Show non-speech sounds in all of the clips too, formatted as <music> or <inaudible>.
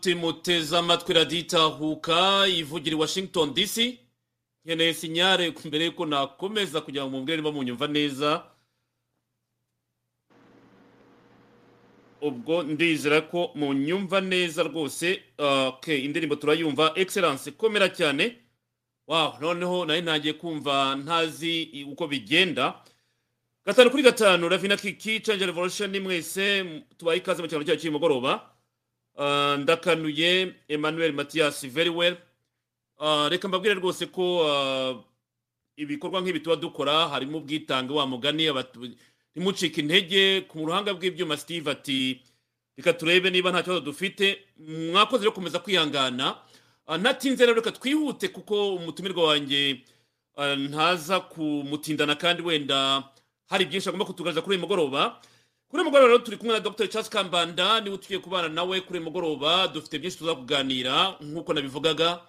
nshuti muteze amatwi radiyo itahuka ivugira i washington dc nkeneye sinyare mbere yuko nakomeza kugira ngo mubwire niba munyumva neza. Ubwo ndizera ko munyumva neza rwose indirimbo turayumva excellence komera cyane. Wow noneho nari ntangiye kumva ntazi uko bigenda. Gatanu kuri gatanu ravina kiki change revolution mwese tubaye ikaze mu cyaro cyacu cy'umugoroba. Ndakanuye emmanuel mathias very well. Ah, reka mbabwire rwose ko ah, ibikorwa nk'ibi tuba dukora harimo ubwitange wa mugani ntimucike intege. Ku ruhanga rw'ibyuma steve ati reka turebe niba nta kibazo dufite. Mwakoze rero gukomeza kwihangana. Ntatinze rero reka twihute kuko umutumirwa wanjye ntaza kumutindana kandi wenda hari byinshi agomba kutugaragaza kuri uyu mugoroba. Kuri mugoroba rero turi kumwe na dr. Charles kambanda ni we tugiye kubana nawe kuri mugoroba. Dufite byinshi tuza kuganira nk'uko nabivugaga.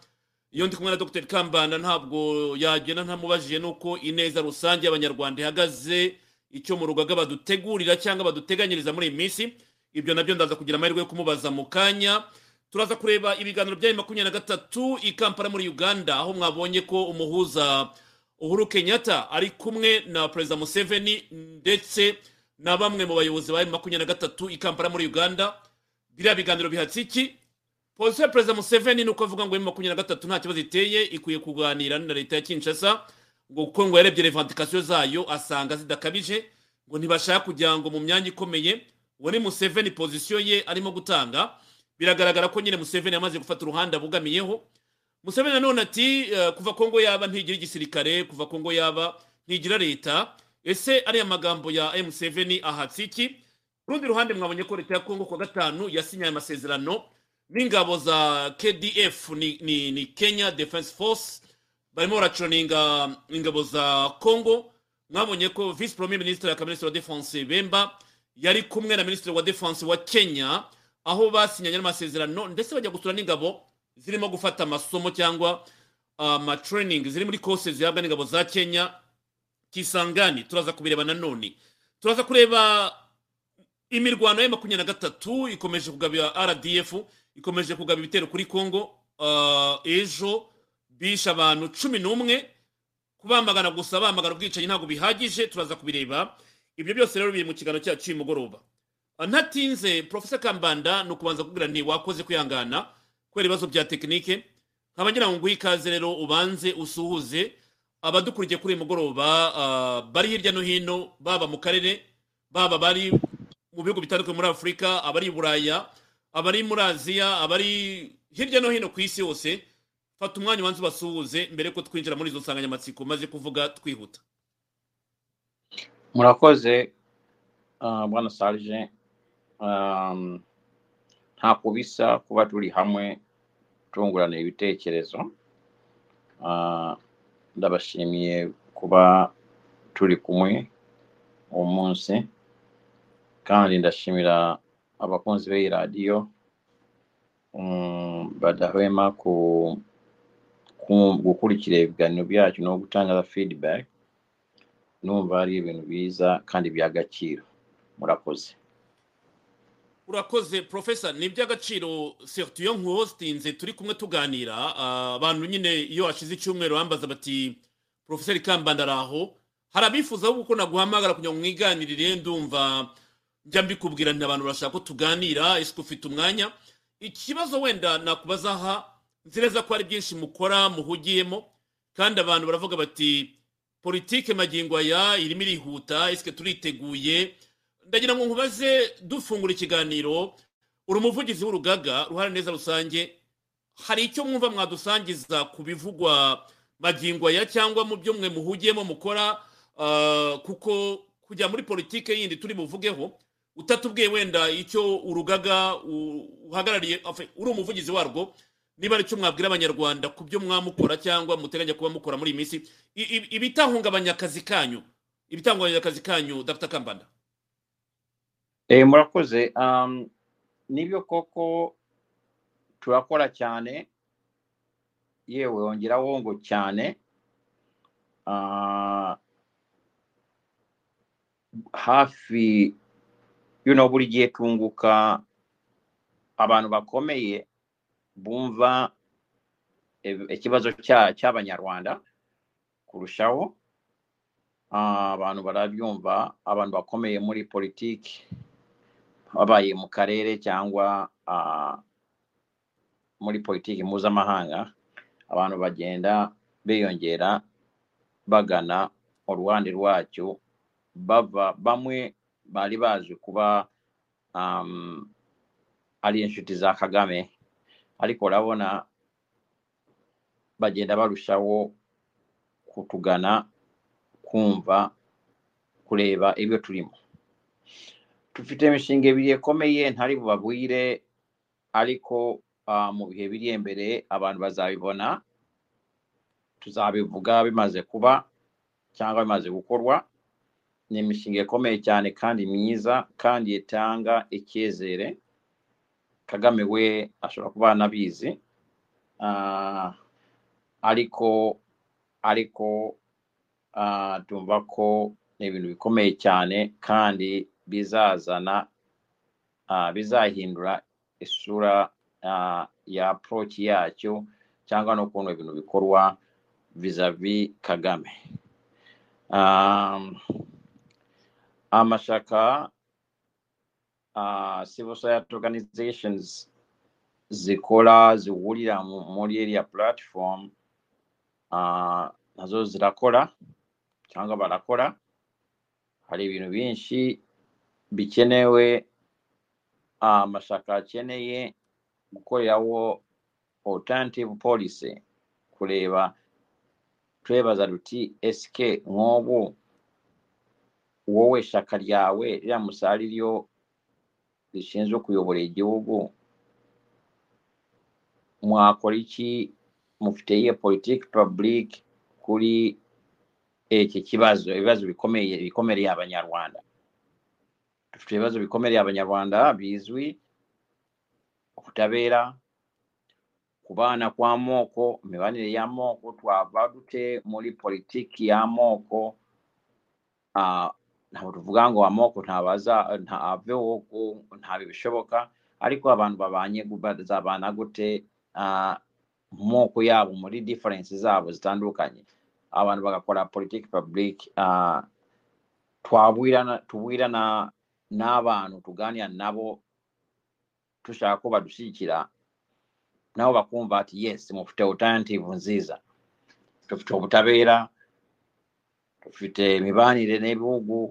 Iyo ndi kumwe na dr. Kambanda ntabwo yagenda ntamubajije n'uko ineza rusange y'abanyarwanda ihagaze icyo mu rugaga badutegurira cyangwa baduteganyiriza muri iyi minsi. Ibyo na byo ndaza kugira amahirwe yo kumubaza mu kanya. Turaza kureba ibiganiro bya makumyabiri na gatatu i kampala muri uganda aho mwabonye ko umuhuza uhuru kenyatta ari kumwe na perezida museveni ndetse na bamwe mu bayobozi ba makumyabiri na gatatu i kampala muri uganda biriya biganiro bihatse iki? Polisi ya perezida museveni ni uko avuga ngo makumyabiri na gatatu nta kibazo iteye ikwiye kuganira na leta ya kinshasa ngo kuko ngo yarebye revendication zayo asanga zidakabije ngo ntibashaka kugira ngo mu myanya ikomeye uwo ni museveni pozisiyo ye arimo gutanga. Biragaragara ko nyine museveni yamaze gufata uruhande abugamiyeho. Museveni nanone ati eh, kuva kongo yaba ntigira igisirikare kuva kongo yaba ntigira leta. Ese ariya magambo ya m7 ahatse iki ku rundi ruhande mwabonye ko leta ya kongo kuwa gatanu yasinyaye amasezerano n'ingabo za kdf ni, ni, ni kenya defense force. Barimo baraconinga ingabo za congo. Mwabonye ko vice premier ministre akaba ministre wa defense bemba yari kumwe na ministre wa defense wa kenya aho basinyanye n'amasezerano ndetse bajya gusura n'ingabo zirimo gufata amasomo cyangwa amatraining ziri muri kose zihabwa n'ingabo za kenya. Kisangani turaza kubireba nanone turaza kureba imirwano ya makumyabiri na gatatu ikomeje kugaba rdf ikomeje kugaba ibitero kuri congo. Ah, ejo bishe abantu cumi n'umwe. Kubamagana gusa bamagana ubwicanyi ntabwo bihagije turaza kubireba. Ibyo byose rero biri mu kiganiro cyacu cy'umugoroba Ah, ntatinze profesa kambanda ni ukubanza kubwira nti wakoze kwihangana kubera ibibazo bya tekinike. Nkaba ngira ngo nguhe ikaze rero ubanze usuhuze. Abadukurikiye kuri uyu mugoroba ah, bari hirya no hino baba mu karere baba bari mu bihugu bitandukanye muri afurika abari i buraya abari muri aziya abari hirya no hino ku isi yose. Fata umwanya ubanza ubasuhuze mbere yuko twinjira muri izo nsanganyamatsiko maze kuvuga twihuta. Murakoze ah, bwana sarge. Um, nta kubisa kuba turi hamwe tungurana ibitekerezo. Ah, ndabashimiye kuba turi kumwe uwo munsi kandi ndashimira abakunzi b'iyi radiyo mm, badahwema ku, ku, gukurikira ibiganiro byacu no gutanga feedback. Numva ari ibintu biza kandi by'agaciro. Murakoze. Urakoze profesa ni iby'agaciro surtout iyo nkuhositinze turi kumwe tuganira. Ah, abantu nyine iyo hashize icyumweru bambaza bati profeseri kambanda ari aho hari abifuza ahubwo ko naguhamagara kugira ngo mwiganirire ndumva njya mbikubwira nti abantu barashaka ko tuganira ese ufite umwanya? Ikibazo wenda nakubaza aha nzi neza ko hari byinshi mukora muhugiyemo kandi abantu baravuga bati politike magingo aya irimo irihuta ese turiteguye ndagira ngo nkubaze dufungura ikiganiro uri umuvugizi w'urugaga ruhare neza rusange hari icyo mwumva mwadusangiza ku bivugwa magingo aya cyangwa mu byo mwe muhugiyemo mukora ah, kuko kujya muri politike yindi turi buvugeho utatubwiye wenda icyo urugaga uhagarariye uri umuvugizi warwo niba ari cyo mwabwira abanyarwanda ku byo mwamukora cyangwa muteganya kuba mukora muri iyi minsi. Ibitahungabanya akazi kanyu ibitahungabanya akazi kanyu dr. Kambanda. Murakoze. Um, ni byo koko turakora cyane? Yewe wongeraho ngo cyane. Ah, hafi buri gihe tunguka abantu bakomeye bumva ikibazo cya- cy'abanyarwanda kurushaho. Ah, abantu barabyumva abantu bakomeye muri politiki. Babaye mu karere cyangwa muri politiki mpuzamahanga abantu bagenda biyongera bagana uruhande rwacyo bava bamwe bari baje kuba ari inshuti za kagame ariko urabona bagenda barushaho kutugana kumva kureba ibyo turimo. Dufite imishinga ibiri ikomeye ntari bubabwire ariko ah, mu bihe biri imbere abantu bazabibona tuzabivuga bimaze kuba cyangwa bimaze gukorwa. Ni imishinga ikomeye cyane kandi myiza kandi itanga icyizere. Kagame we ashobora kuba anabizi Ah, ariko ariko ah, tumva ko ni ibintu bikomeye cyane kandi bizazana ah, bizahindura isura ah, ya approach yacyo cyangwa n'ukuntu ibintu bikorwa vizavi kagame. Um, amashaka civil society organizations zikora zihurira mu- muri iriya platform na zo zirakora cyangwa barakora. Hari ibintu byinshi Bikenewe amasaka ah, akeneye kukolerawo alternative policy kuleeba twebaza luti SK ng'obwo woowa ettaka lyawe era musaali lyo lisinza okuyobola egiwugu mwakoleki mufuteye politique publique kuli ekyo ekibazo ebibazo bikomereye abanyarwanda. Dufite ibibazo bikomereye abanyarwanda bizwi ubutabera kubana kw'amoko imibanire y'amoko twava dute muri politiki y'amoko ntabwo tuvuga ngo amoko ntabaza ntaveho ntabi bishoboka ariko abantu babanye bazabana gute mu moko yabo muri difference zabo zitandukanye. Abantu bagakora politiki twabwirana tubwirana n'abantu tugaanira nabo tushaako badusiikira nabo bakumva ati yes mufite alternative nziiza tufite obutabeera tufite emibaanire n'ebiwugu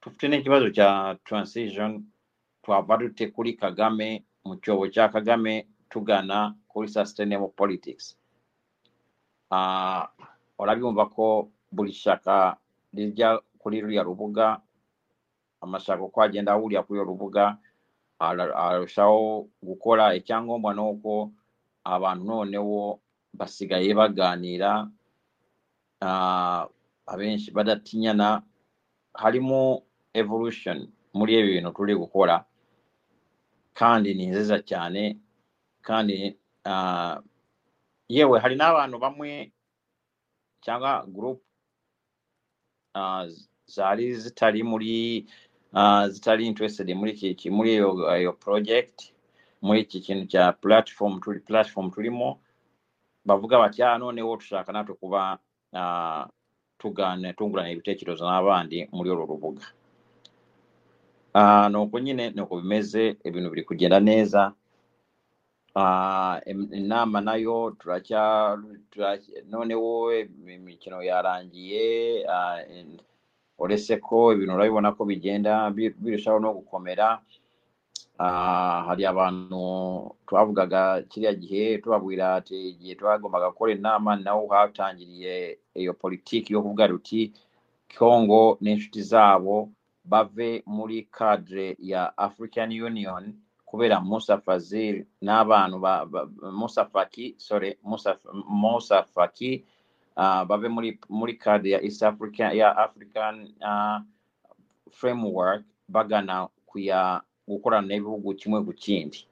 tufite n'ekibazo kya transition. Twava tute kuli kagame mu kyobo kya kagame tugana kuli sustainable politics. Ah, Olabye mubako buli ttaka lijja kuli lulya lubuga rubuga amashaka uko agenda ahurira kuri urwo rubuga arushaho gukora icyangombwa ni uko abantu noneho basigaye baganira abenshi badatinyana harimo evolution muri ibi bintu turi gukora kandi ni nziza cyane kandi yewe hari n'abantu bamwe cyangwa ah, zari zitari muri uh, zitali interested muri kiki muri iyo uh, project muri iki kintu kya platform tuli platform tulimo. Bavuga batya ah, noonewo tushaka natwe kuba ah, uh, tugana tungulana ebiteekirezo n'abandi muri olwo lubuga uh, nokwo nyine nokwo bimeze ebintu biri kugenda neza. Inama nayo turacya noneho imikino yarangiye uretse ko ibintu urabibona ko bigenda birushaho no gukomera Ah, hari abantu twavugaga kiriya gihe tubabwira ati igihe twagombaga gukora inama nawe hatangiriye iyo politiki yo kuvuga ruti kongo n'inshuti zabo bave muri kadire ya african union kubera musafazi n'abantu ba, musafaki musa faki uh, bave muri muri cadre ya east african ya african uh, framework bagana kuya gukorana n'ibihugu kimwe ku kindi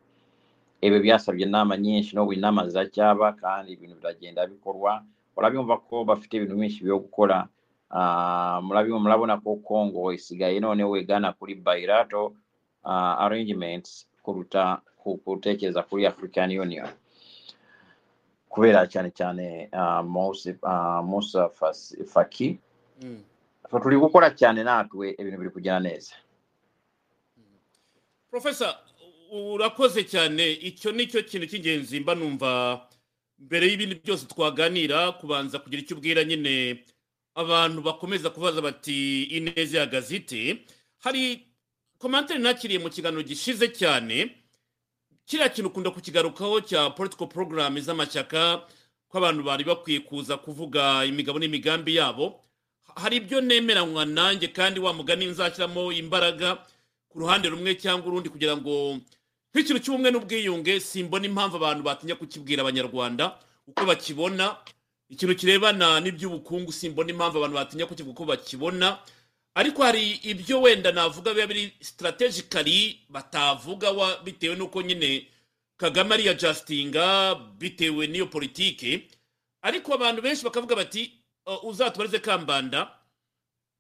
ibi byasabye inama nyinshi n'ubu inama ziracyaba kandi ibintu biragenda bikorwa. Urabyumva ko bafite ibintu byinshi byo gukora. Ah, murabona ko congo isigaye noneho igana kuri bayirato arrangements kuruta ku- gutekereza kuri african union kubera cyane cyane uh, musa Fas- faki. Mm. so turi gukora cyane natwe ibintu biri kugenda neza. Profesa urakoze cyane. Icyo ni cyo kintu cy'ingenzi mba numva mbere y'ibindi byose twaganira kubanza kugira icyo ubwira nyine abantu bakomeza kubaza bati ineza ya gazite? Hari komantere nakiriye mu kiganiro gishize cyane. Kiriya kintu ukunda kukigarukaho cya political program z'amashyaka ko abantu bari bakwiye kuza kuvuga imigabo n'imigambi yabo hari ibyo nemeranywa nanjye kandi wa mugani nzashyiramo imbaraga ku ruhande rumwe cyangwa urundi kugira ngo nk'ikintu cy'ubumwe n'ubwiyunge simbona impamvu abantu batinya kukibwira abanyarwanda uko bakibona ikintu kirebana n'iby'ubukungu simbona impamvu abantu batinya kukivuga uko bakibona ariko hari ibyo wenda navuga biba biri strategically batavuga wa- bitewe n'uko nyine kagame ariya jastinga bitewe n'iyo politike ariko abantu benshi bakavuga bati "Uh, uzatubarize kambanda.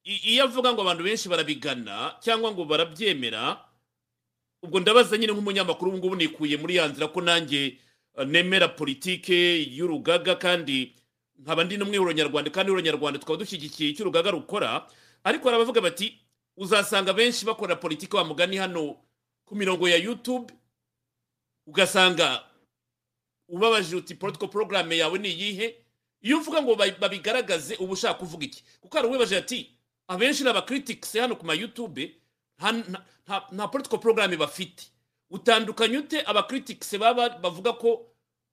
Iyo avuga ngo abantu benshi barabigana cyangwa ngo barabyemera ubwo ndabaza nyine nk'umunyamakuru ubu ngubu nikuye muri ya nzira ko nanjye uh, nemera politike y'urugaga kandi nkaba ndi n'umwihuro nyarwanda kandi nyarwanda tukaba dushyigikiye icyo urugaga rukora. Ariko hari abavuga bati uzasanga benshi bakora politiki wa mugani hano ku mirongo ya youtube ugasanga ubabaje uti political program yawe ni iyihe iyo uvuga ngo ba- babigaragaze uba ushaka kuvuga iki? Kuko hari uwibaje ati abenshi ni abacritics hano ku ma youtube nta, political program bafite. Utandukanye ute abacritics baba bavuga ko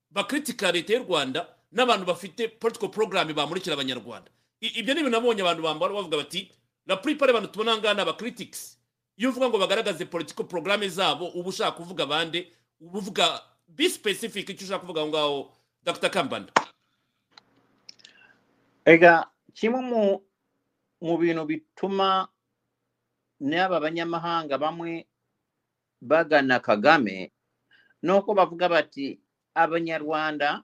bakritika leta y'u rwanda n'abantu bafite political program bamurikira abanyarwanda? Ibyo ni ibintu nabonye abantu bambara bavuga bati la plupart abantu tubona ngaha ni abacritics iyo uvuga ngo bagaragaze political program zabo uba ushaka kuvuga bande uba uvuga be specific icyo ushaka kuvuga aho ngaho dr. Kambanda. Ega kimwe mu mu bintu bituma n'aba banyamahanga bamwe bagana kagame ni uko bavuga bati abanyarwanda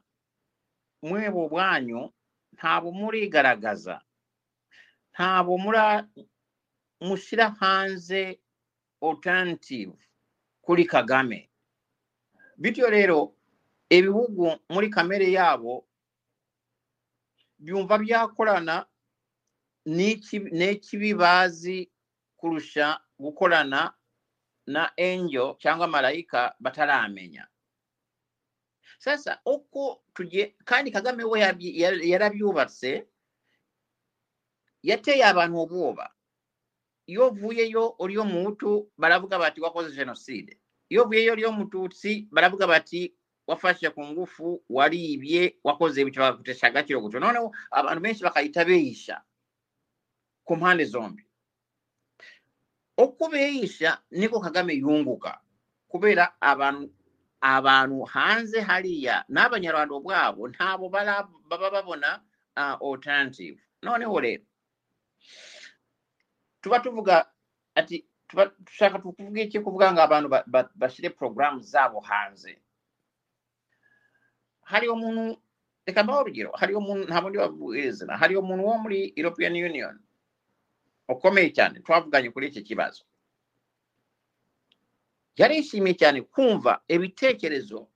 mwebo ubwanyu ntabwo murigaragaza ntabwo mushyira hanze alternative kuri kagame. Bityo rero ibihugu muri kamere yabo byumva byakorana n'iki- n'ikibi bazi kurusha gukorana na enjo cyangwa marayika bataramenya. Sasa uko tugiye kandi kagame we yarabyubatse yateye abantu obwoba iyo ovuyeyo oli muhutu baravuga bati wakoze jenoside iyo ovuyeyo oli omututsi baravuga bati wafashe ku ngufu waliibye wakoze ibyo bagutesha agaciro gutyo noneho abantu benshi bakayita beeyisha ku mpande zombi. Okubeeyisha niko kagame yunguka kubera abantu abantu hanze hariya n'abanyarwanda obwabo ntabo baba babona uh, alternative. Noneho rero tuba tuvuga ati tuba dushaka kuvuga iki kuvuga ngo abantu ba- ba- bashyire porogaramu zabo hanze? Hariho umuntu reka mbaho urugero hariho umuntu nta bundi babwizina hariho umuntu wo muri european union ukomeye cyane twavuganye kuri iki kibazo. Yarishimiye cyane kumva ibitekerezo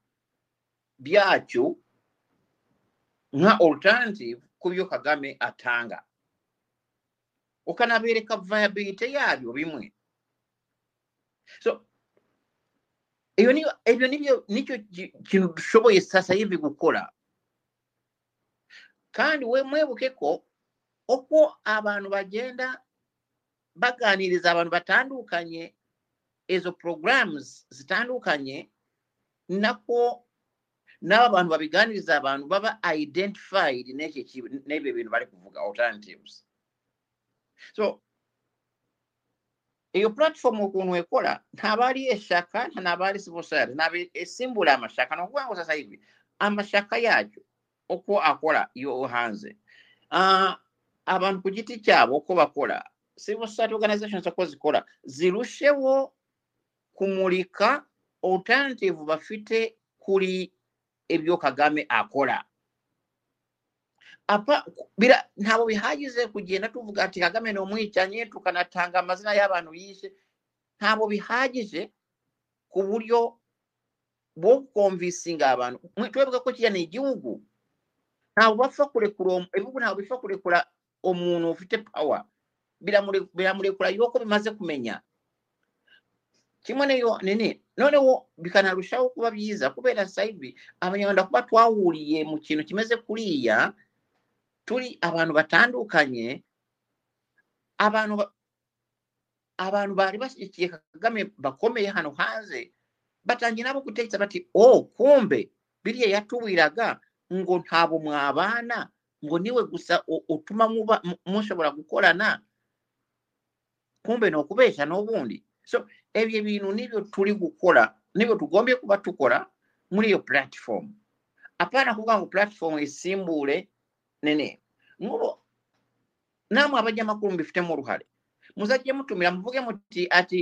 byacu nka alternative ku byo kagame atanga okanabeereka viability yabyo bimwe so ebyo ebyo nibyo nikyo kitusoboye sasa hivi kukola kandi wemwebukeko okwo abantu bagenda baganiriza abantu batandukanye ezo programs zitandukanye nako n'abo abantu babiganiriza abantu baba identified n'ebyo bintu bari kuvuga alternatives. so eyo pulatifomu okuno ekola ntabaali eshaka ntanabaali sibosari naba esimbula amashaka nokuba ngo sasa hivi amashaka yakyo uko akola iyo uhanze uh, abantu ku giti cyabo uko bakola civil society organizations uko zikora zirusheho kumurika alternative bafite kuri ibyo kagame akora apa bira ntabo bihagije kugenda tuvuga ati kagame ni umwicanyi tukanatanga amazina y'abantu yishe ntabo bihagije ku buryo bwo kumvisinga abantu. Twebwe ko kiriya ni igihugu ntabwo bapfa kurekura ibihugu ntabwo bipfa kurekura umuntu ufite pawa biramurekura yuko bimaze kumenya. Kimwe n'iyo nini noneho bikanarushaho kuba byiza. Kubera sayibi abanyarwanda kuba twahuriye mu kintu kimeze kuriya turi abantu batandukanye abantu ba- abantu bari bashyigikiye kagame bakomeye hano hanze batangiye nabo gutekereza bati o kumbe biriya yatubwiraga ngo ntabwo mwabana ngo niwe gusa utuma mushobora gukorana kumbe ni ukubeshya n'ubundi so ibyo bintu nibyo turi gukora nibyo tugombye kuba tukora muri iyo platform. Apana kuvuga ngo platform isimbure nene mubo naamwe abajja amakulu mubifutemu oluhale muzajje mutumira muvuge muti ati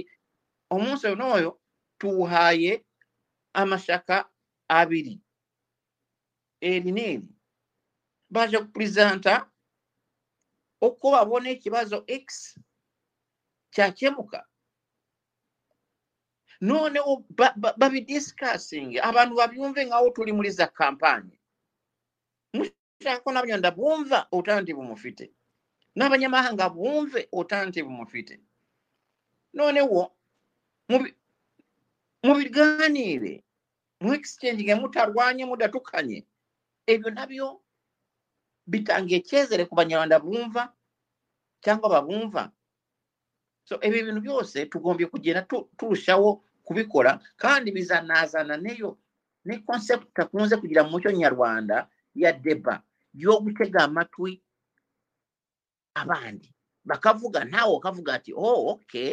omunsi onooyo tuwaaye amashaka abiri. Eri n'eri baje kupurezanta okuba bona ekibazo x kyakyemuka noonewo babidisikasinge abantu babyumve ngawo tuli muri za kampani mushaka ko n'abanyarwanda bumva alternative mufite. N'abanyamahanga bumve alternative mufite. Noneho mu biganire mu exchange mutarwanye mudatukanye. Ebyo nabyo bitanga icyizere ku banyarwanda bumva cyangwa babumva. So ebyo bintu byose tugombye kugenda tu- turushaho kubikora kandi bizanazana neyo ne concept takunze kugira mu muco nyarwanda ya deba gy'ogutega amatwi abandi. Bakavuga naawe okavuga nti o oh, okay.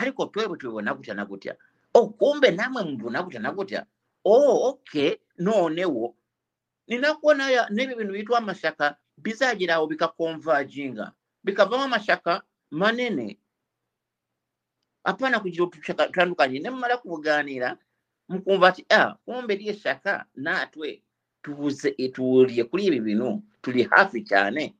Ariko twebwe twebona gutya na gutya. Okumbe oh, namwe mubona gutya na gutya. O oh, okay. Noonewo ninakuona n'ebyo bintu biyitwa amashaka bizagirawo bikakonvaginga bikavamu amashaka manene. Apana kugira tutandukanye nemumala kubuganira mukumva ti a ah, kumbe lyeshaka naatwe natwe tubuze tuhuriye kuri ibi bintu turi hafi cyane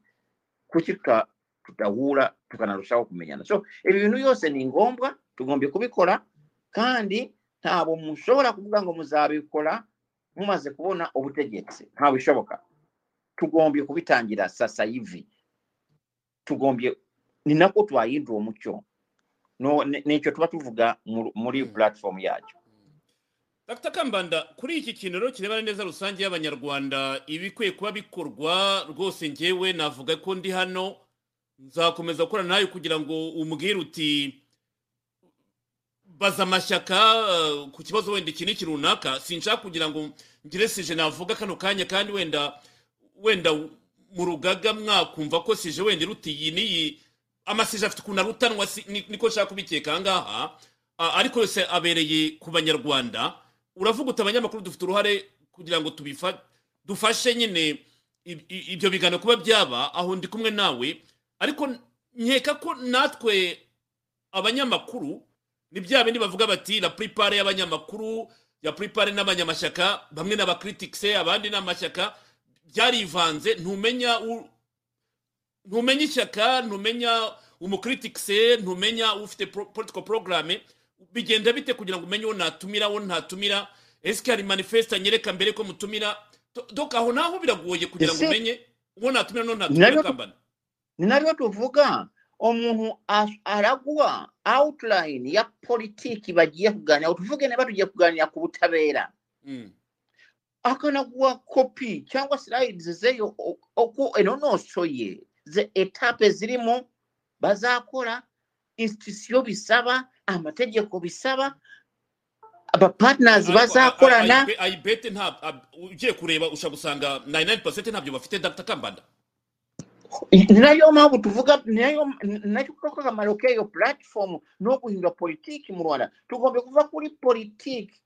kuki tuta- tutahura tukanarushaho kumenyana. So ibi bintu byose ni ngombwa tugombye kubikora kandi ntabwo mushobora kuvuga ngo muzabikora mumaze kubona ubutegetsi ntabwo bishoboka. Tugombye kubitangira sasa hivi. Tugombye ni nako umucyo no nicyo tuba tuvuga mu- muri platform yacu dr kambanda kuri iki kintu rero kirebana neza rusange y'abanyarwanda ibikwiye kuba bikorwa rwose ngewe navuga ko ndi hano nzakomeza gukora nawe kugira ngo umbwire uti baza amashyaka eh, ku kibazo wenda iki n'iki runaka sinshaka kugira ngo ngire sije navuga kano kanya kandi wenda wenda mu rugaga mwakumva ko sije wenda iruta iyi n'iyi amasije afite ukuntu arutanwa niko nshaka kubikeka aha ngaha Ah, ariko yose abereye ku banyarwanda. Uravuga uti abanyamakuru dufite uruhare kugira ngo dufashe nyine ibyo biganiro kuba byaba aho ndi kumwe nawe. Ariko nkeka ko natwe abanyamakuru ni bya bindi bavuga bati la plupart y'abanyamakuru ya plupart n'abanyamashyaka bamwe n'abakritikise abandi n'amashyaka byarivanze. Ntumenya ntumenya ishyaka ntumenya umukritikise ntumenya ufite political programme bigenda bite kugira ngo umenye uwo natumira uwo ntatumira? Ese hari manifeste anyereka mbere ko mutumira. Do- donc aho naho biragoye kugira ngo umenye uwo natumira n'uwo ntatumira kambana? ni na byo tuvuga? Omuntu as- araguha outline ya politiki bagiye kuganira tuvuge niba tugiye kuganira ku butabera. Mm. akanaguha kopi cyangwa slides zeyo uko enonosoye ze etape zirimo bazakora institution bisaba amategeko bisaba abapartners bazakorana. Ayibete nta ugiye kureba ushobora gusanga 99% ntabyo bafite dr. Kambanda. Nayo mpamvu tuvuga nayo nacyo koko akamaro k'iyo platform no guhindura politiki mu rwanda. Tugomba kuva kuri politiki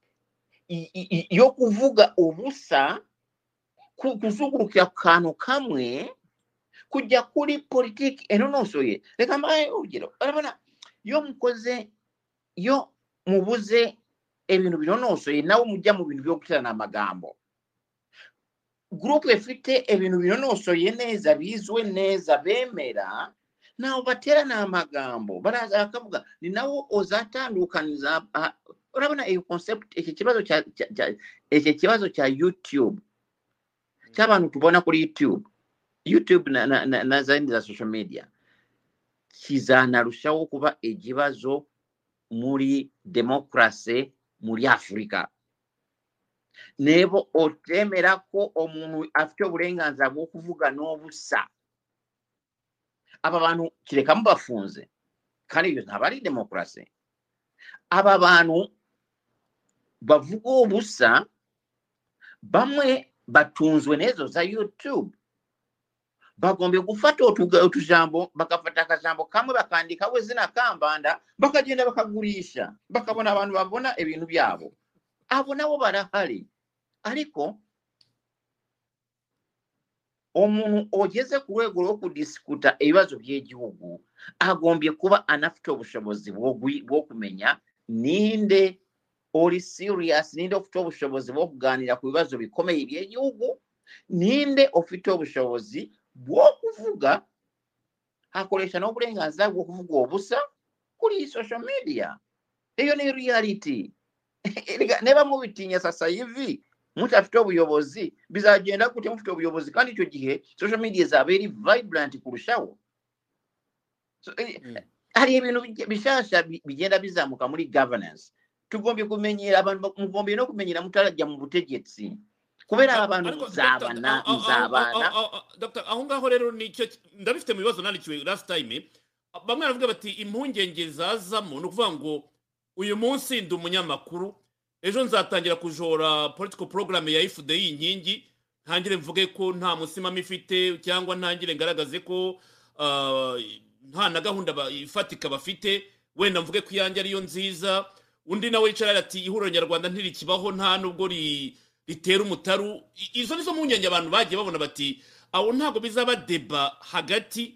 yo kuvuga ubusa ku- kuzungurukira ku kantu kamwe kujya kuri politiki. Enonosoye reka mbaye urugero. Urabona iyo mukoze yo mubuze ebintu bironnooso yennawe mujja mu bintu by'okutera n'amagambo gurupu efite ebintu bironnoosoye neeza bizwe neeza beemera nawe batera n'amagambo baraza bakavuga ninawo ozatandukaniza olabona eyo concept ekyo kibazo ekyo kibazo kya youtube. Ky'abantu tubona kuli youtube. Youtube na, na, na, na zaindi za social media. Kizaanarushawo okuba ekibazo muri demokarasi muri afurika nebo otemera ko omuntu afite uburenganzira bwo kuvuga n'obusa. Aba bantu kireka mubafunze kandi ibyo ntabwo ari demokarasi aba bantu bavuga ubusa bamwe batunzwe n'ezo za youtube bagombye kufata otujambo bakafata akajambo kamwe bakandiikawo ezina kambanda bakagenda bakaguliisha bakabona abantu babona ebintu byabo. Abo nabo barahari ariko omuntu ogeze ku lwego lw'okudisikuta ebibazo by'egihugu agombye kuba anafute obushobozi bw'okumenya ninde oli serious ninde ofite obushobozi bw'okugaanira ku bibazo bikomeye by'egihugu ninde ofite obushobozi bw'okuvuga akolesa n'obulenganzira bw'okuvuga obusa kuli social media. Eyo ne reality. <laughs> Neba mubitinya sasa hivi mutafute obuyobozi bizagenda kute mufute obuyobozi? Kandi icyo gihe social media zaba eri vibrant kurushaho. So, eh, mm. hari ibintu bishasha bigenda bizamuka muri governance. Tugombye kumenyera abantu mugombye no kumenyera mutarajya mu butegetsi. Kubera aba bantu Ariko, muzabana muzabana Dr. aho ngaho rero ni cyo ndabifite mu bibazo nandikiwe last time bamwe baravuga bati impungenge zazamo ni ukuvuga ngo uyu munsi ndi umunyamakuru ejo nzatangira kujora political program ya fdi inkingi ntangire mvuge ko nta musimamo ifite cyangwa ntangire ngaragaze ko ah, nta na gahunda ifatika bafite wenda mvuge ko iyanjye ariyo nziza undi nawe yicara ati ihuriro nyarwanda ntirikibaho nta nubwo ri ritera umutaru. Izo nizo mpungenge abantu bagiye babona bati aho ntabwo bizaba deba hagati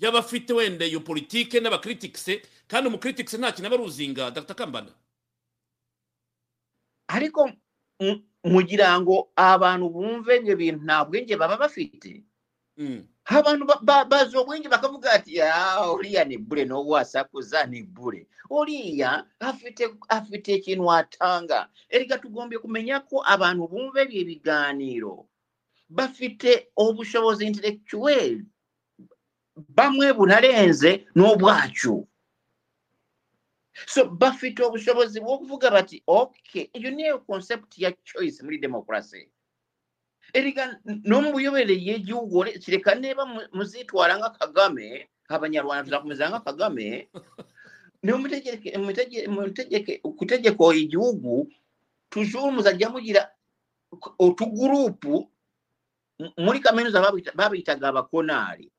y'abafite wenda iyo politike n'abakritikise kandi umukritikise nta kintu aba aruzinga. Dr. Kambanda. Ariko mu- mugira ngo abantu bumve ibyo bintu nta bwenge baba bafite. Mm. abantu baza obwengi bakavuga ati oliya nebbule n'owaasakuza nebbule oliya afite ekintu atanga. Erega tugombye kumenyako abantu bumva ebyo ebiganiiro bafite obusobozi intellectuel. Bamwe bunalenze n'obwakyo. So bafite obusobozi bw'okuvuga bati okay eyo niyo concept ya choice muri democracy. erega n'omubuyobereye ejuugo kireka neeba muziitwala nga kagame abanyarwanda tuzakomeza nga kagame <laughs> kutegeka egihugu tuzumuza ajja mugira otuguruupu muri kaminuza babiyitaga abakonaali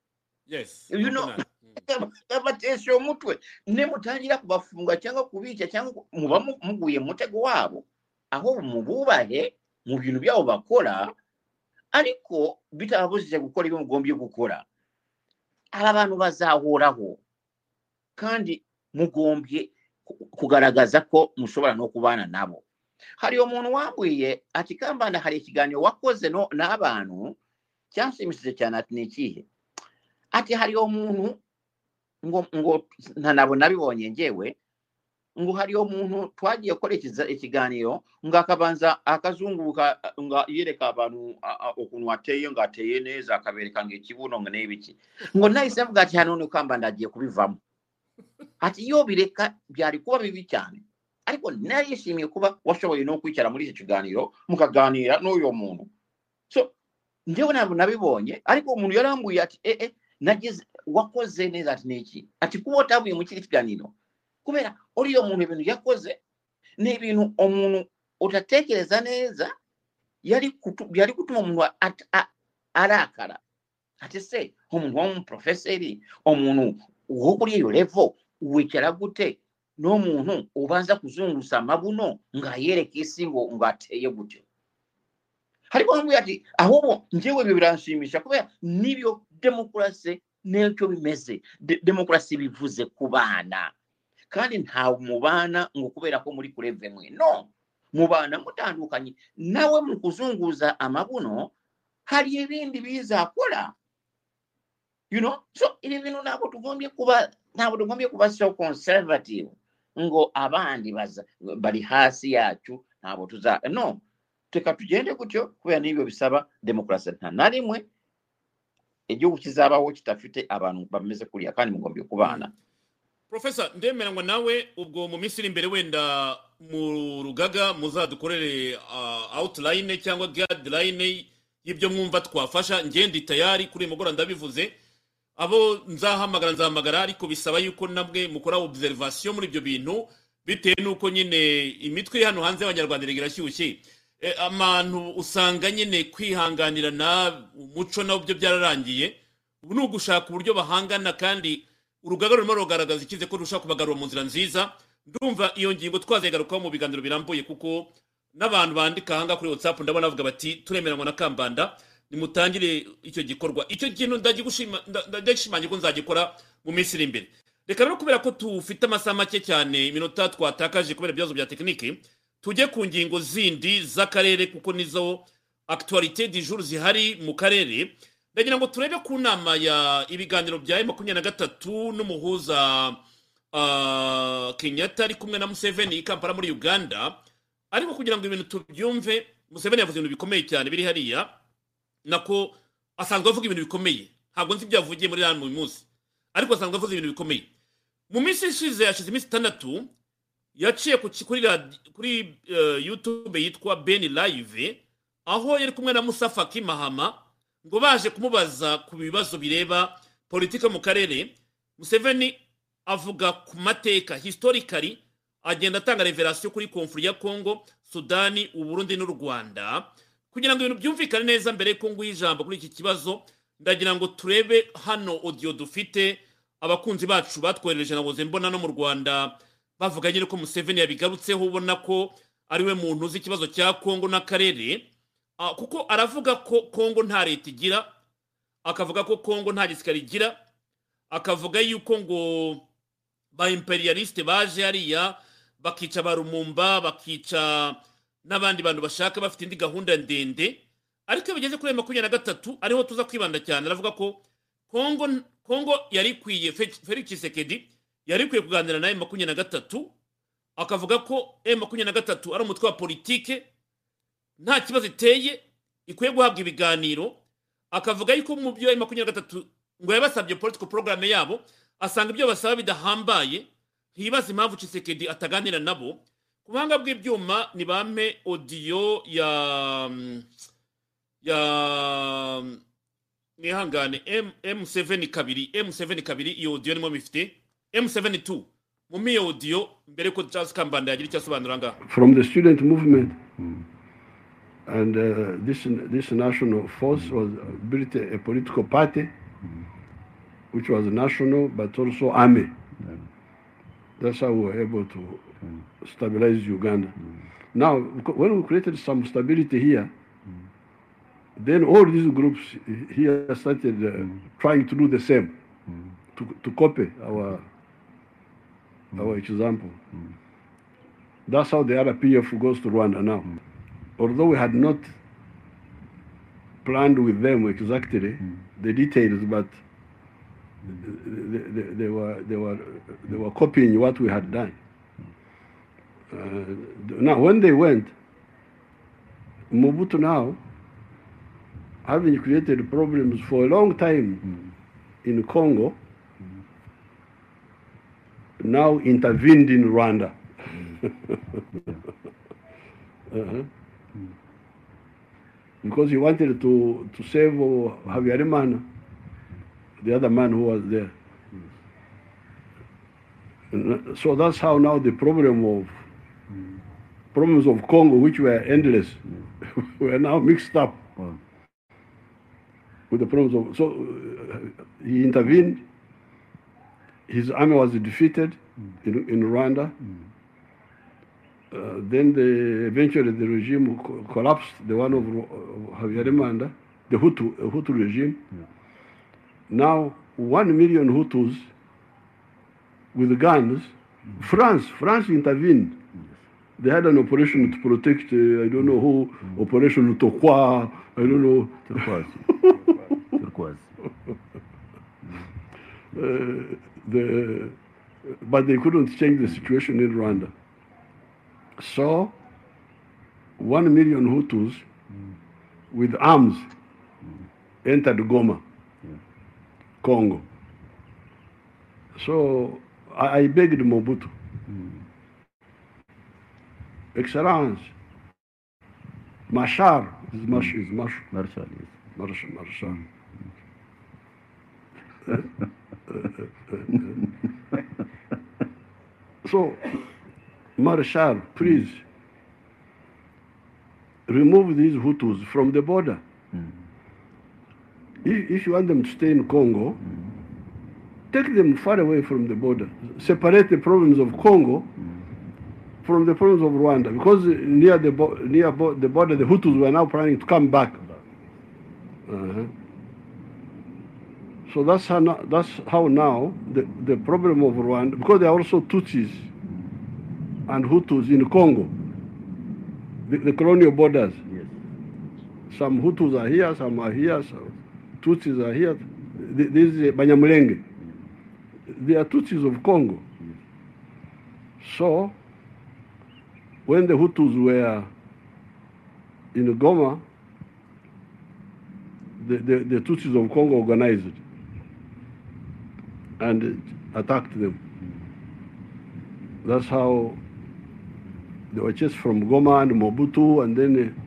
<laughs> bateesa omutwe ne mutangira kubafunga cyangwa kubica cyangwa muba muguye mutego waabo aho mububahe mu bintu byabo bakora ariko bitababujije gukora ibyo mugombye gukora. Aba bantu bazahoraho. Kandi mugombye ku- kugaragaza ko mushobora no kubana nabo. Hari umuntu wambwiye ati kambanda hari ikiganiro wakoze n'abantu cyanshimishije cyane ati ni ikihe? Ati hari umuntu ngo ngo ntanabo nabibonye ngewe ngu hali omuntu twagiye okukola ekiganiro ng'akabanza akazungubuka nga yereka abantu okunwa ateye ng'ateye neeza akabereka ng'ekibuuno nga n'ebiki. Ng'onnaayise avuga ati hano nokamba ndagiye kubivamu. <laughs> Ati yo bireka byalikuba bibi cyane ariko narishimiye kuba washoboye n'okwicara muri icyo kiganiro mukaganira n'uyo muntu so njyewe ntabwo nabibonye ariko umuntu yarambuye ati ee nagize wakoze neza ati n'iki ati kuba utavuye mu kiganiro kubeera oliyo omuntu ebintu yakoze n'ebintu omuntu otateekereza neeza yali kutuma omuntu alaakala. Ate se omuntu wamuprofesa eri omuntu wokuli eyo levo wekyalagute n'omuntu obanza kuzungusa amabuno ng'ayerekesi ng'ateeye gutyo. Haliko ambuye ati ahobwo njewe ebyo biransiimisha kubera nibyo demokurasi n'ekyo bimeze demokurasi bivuze ku baana. kandi ntawe mu baana ng'okubeerako muli kuleve mwe. No mu baana mutandukanye. Nawe mu kuzunguuza amabuno hali ebindi biyiza akola you know? So ebyo bino nabo tugombye kuba nabo tugombye kuba so conservative ngo abandi bali hasi yakyo nabo tuza no. Teka tugende kutyo kubera n'ibyo bisaba demokurasi nta narimwe egihugu kizabawo kitafite abantu bameze kuriya kandi mugombye kubaana mm. Profesa ndemeranywa nawe ubwo mu minsi iri imbere wenda mu rugaga muzadukorere uh, outline cyangwa guideline y'ibyo mwumva twafasha ngende tayari kuri uyu mugoroba ndabivuze. Abo nzahamagara nzahamagara ariko bisaba yuko nabwe mukora observation muri ibyo bintu bitewe n'uko nyine imitwe hano hanze y'abanyarwanda irashyushye. Eh, abantu usanga nyine kwihanganirana umuco nawo byo byararangiye. Ubu ni ugushaka uburyo bahangana kandi urugaga rurimo rugaragaza ikize ko rushobora kubagarura mu nzira nziza. Ndumva iyo ngingo twazigarukaho mu biganiro birambuye kuko n'abantu bandika ahangaha kuri whatsapp ndabona bavuga bati turemeranywa na kambanda nimutangire icyo gikorwa. Icyo kintu ndagigushima- nda- ndagishimangira ko nzagikora mu minsi iri imbere. Reka rero kubera ko tufite amasaha make cyane iminota twatakaje kubera ibibazo bya tekinike tujye ku ngingo zindi z'akarere kuko nizo actualité du jour zihari mu karere. Ndagira ngo turebe ku nama ya ibiganiro bya makumyabiri na gatatu n'umuhuza ah, kenyatta ari kumwe na museveni i kampala muri uganda. Ariko kugira ngo ibintu tubyumve museveni yavuze ibintu bikomeye cyane biri hariya nako asanzwe avuga ibintu bikomeye. Ntabwo nzi ibyo yavugiye muri hano uyu munsi. Ariko asanzwe avuze ibintu bikomeye. Mu minsi ishize yashize iminsi itandatu yaciye kuri eh, youtube yitwa ben live aho yari kumwe na musa faki mahama ngo baje kumubaza ku bibazo bireba politiki mu karere museveni avuga ku mateka historically agenda atanga reverasiyo kuri konfuri ya kongo sudani uburundi n'u rwanda. Kugira ngo ibintu byumvikane neza mbere y'uko nguha ijambo kuri iki kibazo ndagira ngo turebe hano audio dufite abakunzi bacu batwoherereje naboze mbona no mu rwanda bavuga nyine ko museveni yabigarutseho ubona ko ari we muntu uzi ikibazo cya kongo n'akarere. Kuko aravuga ko kongo nta leta igira akavuga ko kongo nta gisirikare igira akavuga yuko ngo ba imperialiste baje hariya bakica ba rumumba bakica n'abandi bantu bashaka bafite indi gahunda ndende ariko iyo bigeze kuri makumyabiri na gatatu ariho tuza kwibanda cyane. Aravuga ko kongo kongo yari ikwiye Fe- felix tshisekedi yari ikwiye kuganira na makumyabiri na gatatu akavuga ko makumyabiri na gatatu ari umutwe wa politike nta kibazo iteye ikwiye guhabwa ibiganiro akavuga yuko mu byo M makumyabiri na gatatu ngo yabasabye political program yabo asanga ibyo basaba bidahambaye ntibaze impamvu Tshisekedi ataganira nabo. Ku buhanga bw'ibyuma ni bampe odiyo ya ya mwihangane M- M7 kabiri M7 kabiri iyo odiyo nimo mifite M7 2 mumpe iyo odiyo mbere ko Charles Kambanda yagira icyo asobanura ngaha. From the student movement. And uh, this, this national force mm-hmm. was uh, built a, political party, mm-hmm. which was national but also army. That's how we were able to stabilize Uganda. Mm-hmm. Now, when we created some stability here, then all these groups here started uh, trying to do the same, to, to copy our our example. That's how the other RPF goes to Rwanda now. Although we had not planned with them exactly the details, but they, they, they were they were they were copying what we had done. Uh, now, when they went, Mobutu now, having created problems for a long time in Congo, now intervened in Rwanda. <laughs> Uh-huh. Because he wanted to, to save uh, Habyarimana, the other man who was there. And, uh, So that's how now the problem of problems of Congo, which were endless, <laughs> were now mixed up with the problems of. So uh, he intervened. His army was defeated in, in Rwanda. Uh, then the, eventually the regime co- collapsed, the one of Ro- of Habyarimana, the Hutu, uh, Hutu regime. Now, one million Hutus with guns, France, France intervened. They had an operation to protect, uh, I don't know who, Operation Utokwa, I don't know, Turquoise. <laughs> Turquoise. uh, the, but they couldn't change the situation in Rwanda. So, one million Hutus with arms entered Goma, Congo. So, I, I begged Mobutu, Excellence, Machar is Mash mm. is Mash, Marshall, yes. Marsh, Marshal. Mm. <laughs> So, Marshal, please remove these Hutus from the border. Mm-hmm. If, if you want them to stay in Congo, mm-hmm. take them far away from the border. Separate the problems of Congo mm-hmm. from the problems of Rwanda. Because near the bo- near bo- the border, the Hutus were now planning to come back. Uh-huh. So that's how now, that's how now the, the problem of Rwanda, because there are also Tutsis and Hutus in Congo, the, the colonial borders. Yes. Some Hutus are here, some are here, some Tutsis are here. This is Banyamulenge. They are Tutsis of Congo. So, when the Hutus were in Goma, the, the, the Tutsis of Congo organized and attacked them. Mm. That's how they were chased from Goma and Mobutu, and then uh,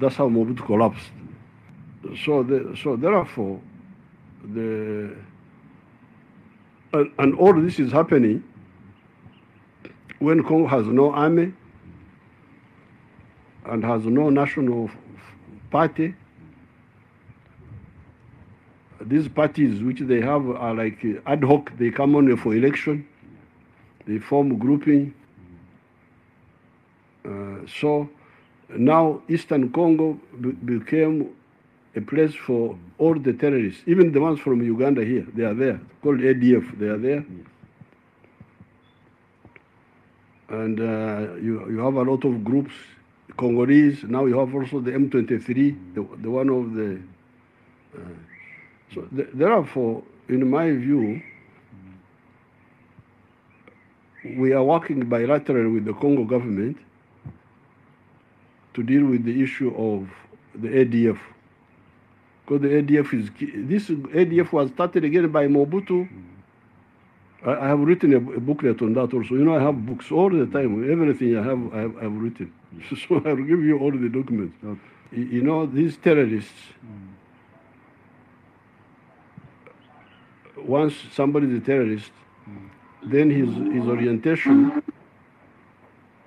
that's how Mobutu collapsed. So, the, so therefore, the and, and all this is happening when Congo has no army and has no national party. These parties which they have are like ad hoc, they come on for election, they form grouping. Uh, so now Eastern Congo be- became a place for all the terrorists, even the ones from Uganda here, they are there, called ADF, they are there. And uh, you, you have a lot of groups, Congolese, now you have also the M23, the, the one of the. Uh, so th- therefore, in my view, we are working bilaterally with the Congo government to deal with the issue of the ADF. Because the ADF is this ADF was started again by Mobutu. Mm. I, I have written a, a booklet on that also. You know, I have books all the time. Everything I have, I have, I have written. <laughs> So I will give you all the documents. Okay. You know, these terrorists, mm. once somebody is a terrorist, mm. then his, his orientation,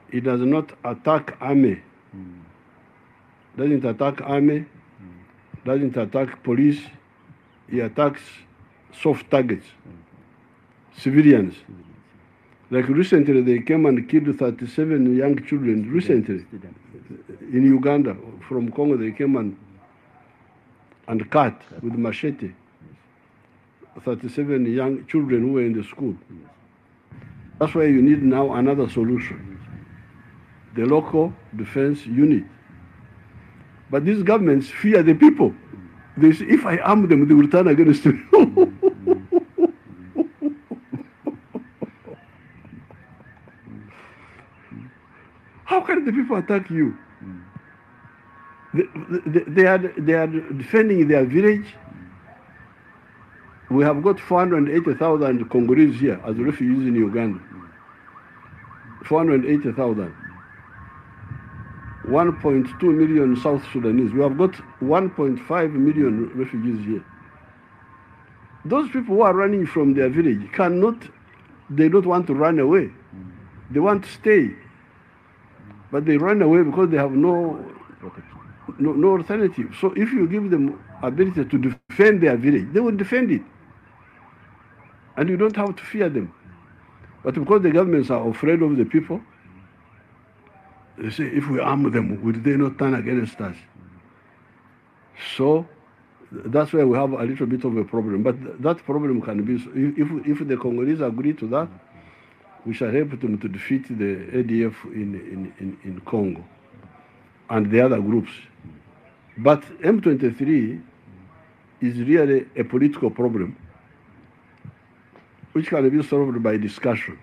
he does not attack army, Hmm. doesn't attack army, doesn't attack police, he attacks soft targets, civilians. Like recently, they came and killed 37 young children. Recently, in Uganda, from Congo, they came and and cut with machete. 37 young children who were in the school. That's why you need now another solution the local defense unit. But these governments fear the people. They say, if I arm them, they will turn against me. <laughs> How can the people attack you? They, they, they, are, they are defending their village. We have got 480,000 Congolese here as refugees in Uganda. 480,000. 1.2 million South Sudanese. We have got 1.5 million refugees here. Those people who are running from their village cannot, they don't want to run away. They want to stay. But they run away because they have no, no, no alternative. So if you give them ability to defend their village, they will defend it. And you don't have to fear them. But because the governments are afraid of the people, they say, if we arm them, will they not turn against us? So that's why we have a little bit of a problem. But th- that problem can be, if, if the Congolese agree to that, we shall help them to defeat the ADF in, in, in Congo and the other groups. But M23 is really a political problem which can be solved by discussion.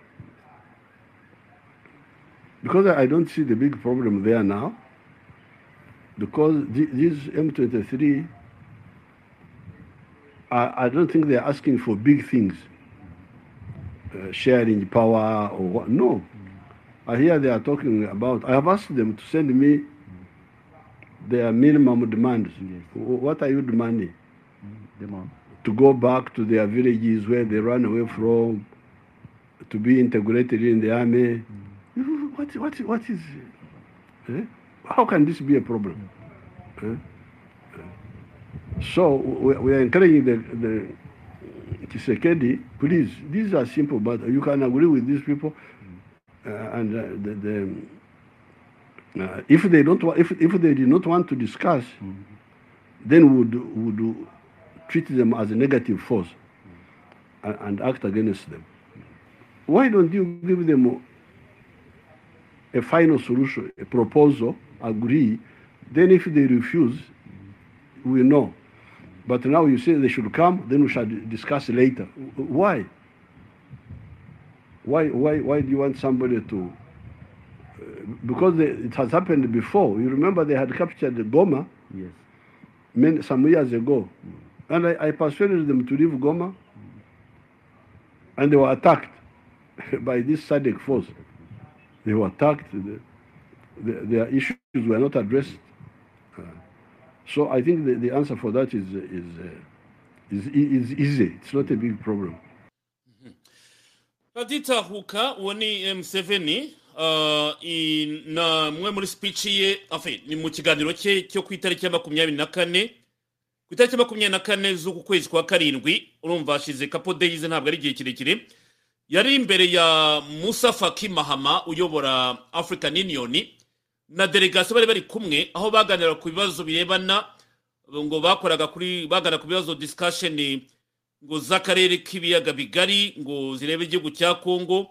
Because I don't see the big problem there now, because the- these M23, I, I don't think they're asking for big things, uh, sharing power or what. No. I hear they are talking about, I have asked them to send me their minimum demands. Wh- What are you demanding? Demand. to go back to their villages where they ran away from, to be integrated in the army. What, what, what is, eh? how can this be a problem? Eh? So we, we are encouraging the, the Tshisekedi, please, these are simple, but you can agree with these people. Uh, and uh, the, the, uh, if they don't, if, if they did not want to discuss, then would would treat them as a negative force and, and act against them. Why don't you give them a final solution, a proposal, agree? Then, if they refuse, we know. But now you say they should come, then we shall discuss later. Why? Why, why, why do you want somebody to? uh, Because they, it has happened before. You remember they had captured Goma Yes. many, some years ago. And I, I persuaded them to leave Goma. And they were attacked <laughs> by this SADC force. They were attacked. The, the, their issues were not addressed. Uh, so I think the, the answer for that is, is, uh, is, is easy. It's not a big problem. raditahuka uwo ni museveni na mwe muri speech ye ni mu kiganiro cye cyo ku itariki ya makumyabiri na kane ku itariki ya makumyabiri na kane z'uku kwezi kwa karindwi urumva hashize kapo days ntabwo ari igihe kirekire yari imbere ya musa faki mahama uyobora african union na delegasiyo bari bari kumwe aho baganira ku bibazo birebana ngo bakoraga kuri baganira ku bibazo discussion ngo z'akarere k'ibiyaga bigari ngo zirebe igihugu cya kongo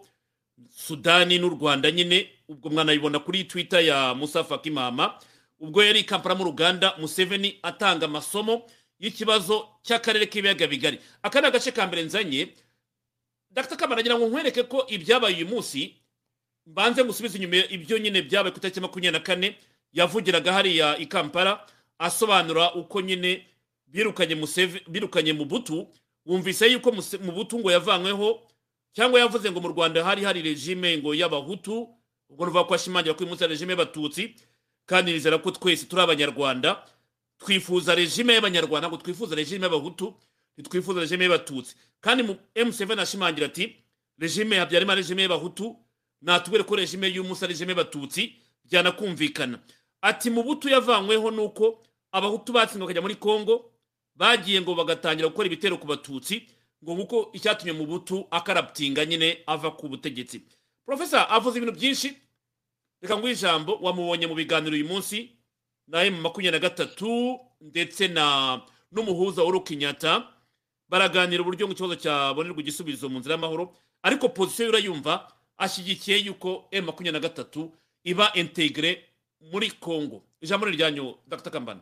sudani n'u rwanda nyine ubwo mwanabibona kuri twitter ya musa faki mahama. Ubwo yari i kampala mu ruganda museveni atanga amasomo y'ikibazo cy'akarere k'ibiyaga bigari. Aka ni agace ka mbere nzanye dr. Kamara ngira ngo nkwereke ko ibyabaye uyu munsi mbanze ngusubize inyuma ibyo nyine byabaye ku itariki makumyabiri na kane yavugiraga hariya i kampala asobanura uko nyine birukanye mu butu wumvise yuko mu butu ngo yavanyweho cyangwa yavuze ngo mu rwanda hari hari regime ngo y'abahutu ubwo nuvuga ko ashimangira ko uyu munsi hari regime y'abatutsi kandi nizera ko twese turi abanyarwanda twifuza regime y'abanyarwanda ngo twifuza regime y'abahutu ntitwifuza regime y'abatutsi. Kandi mu m7 ashimangira ati regime ya habyarimana regime y'abahutu natubwire ko regime y'umunsi ari regime y'abatutsi byanakumvikana. Ati mu butu yavanyweho nuko abahutu batsinzwe bakajya muri kongo bagiye ngo bagatangira gukora ibitero ku batutsi ngo nguko icyatumye mu butu akaraputinga nyine ava ku butegetsi. Profesa avuze ibintu byinshi. Reka nguhe ijambo wamubonye mu biganiro uyu munsi na emu makumyabiri na gatatu ndetse na n'umuhuza w'uru Kenyatta baraganira uburyo ngo ikibazo cyabonerwa igisubizo mu nzira y'amahoro. Ariko pozisiyo urayumva ashyigikiye yuko m makumyabiri na gatatu iba integire muri congo. Ijambo ni ryanyu dr. Kambana.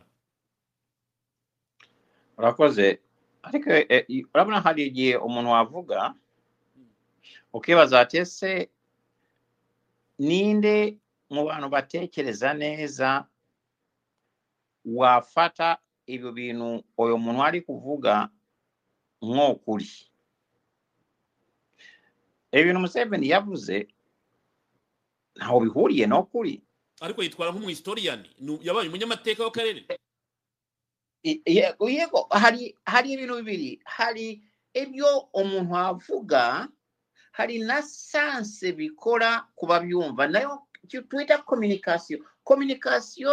Urakoze ariko eh, urabona hari igihe umuntu wavuga ukibaza ati ese ninde mu bantu batekereza neza wafata ibyo bintu? Uyu muntu ari kuvuga nk'ukuri ibintu museveni yavuze ntaho bihuriye n'ukuri ariko yitwara nk'umuhistoriyani ni- yabaye umunyamateka w'akarere. Yego hari hari ibintu bibiri. Hari ibyo umuntu avuga hari na sanse bikora ku babyumva. Nayo twita kominikasiyo kominikasiyo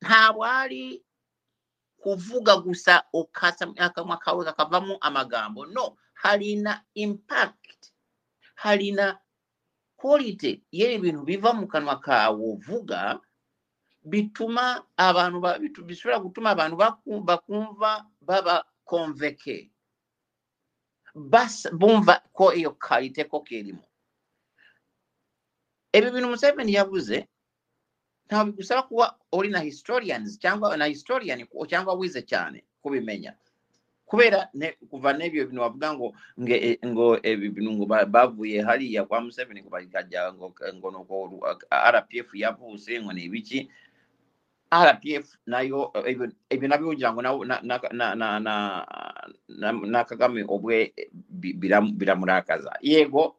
ntabwo ari kuvuga gusa okukasa akamwa kawe kakavamu amagambo. No halina impact. Halina quality. Yeebyo bintu biva mu kanwa kaawe ovuga bituma abantu bisobola kutuma abantu bakumva baba konveke bumva ko eyo kaliteko kerimu. Ebyo bino museveni yabuze ntabwo bigusaba kuba uri na historians cyangwa na historian cyangwa wize cyane kubimenya. Kubera kuva n'ibyo bintu bavuga ngo eh, ngo ibi ngo bavuye hariya kwa museveni ngo bakajya ngo ngo nuko rpf yavuse ngo ni ibiki? Rpf nayo eh, ibyo nabyo kugira ngo na kagame ubwe eh, bi- biram- biramurakaza. Yego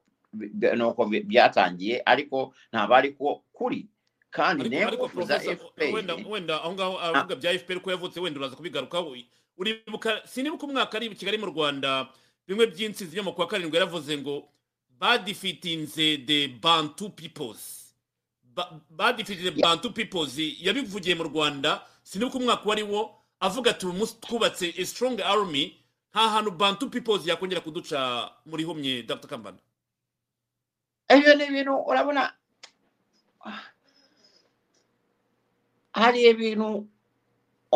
nuko byatangiye ariko ntabwo ariko kuri kandi n'ingufu za fpr wenda wenda aho ngaho aravuga bya fpr ko yavutse wenda uraza kubigarukaho uribuka sinibuka umwaka ari i kigali mu rwanda bimwe by'insinzi byo mu kwa karindwi yaravuze ngo badifitinze the bantu peoples. Ba- badifitinze bantu peoples yabivugiye mu rwanda sinibuka umwaka wari wo avuga ati uyu munsi twubatse a strong army nta hantu bantu peoples yakongera kuduca muri humye dr. Kambana ibyo ni ibintu urabona hali ebintu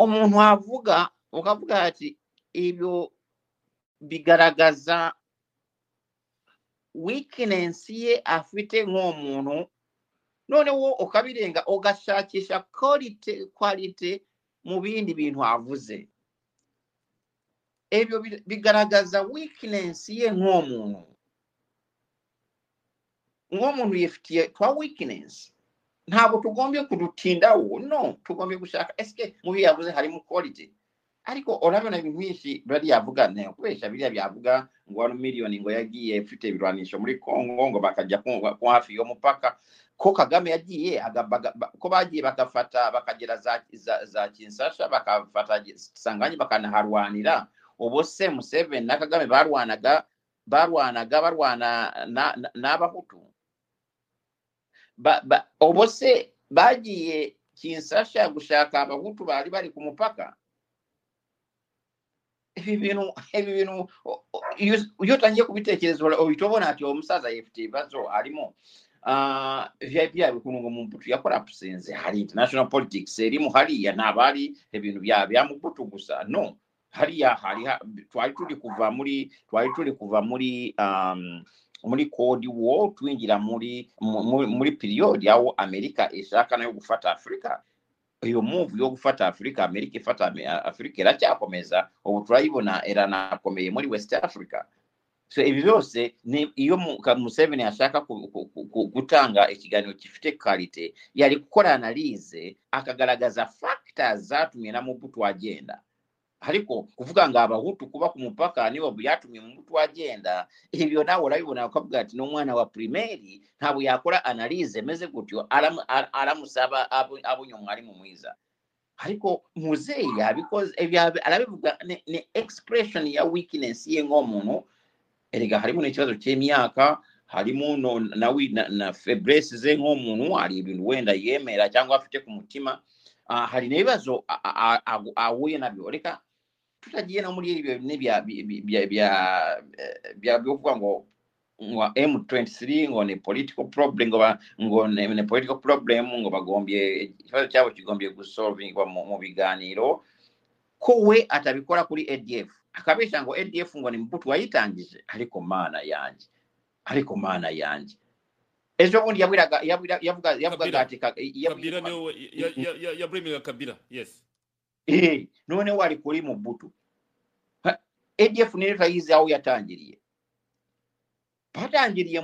omuntu avuga okavuga ati ebyo bigaragaza wiikinensi ye afite ng'omuntu noonewo okabirenga ogashaakisha quality quality mu bindi bintu avuze. Ebyo bigaragaza weakness ye ng'omuntu. Ng'omuntu yefitiye twa weakness. Ntabwo tugombye kudutindaho no tugombye gushaka. Esike mu byo yavuze harimo quality? Ariko urabona ibintu byinshi bari yavuga nayo kubesha biriya byavuga ngo wari miliyoni ngo yagiye ufite ibirwanisho muri congo ngo bakajya ku hafi yo mupaka ko kagame yagiye ko bagiye bagafata bakagera za, kinsasha bakafata sanganye bakanaharwanira. Ubu se museveni na kagame barwanaga barwanaga barwana na- na- n'abahutu obose bagiye kinsasha gushaka abahutu baali bali ku mupaka. Ebyo binu ebyo binu yotangiye kubitekereza obitobona nti omusaza oh, yefute bazo alimu ah, vip abikunuga mumbutu yakola busenze hali international politics erimu haliya nabaali ebintu byamubutu gusa. No haliya twali tuli kuva muri twali tuli kuva muri um, muri kodi wo twinjira muri mu- muri, period aho amerika ishaka nayo gufata afurika iyo move yo gufata afurika amerika ifata afurika iracyakomeza ubu turayibona iranakomeye muri west africa. So ibi byose iyo museveni ashaka gutanga ikiganiro gifite karite yari gukora analize akagaragaza factors zatumye na mubutu agenda ariko kuvuga ngo abahutu kuba ku mupaka nibo byatumye mubutu agenda ibyo nawe urabibona ukavuga ati n'umwana wa primeri ntabwo yakora analize meze gutyo aramu- ara- aramusaba abonye umwarimu mwiza ariko muzeyi yabikoze arabivuga ni, expression ya weakness ye nk'umuntu erega harimo n'ikibazo cy'imyaka harimo no, na, na, na faiblesse ze nk'umuntu hari ibintu wenda yemera cyangwa afite ku mutima uh, hari n'ibibazo ahuye nabyo reka tutagiye no muri ibyo n'ibya bya bya bya- bya byo kuvuga ngo ngo M23 ngo ni political problem ngo ngo ni political problem ngo bagombye ikibazo cyabo kigombye gusolvingwa mu, mu biganiro ko we atabikora kuri ADF akabisha ngo adf ngo ni mputu wayitangije ariko mana yanjye ariko mana yanjye ejo bundi yabwiraga yabwira- yavuga yavugaga ati kabira. niwe ya- ya- ya- kabira yes. Eh, none wari kuri mubutu Ha, adf nayo tayizaawo yatangiriye. Batangiriye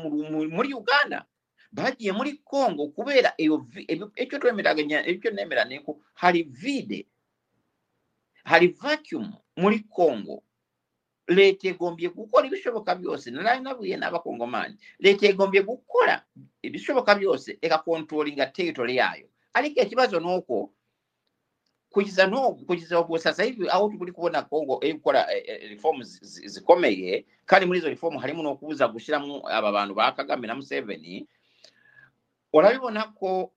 muri uganda. Bagiye muri congo kubeera ekyo twemeraganya ekyo nemera neko hali vide hali vacuum muri congo. Leta egombye gukola ebishoboka byose nalayina buye n'abakongomani leta egombye gukola ebishoboka byose ekakontrolinga territory yayo aliko ekibazo n'okwo uko kugeza n'ubu kugeza ubu sasa hivi aho turi kubona kongo iri gukora eh, eh, reform zi- zi- zikomeye kandi muri izo reform harimo no kubuza gushyiramo aba bantu ba kagame na museveni. Urabibona ko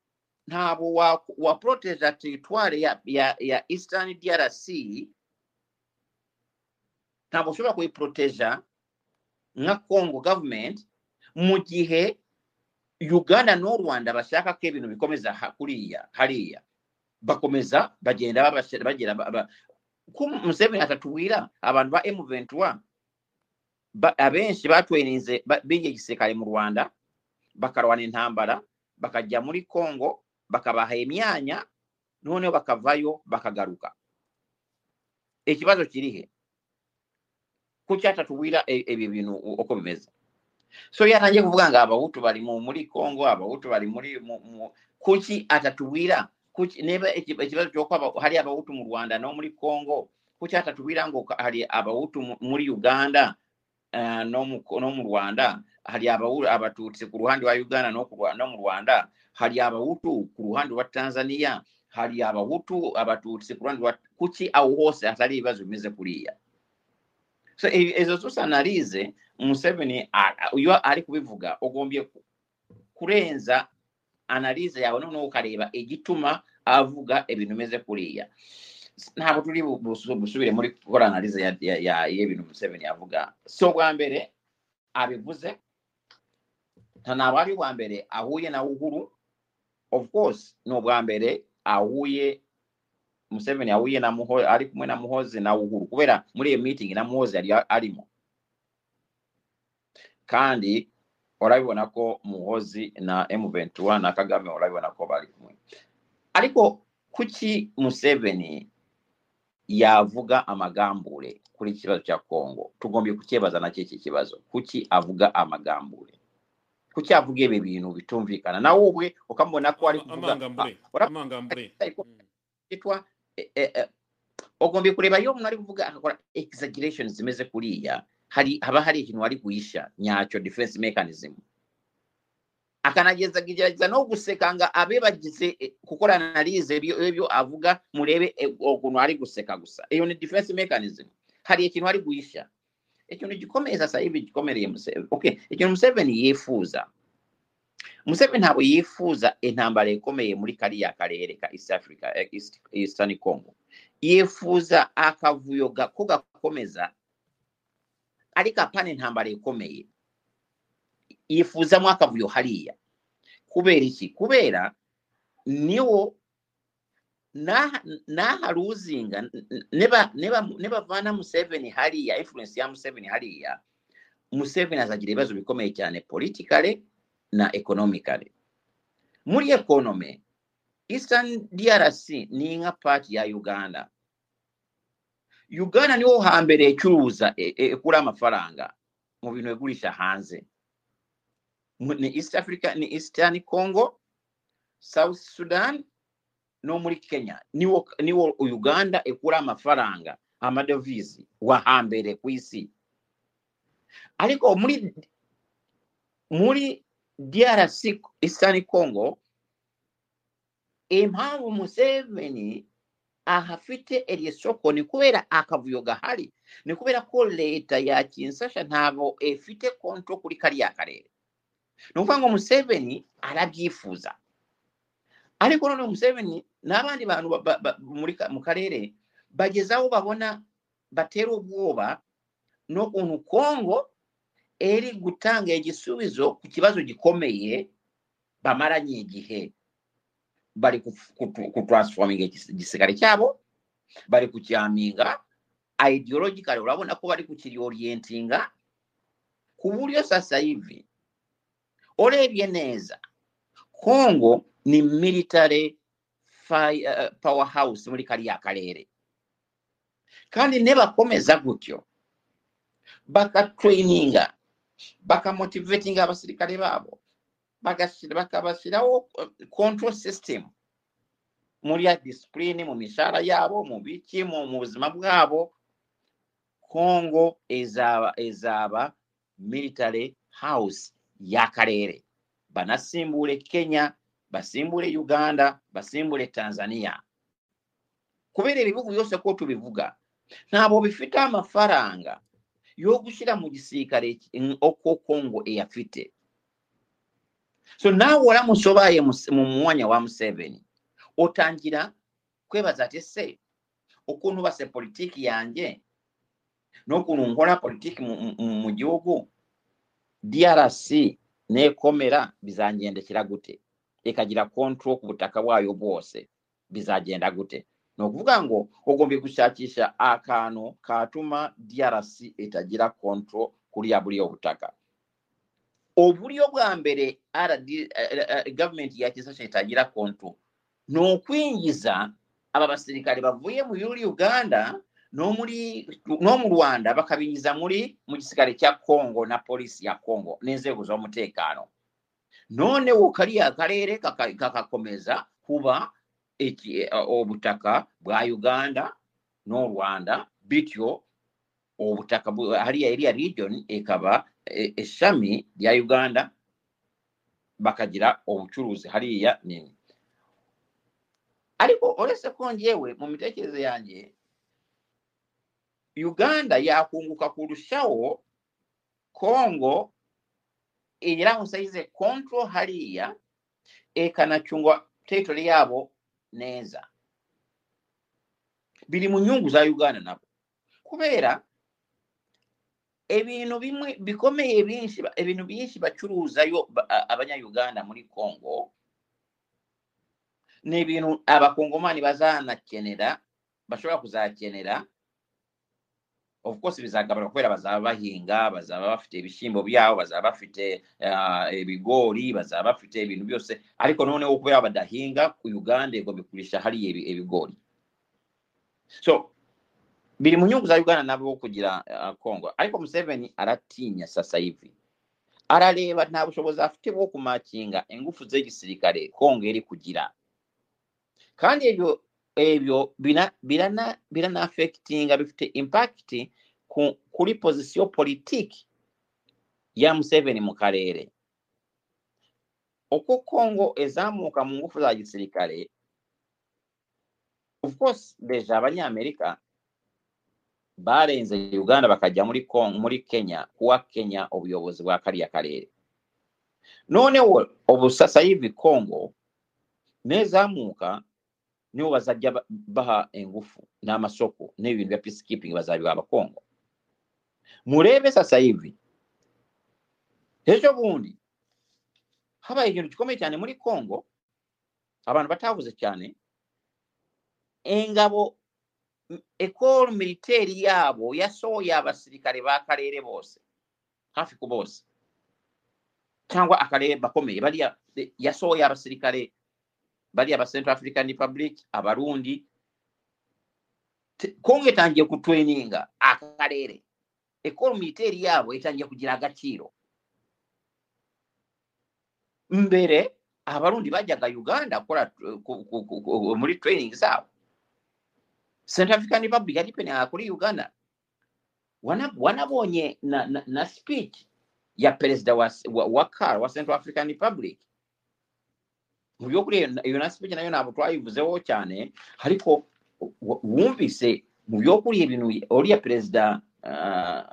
ntabwo wa, wa proteja teritware ya, ya, ya eastern drc ntabwo ushobora kuyiproteja nka congo government mu gihe uganda n'u rwanda bashaka ko ibintu bikomeza kuriya hariya bakomeza bagenda bagenda museveni atatuwira abantu ba emuventua abenshi batweninze beyegise kale mu rwanda bakarwana entambala bakajja muri congo bakabaha emyanya noneho bakavayo bakagaruka. Ekibazo kirihe kukyatatuwira e, ebyo bino uko bimeze? So yatangiye kuvuga nga abahutu bali muri congo abahutu bali muri kuki atatuwira kuki ekibazo kyokuba hali cy'uko aba- hari abahutu mu rwanda no muri congo kuki atatubwira ngo abawutu hari muri uganda eh, no mu rwanda? Hali abatutsi ku ruhande wa uganda no, mu rwanda? Hali abahutu ku ruhande rwa tanzania? Hali abahutu abatutsi ku ruhande rwa kuki aho hose hatari ibibazo bimeze kuriya? So ezo zose analize museveni iyo kubivuga ugombye ku- kurenza analize yawe noneho ukareba igituma avuga ibintu bimeze kuriya. Ntabwo turi busubire muri gukora analize y'ibintu museveni yavuga so bwa mbere abivuze nta ntabwo ari ubwa mbere ahuye na uhuru. Of course ni ubwa mbere ahuye museveni ahuye na muho ari kumwe na muhoze na uhuru. Kubera muri iyo mitingi na muhoze arimo. Kandi urabibona ko muhozi na m21 na kagame urabibona ko bari kumwe ariko kuki museveni yavuga amagambure kuri iki kibazo cya kongo tugombye kucyebaza nacyo iki kibazo kuki avuga amagambure kuki avuga ibi bintu bitumvikana nawe ubwe ukamubona ko ari kuvuga amagambure Ah, Mm. eh, eh, eh, ugombye kureba iyo mwari kuvuga akakora exaggeration zimeze kuriya hari haba hari ikintu wari guhisha nyacyo defense mechanism. Akanageza gerageza no guseka ngo abe bagize eh, gukora analize ibyo ibyo avuga murebe ukuntu ari guseka gusa. Iyo ni defense mechanism. Hari ikintu ari guhisha ikintu gikomeye sasa hivi gikomereye Museveni okay ikintu Museveni yifuza. Museveni ntabwo yifuza intambara ikomeye muri kariya karere ka East Africa eh, East, Eastern Congo. Yifuza akavuyo ko gakomeza ariko apana intambara ikomeye yifuzamo akavuyo hariya kubera iki kubera niwo n'aha ruzinga nibavana Museveni hariya influence ya Museveni hariya Museveni azagira ibibazo bikomeye cyane politikale na ekonomikale muri ekonome Eastern DRC ni nka pati ya Uganda Uganda niwo hambere ecuruza e- e- ekura amafaranga. Mu bintu egulisha hanze. Ni East Africa ni Eastern Congo South Sudan no muri Kenya. Niwo niwo Uganda ekura amafaranga amadovizi wahambere ku isi. Ariko muri muri DRC Eastern Congo impamvu Museveni ahafite iryo soko ni kubera akavuyo gahari ni kubera ko leta ya kinsasha ntabwo efite konto kuri kariya karere. Ni ukuvuga ngo Museveni arabyifuza. Ariko none Museveni n'abandi bantu mu karere bageze aho babona batera ubwoba n'ukuntu Kongo eri gutanga igisubizo ku kibazo gikomeye bamaranye igihe bali ku transforming ekisigale kyabo bali kukyaminga ideological olabonako bali kukiryoryentinga ku bulyo sasa hivi olebye neza congo ni military fire, uh, powerhouse muri kaliya karere kandi nebakomeza gutyo bakatraininga bakamotivatinga abasirikale baabo bakabashyiraho uh, control system. Muri ya discipline mu mishahara yabo mu biki mu buzima bwabo. Congo izaba izaba military house y'akarere banasimbure kenya basimbure uganda basimbure tanzania. Kubera ibihugu byose ko tubivuga ntabwo bifite amafaranga yo gushyira mu gisirikare uko congo iyafite so naawe ola musobaaye mu mwanya wa museveni otangira kwebaza ati esse okunuba se politiiki yanje n'okuno nkola politiiki mu gihugu drc neekomera bizanjendekera gute? Ekagira kontrol ku butaka bwayo bwose bizagenda gute? N'okuvuga ngo ogombye kukyakisa akaano katuma drc etagira kontrol kuli abuli obutaka. obulyo bwa mbere eh, eh, gavumenti yakisa kyetagira konto n'okwingiza abo abasirikale bavuye mu yuli uganda n'omu rwanda bakabinyiza muli mu kisikale kya congo na polisi ya congo n'enzeego z'omuteekaano. Noonewo kali akareere kakakomeza kuba eh, obutaka bwa uganda n'orwanda bityo obutaka hariya area region ekaba essami lya uganda bakagira obucuruzi haliya nini. Ariko oleseko njewe mu miteekerezo yanje uganda yakunguka kurushawo congo iramusaize control haliya ekanacungwa territory yabo neza biri mu nyungu za uganda nabo. Kubeera ibintu bimwe bikomeye ba- byinshi bacuruzayo abanyauganda muri congo ni ibintu abakongomani bazanakenera bashobora kuzakenera. Of course bizagabanuka kubera bazaba bahinga bazaba bafite ibishyimbo byabo bazaba bafite ibigori bazaba bafite ibintu byose. Ariko noneho kubera badahinga uganda ngo bikurisha hariya ibigori so biri mu nyungu za uganda nabo kugira uh, congo. Ariko museveni aratinya sasa hivi. Arareba nta bushobozi afite bwo kumakinga ingufu z'igisirikare congo iri kugira. Kandi ibyo ebyo birana birana affectinga bifite impact ku, kuri pozisiyo politiki ya museveni mu karere. Uko congo ezamuka mu ngufu za gisirikare of course deja abanyamerika Balenze e Uganda bakajja muri Kenya kuwa Kenya obuyobozi bwa kalya kaleere noonewo obusasayivi Congo neezamuuka nibo bazajja baha engufu n'amasoko n'ebintu bya peacekeeping bazaalibwa abakongo mulebe sasa hivi ekyo gundi habaye ekintu kikomeye cyane muri congo abantu bataavuze cyane engabo ekol militeeri yaabo yasooya abasirikale bakaleere boose kafi ku boose. Cyangwa akaleere bakomeye bali yasooya abasirikale bali aba central african republic abarundi. Kongo etangiye kutweninga akaleere. Ekol militeeri yaabwe etangiye kugira agaciro mbere abarundi bajjaga uganda kukola muri training zaabwe. Central african republic yaripenega kuri uganda. Wana- wanabonye na, na, na speech ya perezida wa, wa, wa kar wa central african republic. Mu by'ukuri iyo na speech nayo ntabwo twayivuzeho cyane ariko wumvise mu by'ukuri ibintu uriya perezida uh,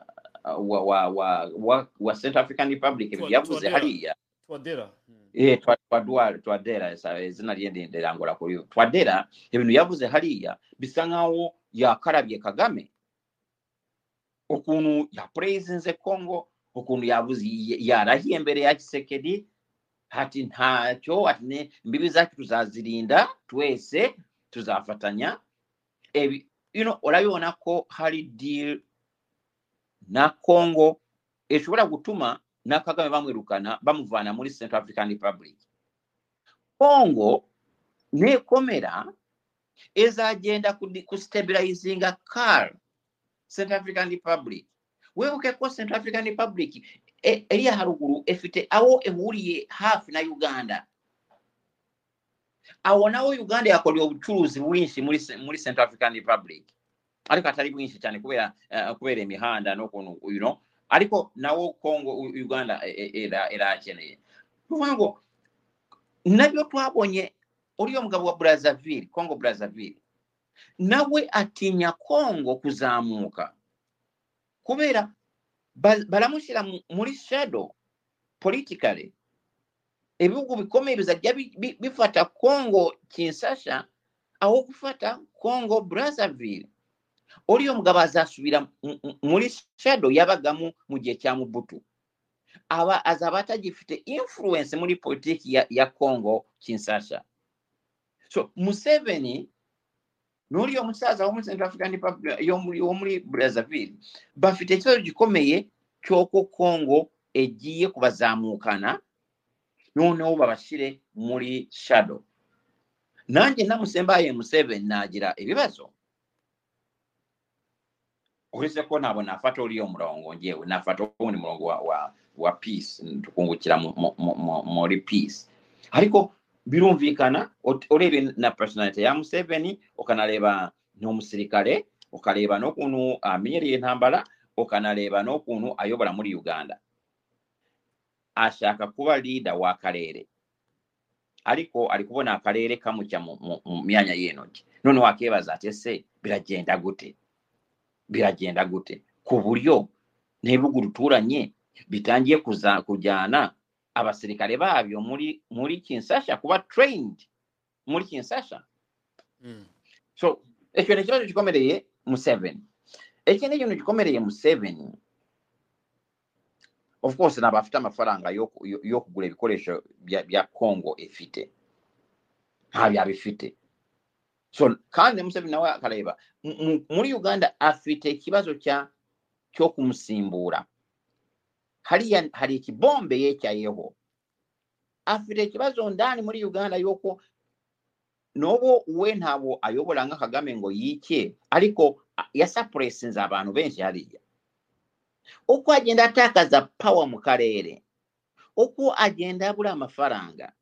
wa, wa, wa, wa, wa central african republic yavuze hariya twadera. Mm. Eh, twa- twadwara twadera sa- izina rye ndi- ndirangura kuri twadera ibintu yavuze hariya bisa nkaho yakarabye kagame. Ukuntu yapurezinze congo ukuntu yavuze y- yarahiye mbere ya kisekedi ati ntacyo ati imbibi zacu tuzazirinda twese tuzafatanya. Ebi- you know, olabibona ko hari deal na congo eshobora gutuma na kagame bamwirukana bamuvana muri central african republic congo nekomera ezagenda kustabilizinga car central african republic. Wewukeko central african republic e- eriya haruguru efite awo ehuriye hafi na uganda. Awo nawo uganda yakolera obucuruzi bwinshi muri, muri central african republic. Ariko atari bwinshi cyane kubera uh, kubera emihanda nokuntu you know. Ariko nawo congo uganda e- era, era erakeneye kuvuga ngo nabyo twabonye oli omugabo wa brazzaville congo brazzaville. Nawe atinya congo kuzaamuuka kubeera balamusira muli shadow politically. Ebibugu bikomereza jja bifata congo kinsasha aw'okufata congo brazzaville. Oli omugabo azaasubira muli shadow yabagamu mu gye kyamubutu aba azaba atagifite influence muri politiki ya, ya congo kinsasha. So museveni n'uriya musaza wo muri central african republic wo muri brazzaville bafite ikibazo gikomeye cy'uko congo egiye kubazamukana noneho babashyire muri shadow. Nanjye namusembaye museveni nagira ibibazo. okozesako naabo nafa toli omulongo njewe nafa toni mulongo wa, wa, wa peace tukungukira muri peace. Ariko birumvikana olebe na personality ya museveni okanaleba n'omusirikale okaleeba n'okunu amenyerera entambala okanaleeba n'okunu ayobala muri uganda. Ashaka kuba liida w'akaleere aliko alikubona akaleere kamukya mu myanya yeeno gye noneho akeebaza ate se biragenda gute biragenda gute. Ku bulyo n'ebibugu lutuulanye bitandye kujaana abaserikale baabyo muli muli kinsasha kuba trained muli kinsasha hmm. so ekyo nekibazo kikomereye museveni ekindi ekyo nekikomereye museveni of course nabo afite amafaranga y'okugula ebikoresho bya congo efite. Ntabyabifite so kandi museveni nawe akareba mu- mu- muri uganda afite ikibazo cya cyo kumusimbura. Hariya hari ikibombe yecyayeho afite ikibazo ndani muri uganda yuko nobo we ntabwo ayobora nka ngo yike ariko yasapuresinze abantu benshi hariya. Uko agenda atakaza pawa mu karere uko agenda abura amafaranga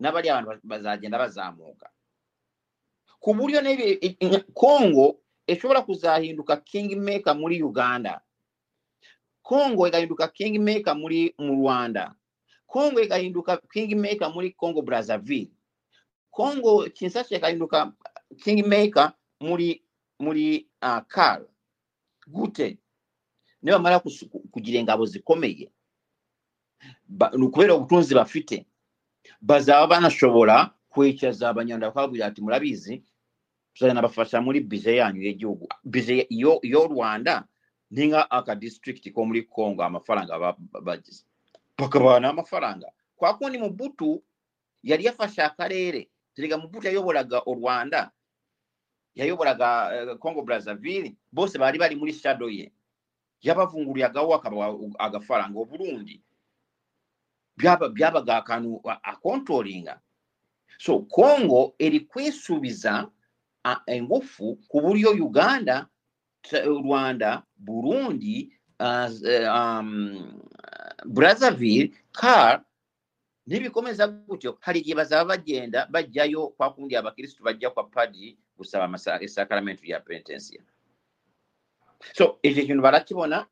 n'abariya abantu ba- bazagenda bazamuka ku buryo i- i- congo ishobora kuzahinduka king maker muri uganda. Congo igahinduka king maker muri mu rwanda. Congo igahinduka king maker muri congo brazzaville. Congo kinsasha igahinduka king maker muri muri uh, car gute? Nibamara kugira ingabo zikomeye. Ni ukubera ubutunzi bafite. bazaaba banasobola kwekyazabanyanda kwabwira ati mulabizi tuzana bafasa muli bize yanyu yegihugu bize yo rwanda ninga aka district ko muri congo amafaranga bagize. Paka bawana amafaranga kwakundi mubutu yali yafashe akarere terega mubutu yayobolaga u rwanda yayobolaga eh, congo brazzaville bose bari bari muri shadow ye. Yabavunguliyagawo akabawa agafaranga oburundi byabaga akanu akontrolinga so congo eri kwesuubiza engufu ku bulyo uganda rwanda burundi uh, um, brazzaville car nibikomeza gutyo kale gye bazaba bagenda bajjayo kwakundi abakristu bajja kwa padi kusaba esakalamento e lya penitensiya so ekyo kino balakibona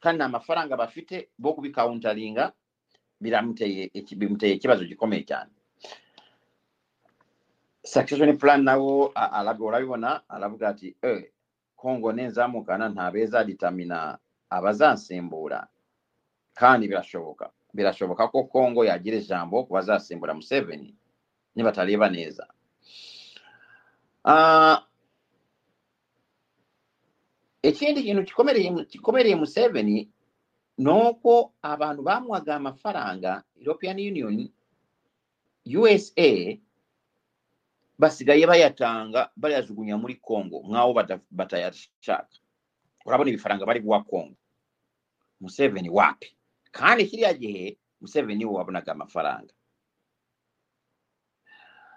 kandi amafaranga bafite bokubikawuntalinga biramuteye bimuteye ikibazo gikomeye cyane succession plan nawo a- arab- urabibona aravuga ati eh, kongo nenzamukana ntabeza ditamina abazansimbura kandi birashoboka birashoboka ko kongo yagira ijambo ku bazasimbura museveni nibatareba neza Ah, ikindi kintu gikomereye museveni ni uko abantu bamwaga amafaranga european union usa basigaye bayatanga bayajugunya muri congo nk'aho batayashaka. Urabona ibifaranga bari guha congo. Museveni wapi? Kandi kiriya gihe museveni wabonaga amafaranga.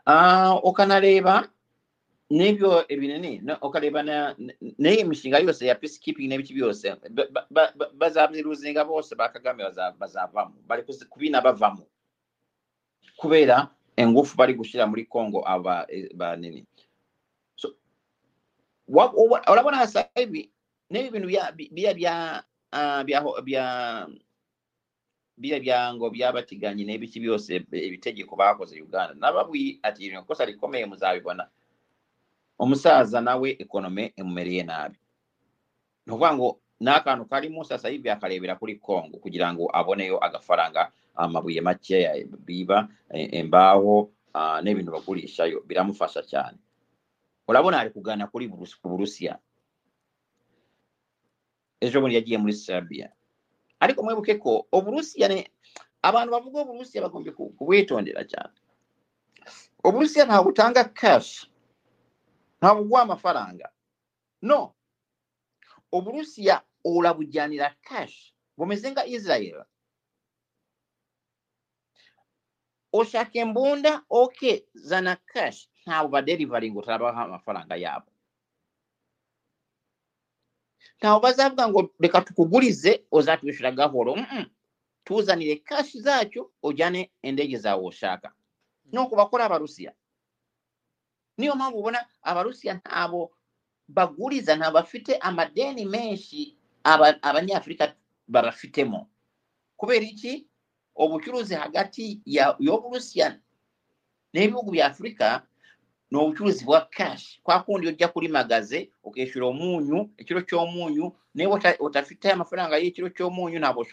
Ah, ukanareba n'ibyo ibinini no- ukareba na- n'iyi mishinga yose ya peacekeeping n'ibiki byose ba- ba- ba- ba- bazabyiruzinga bose ba kagame baza- bazavamo bari kubina bavamo kubera ingufu bari gushyira muri congo aba eh, banini urabona hasa hivi n'ibi bintu bya bya bya biriya byango byabatiganye n'ibiki byose ibitegeko bakoze uganda. Nababwi ati iri kosa rikomeye muzabibona omusaaza nawe ekonome emumereye naabi. Nokuba ngo n'akaano kalimu sasayivi akalebera kuli kongo kugira ngu aboneyo agafaranga ah, amabuye makeya biba e, embaawo ah, n'ebintu bagulishayo biramufasha cyane urabona ari kugana kuri burusiya ejo bundi yagiye muri serbia. Ariko mwibuke ko uburusiya abantu bavuga uburusiya bagombye kubwitondera cyane uburusiya ntabwo butanga kashi nabugwa amafaranga. No. Oburusiya olabujjanira cash. Bumeze nga israel. Oshaka embunda oke zana cash. Ntawe baderivalinga otalabako amafaranga yaabo. Ntawe bazavuga ngu leka tukugulize oza twishyura gahoro. Tuzanire kashi zaakyo ojane endege zaawe oshaka. Mm. N'okubakola abarusiya mm -hmm. Niyo mpamvu ubona abarusiya ntabo baguriza ntabwo bafite amadeni menshi aba- abanyafurika barafitemo. Kubera iki? Ubucuruzi hagati ya y'uburusiya n'ibihugu bya afurika ni ubucuruzi bwa kashi kwa kundi ujya kuri magaze ukishyura umunyu ikiro cy'umunyu niba udafite amafaranga y'ikiro cy'umunyu ntabwo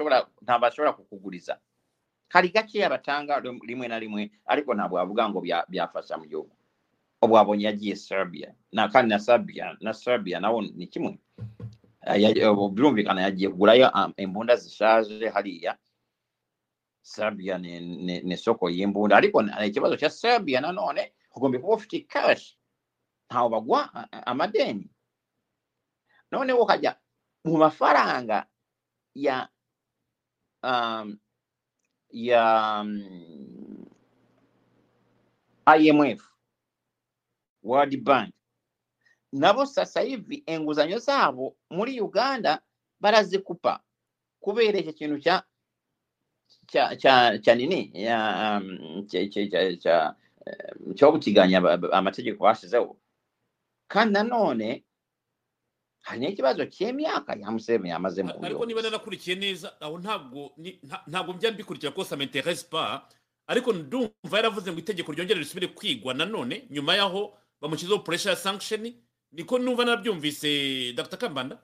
bashobora kukuguriza. Hari gakeya batanga rim- rimwe na rimwe ariko ntabwo bavuga ngo bya- byafasha mu gihugu ubu wabonye yagiye serbia. Na kandi na serbia na serbia nawo ni kimwe. Eh, ubu birumvikana yagiye kugurayo um, imbunda zishaje hariya. Serbia ni, ni, ni soko y'imbunda. Ariko na- ikibazo cya serbia nanone ugomba kuba ufite cash. Ntawe bagwa amadeni. Noneho ukajya mu mafaranga ya um, ya um, imf world bank. Nabo sasa hivi inguzanyo zabo muri uganda barazikupa kubera icyo kintu cya cya cya cya nini? Ya um, cyo gutiganya amategeko bashyizeho kandi nanone hari n'ikibazo cy'imyaka ya museveni yamaze mu ariko niba narakurikiye neza aho ntabwo ntabwo njya mbikurikira ko ça m'intéresse pas ariko ndumva yaravuze ngo itegeko ryongere risubire kwigwa nanone nyuma yaho bamushyizeho pressure ya sanction niko numva nabyumvise dr. Kambanda.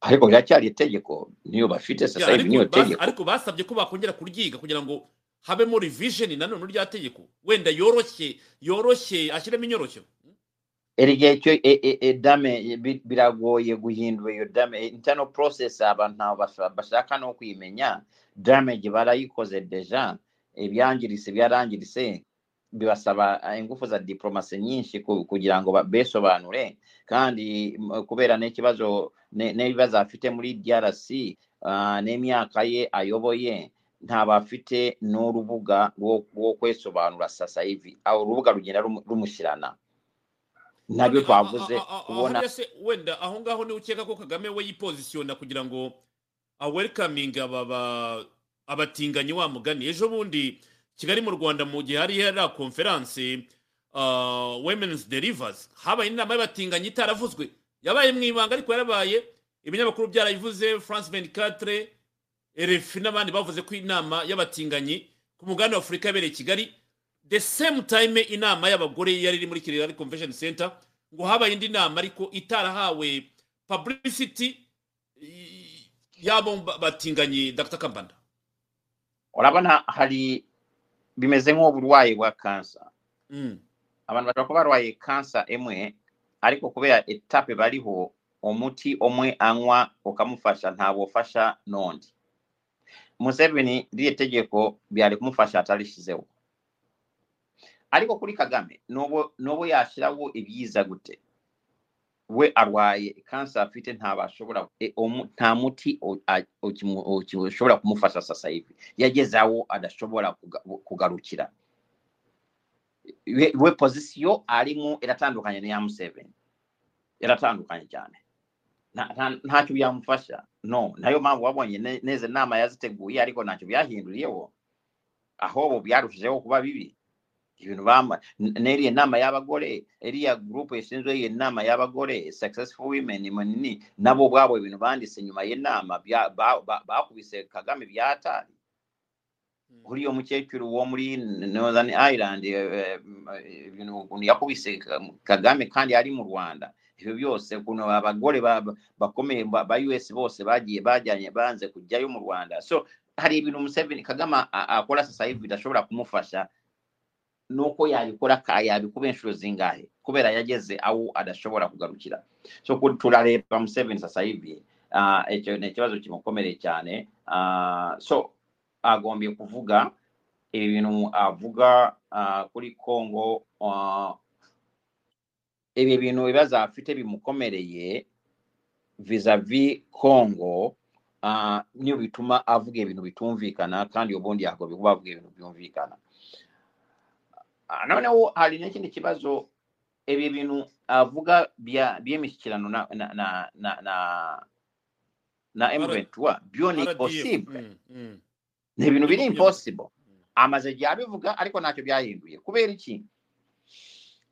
Ariko riracyari itegeko niyo bafite sasa ariko niyo tegeko. ariko basabye ko bakongera kuryiga kugira ngo habemo revision nanone rya tegeko. Wenda yoroshye yoroshye ashyiremo inyoroshyo erega icyo e- e- e- dame bi- biragoye guhindura iyo dame. Internal process ntabwo basha- bashaka no kuyimenya damage barayikoze deja ibyangiritse byarangiritse. Bibasaba eh, ingufu za diplomasi nyinshi ku- kugira ngo ba- besobanure. Kandi kubera n'ikibazo n'ibibazo afite muri drc ah, n'imyaka ye ayoboye ntabwo afite n'urubuga rwo kwesobanura sasa hivi. Aho urubuga rugenda rumu- rumushyirana. A- twavuze a- a- a- kubona wenda aho ngaho ni we ukeka ko kagame we yipozisiyona kugira ngo awelikaminga aba ba- abatinganyi wa mugani. Ejo bundi kigali mu rwanda mu gihe hari hariya konferanse uh, women's delivers habaye inama y'abatinganyi itaravuzwe. Yabaye mu ibanga ariko yarabaye ibinyamakuru byarayivuze france 24 rfi n'abandi bavuze ko inama y'abatinganyi ku mugabane wa afurika yabereye kigali. The same time inama y'abagore yari iri muri kigali convention center ngo habaye indi nama ariko itarahawe publicity y'abo ba- batinganye dr. Kambanda. Urabona hari bimeze nk'obulwayi bwa kansa mm. abantu bataba balwaye kansa emwe ariko kubera etape baliho omuti omwe anywa okamufasha ntabwofasha nondi. Museveni liri etegeko byali kumufasha atalishyizewo ariko kuri kagame n'obwo yashirawo ebyiza gute? We arwaye kansa afite ntabashobora e, nta muti ushobora kumufasha sasa hivi yageze aho adashobora kuga- kugarukira. We, pozisiyo arimo iratandukanye n'iya museveni. Iratandukanye cyane. Nta- nta- ntacyo byamufasha. No na yo mpamvu wabonye ne- neza inama yaziteguye ariko ntacyo byahinduriyeho. Ahubwo byarushijeho kuba bibi. Ibintu bamba n- n'iriya nama y'abagore iriya gurupe ishinzwe iyo nama y'abagore successful women munini nabo ubwabo ibintu banditse nyuma y'inama bakubise kagame byatari uriya mukecuru wo muri northern ireland eh, eh, ibintu yakubise kagame kandi ari mu rwanda. Ibyo byose ukuntu abagore ba- ba- bakomeye ba us bose bagiye bajyanye banze kujyayo mu rwanda. So hari ibintu museveni kagame akora sasa hivi bidashobora kumufasha nuko yabikora yabikuba inshuro zingahe? Kubera yageze aho adashobora kugarukira. So turareba museveni sasa hivi icyo ni ikibazo kimukomereye cyane Ah, so agombye kuvuga ibi bintu avuga ah, kuri congo ah, ibi bintu ibibazo afite bimukomereye vizavi congo ah, niyo bituma avuga ibintu bitumvikana kandi ubundi yagombye kuba avuga ibintu byumvikana Ah, anoonawo alina ekindi kibazo ebyo ebinu avuga by'emisukirano na mventua byoni possible. Nebino biri impossible. amaze gyabivuga ariko nakyo byahinduye kubeera eki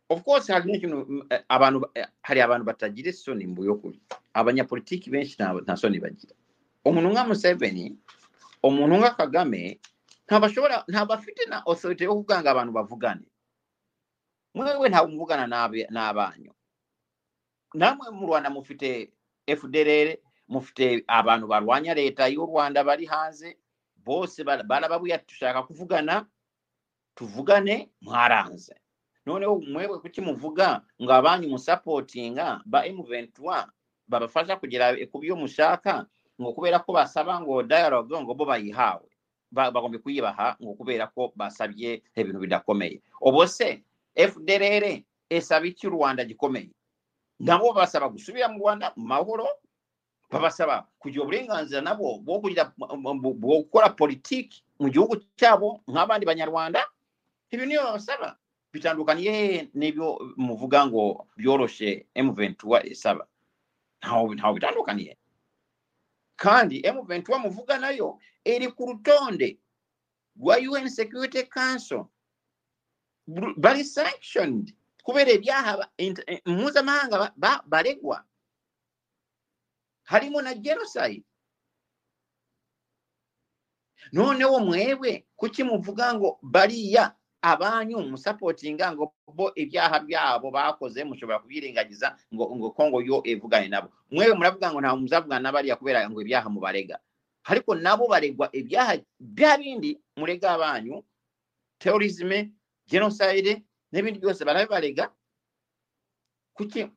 of course halina kino mm, eh, abantu eh, hari abantu batagira esoni mu byokuri abanyapolitiiki benshi nta soni bagira. Omuntu nga museveni omuntu nga kagame ntabwo ntabafite na authority yo kuganga abantu bavugane. Mwewe ntabwo muvugana n'abanyu namwe mu rwanda mufite fdrr mufite abantu barwanya leta y'u rwanda bari hanze bose barababuya dushaka kuvugana tuvugane mwaranze. Noneho mwewe kuki muvuga ngo abanyu musapotinga ba M23 babafasha kugera ku byo mushaka ngo kubera ko basaba ngo dialogue ngo bo bayihawe ba- bagomba kuyibaha ngo kubera ko basabye ibintu bidakomeye. Ubu se fdrr esaba iki u rwanda gikomeye? Nabo basaba gusubira mu rwanda mu mahoro babasaba kugira uburenganzira nabo bwo gukora politiki mu gihugu cyabo nk'abandi banyarwanda? Ibi niyo babasaba. Bitandukaniye hehe n'ibyo muvuga ngo byoroshye M23 isaba ntaho bitandukaniye kandi M23 muvuga na yo eri ku lutonde lwa un security council. Bali sanctioned kubeera ebyahaba e, mpuzamahanga balegwa. Halimu na genocide. Noonewo mwebwe kuki muvuga ngo baliya abaanyi omusapootinga ngo bo ebyaha byabo bakoze mushobora kubirengagiza ngo kongo yo evugane nabo. Mwebwe mulavuga ngo ntawe muzavugana nabalya kubeera ngo ebyaha mubalega. Ariko nabo baregwa ibyaha bya bindi murega abanyu terorisme genocide n'ibindi byose barabibarega kuki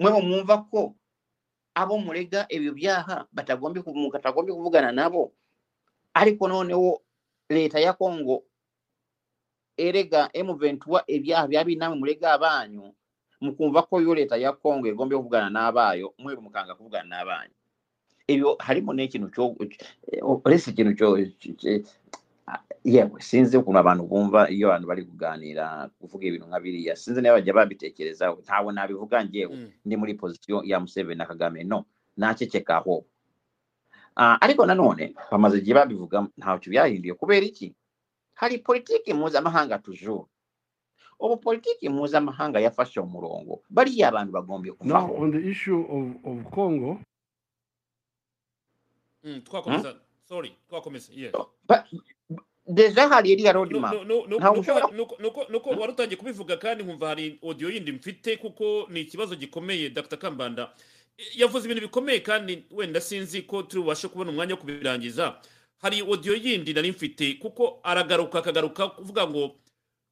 mwe mwumva ko abo murega ibyo byaha batagombye mutagombye kuvugana nabo? Ariko noneho leta ya kongo erega M23 ibyaha bya binamwe murega abanyu mukumva ko yo leta ya kongo igomba kuvugana n'abayo mwe mukanga kuvugana n'abanyu ibyo harimo n'ikintu cyo uretse ikintu yewe sinzi ukuntu abantu bumva iyo abantu bari kuganira kuvuga ibintu nka biriya. Sinzi niba bajya babitekerezaho ntabwo nabivuga njyewe Mm. ndi muri pozisiyo ya Museveni na Kagame. No naceceka aho ariko nanone bamaze igihe babivuga ntacyo byahinduye. Kubera iki? Hari politiki mpuzamahanga tujuru ubu politiki mpuzamahanga yafashe umurongo bariya abantu bagombye Now, kuvaho on the issue of, of Congo, Mm, twakomeza sorry twakomeza yes Ba- deja hari iriya roadmap nuko- wari utangiye kubivuga kandi nkumva hari audio yindi mfite kuko ni ikibazo gikomeye dr kambanda yavuze ibintu bikomeye kandi wenda sinzi ko turi bubashe kubona umwanya wo kubirangiza hari audio yindi nari mfite kuko aragaruka akagaruka kuvuga ngo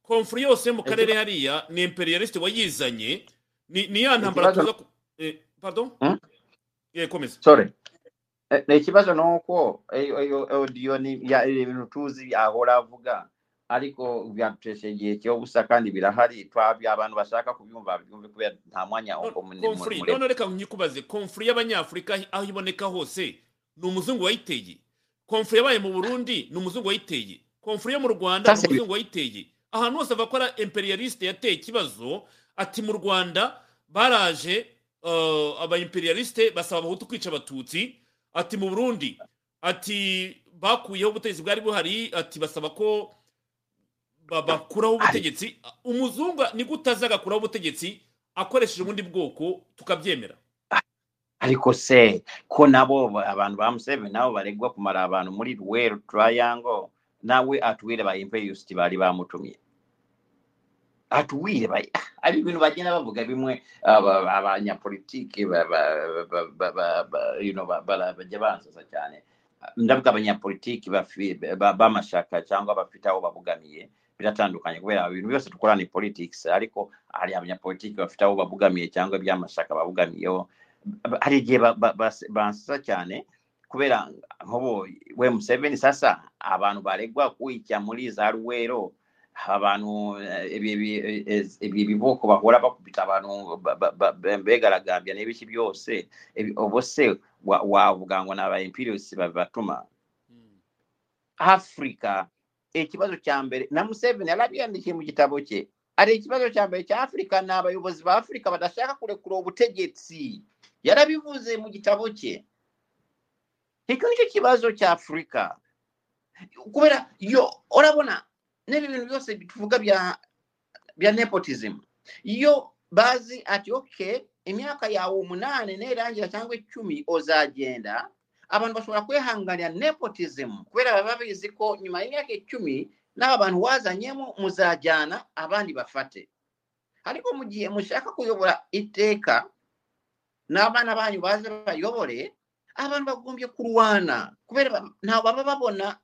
konfuri yose yo mu karere hariya ni imperialiste wayizanye ni ya ntambara tuza pardon Hmm? Eh, komeza sorry ikibazo ni uko iyo iyo audio ni ya ibintu tuzi ahora avuga ariko byadutesha igihe cy'ubusa kandi birahari abantu bashaka kubyumva babyumve kubera nta mwanya uko muremure none reka nkikubaze conflit y'abanyafurika aho iboneka hose ni umuzungu wayiteye conflit yabaye mu burundi ni umuzungu wayiteye conflit yo mu rwanda ni umuzungu wayiteye ahantu hose ava ko ari imperialiste yateye ikibazo ati mu rwanda baraje aba imperialiste basaba abahutu kwica abatutsi. Ati mu burundi ati bakuyeho ubutegetsi bwari buhari ati basaba ko ba- bakuraho ubutegetsi. Umuzungu ni gute aza agakuraho ubutegetsi akoresheje ubundi bwoko tukabyemera? Ariko se ko nabo ba- abantu ba museveni nabo baregwa kumara abantu muri rweru turayango nawe atuwire ba imperialist bari bamutumye? Atuwire ari ibintu bagenda bavuga bimwe abanyapolitiki bajya bansaza cyane ndavuga abanyapolitiki b'amashaka cyangwa bafite aho babugamiye biratandukanye kubera ibintu byose dukora ni politics ariko hari abanyapolitiki bafite aho babugamiye cyangwa iby'amashaka babugamiyeho hari igihe ba- ba- bansaza cyane kubera nk'ubu we museveni sasa abantu baregwa kwica muri za ruwero bano eh, ebyo eh, eh, ebibuuko bakola bakubita bano beegalagambya n'ebiki byose. Obose wabugangwa n'aba imperialist babibatuma hmm. africa ekibazo kyambere na museveni alabya ndiki mu kitabo kye ate ekibazo kyambere kya africa n'abayobozi ba africa batashaka kulekula obutegetsi. Yalabibuuze mu kitabo kye. Ekyo nikyo kibazo kya africa. Kubeera yo olabona n'ibi bintu byose tuvuga bya bya nepotism? Iyo bazi ati okay imyaka yawe umunani nirangira cyangwa icumi uzagenda abantu bashobora kwihanganira nepotism kubera baba bizi ko nyuma y'imyaka icumi n'aba bantu wazanyemo muzajyana abandi bafate. Ariko mu gihe mushaka kuyobora iteka n'abana banyu baze bayobore abantu bagombye kurwana kubera ntabwo baba babona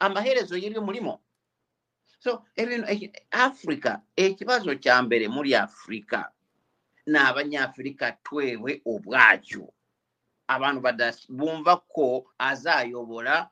amaherezo y'ibyo murimo so ebino e- africa ekibazo kya mbere muli africa. N'abanyafirika twewe obwakyo. Abantu bumvako aze ayobola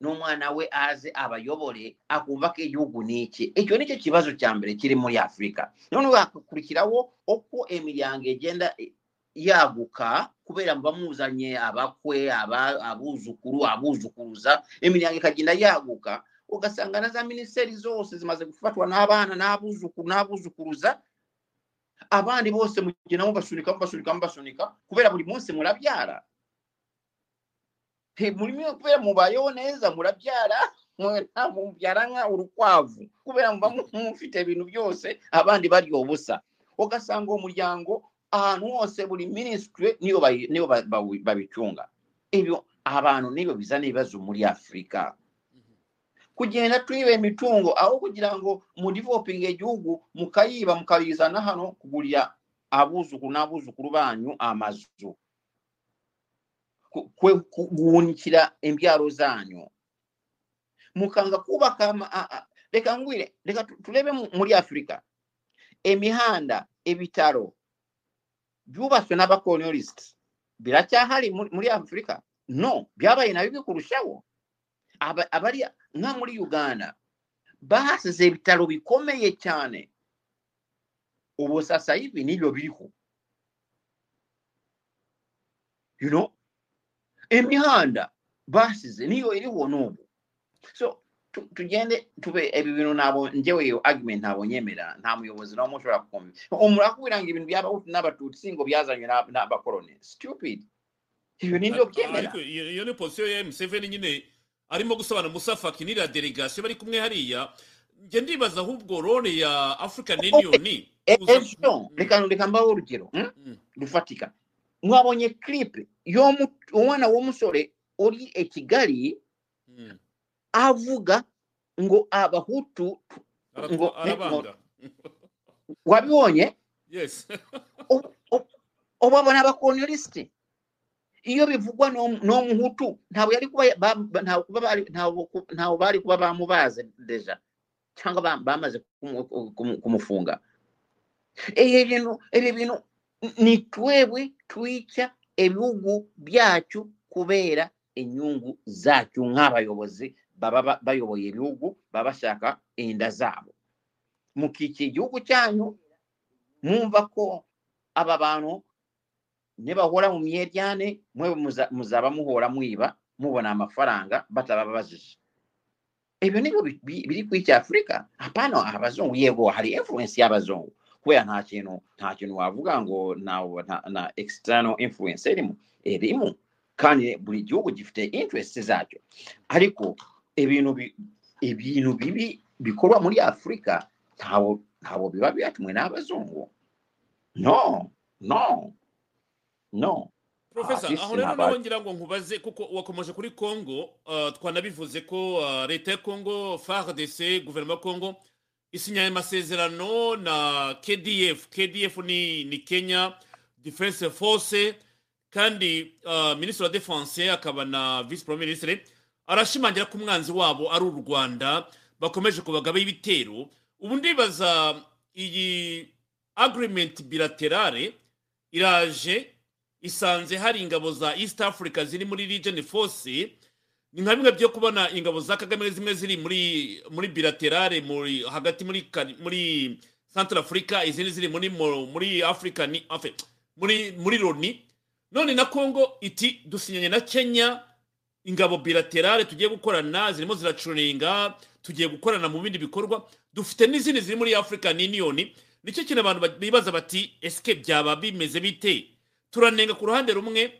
n'omwana we aze abayobole akumvako egihugu n'ekye ekyo nikyo kibazo kya mbere kiri muri afirika nono akakurikirawo okwo emiryango egenda e, yaaguka kubeera mubamuzanye abakwe abuuzukulu abuuzukuluza emiryango ekagenda yaaguka. Ugasanga za minisiteri zose zimaze gufatwa n'abana n'abuzukuru n'abuzukuruza abandi bose mugenda mubasunika mubasunika mubasunika kubera buri munsi murabyara. He, muri mwe kubera mubayeho neza murabyara mubyara nka urukwavu kubera muba mufite ibintu byose abandi barya ubusa. Ugasanga uwo muryango ahantu hose buri minisitiri niyo babicunga ibyo abantu nibo bizana ibibazo muri afurika kugenda twiba imitungo aho kugira ngo mudivopinge igihugu mukayiba mukayizana hano kugurira abuzukuru n'abuzukuru banyu amazu kugunikira imbyaro zanyu mukanga kubaka reka ngwire reka turebe muri afurika imihanda ibitaro byubatswe n'abakolonialisiti biracyahari muri afurika no byabaye na bibi kurushaho Aba- abari nka muri uganda basize ibitaro bikomeye cyane ubu sasa hivi nibyo biriho you know imihanda basize niyo iriho n'ubu so tugende tube ibi bintu ntabwo njyewe iyo argument ntabwo nyemera nta muyobozi n'umwe ushobora kukomeza umuntu akubwira ngo ibintu by'abahutu n'abatutsi ngo byazanywe n'a- n'abakoloni stupid ibyo ni byo byemera iyo ni posiyo ya museveni nyine arimo gusobanura musafa kinira delegasiyo bari kumwe hariya. Njye ndibaza ahubwo role ya african union ejo reka reka mbaho urugero hmm? Mm. rufatika. Mwabonye clip. Y'umwana w'umusore uri i kigali Mm. avuga ngo abahutu ngo wabibonye? Ubabona <laughs> abakolonialisiti iyo bivugwa n'umuhutu ntabwo yari kuba ba- ba- ntabwo bari- kuba bamubaze deja cyangwa ba- bamaze kumu- kumu- kumufunga. Ibi bintu ibi bintu ni twebwe twica ibihugu byacu kubera inyungu zacu nk'abayobozi baba ba- bayoboye ibihugu baba bashaka inda zabo. Mukikiye igihugu cyanyu mwumva ko aba bantu nibahora mu myeryane mwe muza- muzaba muhora mwiba mubona amafaranga batababajije ibyo nibyo bi- bi- biri ku icya afurika hapana abazungu yego hari influence y'abazungu. Kubera nta kintu nta kintu wavuga ngo na, na, na external influence irimo irimo kandi buri gihugu gifite interest zacyo ariko ibintu bi- ibintu bibi bikorwa muri afurika ntabwo ntabwo biba byatumwe n'abazungu no no no. Profesa Ah, aho rero naho ngira ngo nkubaze kuko wakomeje kuri congo uh, twanabivuze ko uh, leta ya congo fardc guverinoma ya congo isinyanye amasezerano na kdf kdf ni, ni kenya defense force kandi uh, minisitiri wa defense akaba na vice premier ministre arashimangira ko umwanzi wabo ari u rwanda bakomeje kubagabaho ibitero. Ubu ndibaza iyi agreement bilaterale iraje isanze hari ingabo za east africa ziri muri region force ni nka bimwe byo kubona ingabo za kagame zimwe ziri muri muri bilaterale muri hagati muri muri central africa izindi ziri muri muri africa ni muri muri loni. None na congo iti dusinyanye na kenya ingabo bilaterale tugiye gukorana zirimo ziracuringa tugiye gukorana mu bindi bikorwa dufite n'izindi ziri muri african union. Nicyo kintu abantu ba- bibaza bati esike byaba bimeze bite? Turanenga ku ruhande rumwe.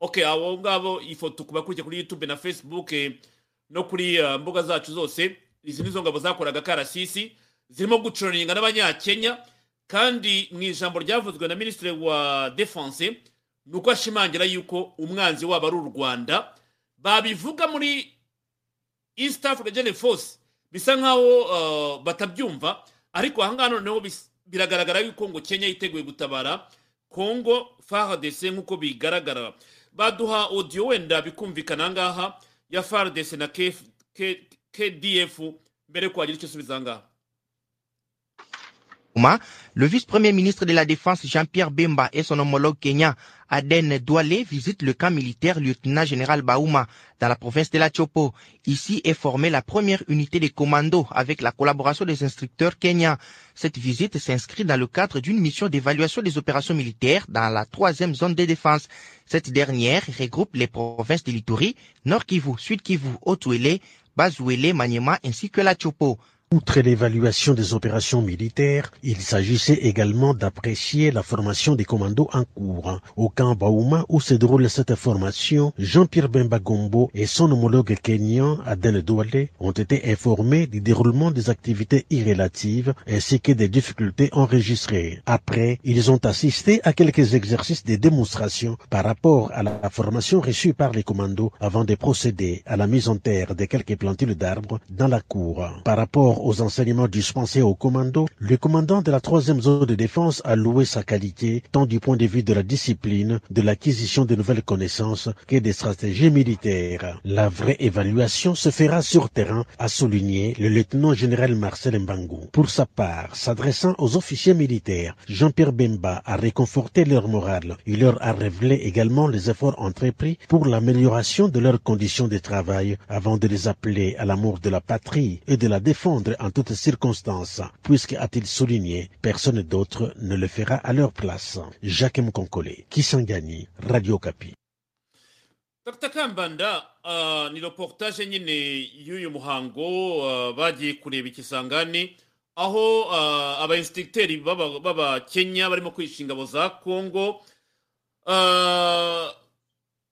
Okay abo ngabo ifoto ku bakurikiye kuri youtube na facebook eh, no kuri uh, mbuga zacu zose izi nizo ngabo zakoraga karasisi zirimo gucuringa n'abanyakenya. Kandi mu ijambo ryavuzwe na minisitiri wa defense ni uko ashimangira yuko umwanzi wabo ari u rwanda. Babivuga muri east africa force bisa nkaho uh, batabyumva. Ariko ahangaha noneho biragaragara yuko ngo kenya yiteguye gutabara. Congo fardc nk'uko bigaragara. Baduha audio wenda bikumvikana ahangaha ya fardc na KF K- kdf mbere yo kuhagira icyo usubiza ahangaha Ouma, le vice-premier ministre de la Défense Jean-Pierre Bemba et son homologue kenyan Aden Douale visitent le camp militaire lieutenant-général Baouma dans la province de la Chopo. Ici est formée la première unité de commando avec la collaboration des instructeurs kenyans. Cette visite s'inscrit dans le cadre d'une mission d'évaluation des opérations militaires dans la troisième zone de défense. Cette dernière regroupe les provinces de l'Ituri, Nord Kivu, Sud Kivu, Otuele, Bazuele, Maniema ainsi que la Chopo. Outre l'évaluation des opérations militaires, il s'agissait également d'apprécier la formation des commandos en cours. Au camp Baouma où se déroule cette formation, Jean-Pierre Bemba Gombo et son homologue kenyan Aden Douale ont été informés du déroulement des activités irrélatives ainsi que des difficultés enregistrées. Après, ils ont assisté à quelques exercices de démonstration par rapport à la formation reçue par les commandos avant de procéder à la mise en terre de quelques plantules d'arbres dans la cour. Par rapport aux enseignements dispensés aux commandos, le commandant de la troisième zone de défense a loué sa qualité tant du point de vue de la discipline, de l'acquisition de nouvelles connaissances que des stratégies militaires. La vraie évaluation se fera sur terrain, a souligné le lieutenant général Marcel Mbangou. Pour sa part, s'adressant aux officiers militaires, Jean-Pierre Bemba a réconforté leur morale. Il leur a révélé également les efforts entrepris pour l'amélioration de leurs conditions de travail avant de les appeler à l'amour de la patrie et de la défendre en toutes circonstances, puisque, a-t-il souligné, personne d'autre ne le fera à leur place. Jacques Mkonkole, Kisangani, Radio Kapi. dr kambanda uh, ni reportage nyine y'uyu muhango uh, bagiye kureba ikisangani aho uh, abainsitigiteri b'abakenya barimo kwica ingabo za congo uh,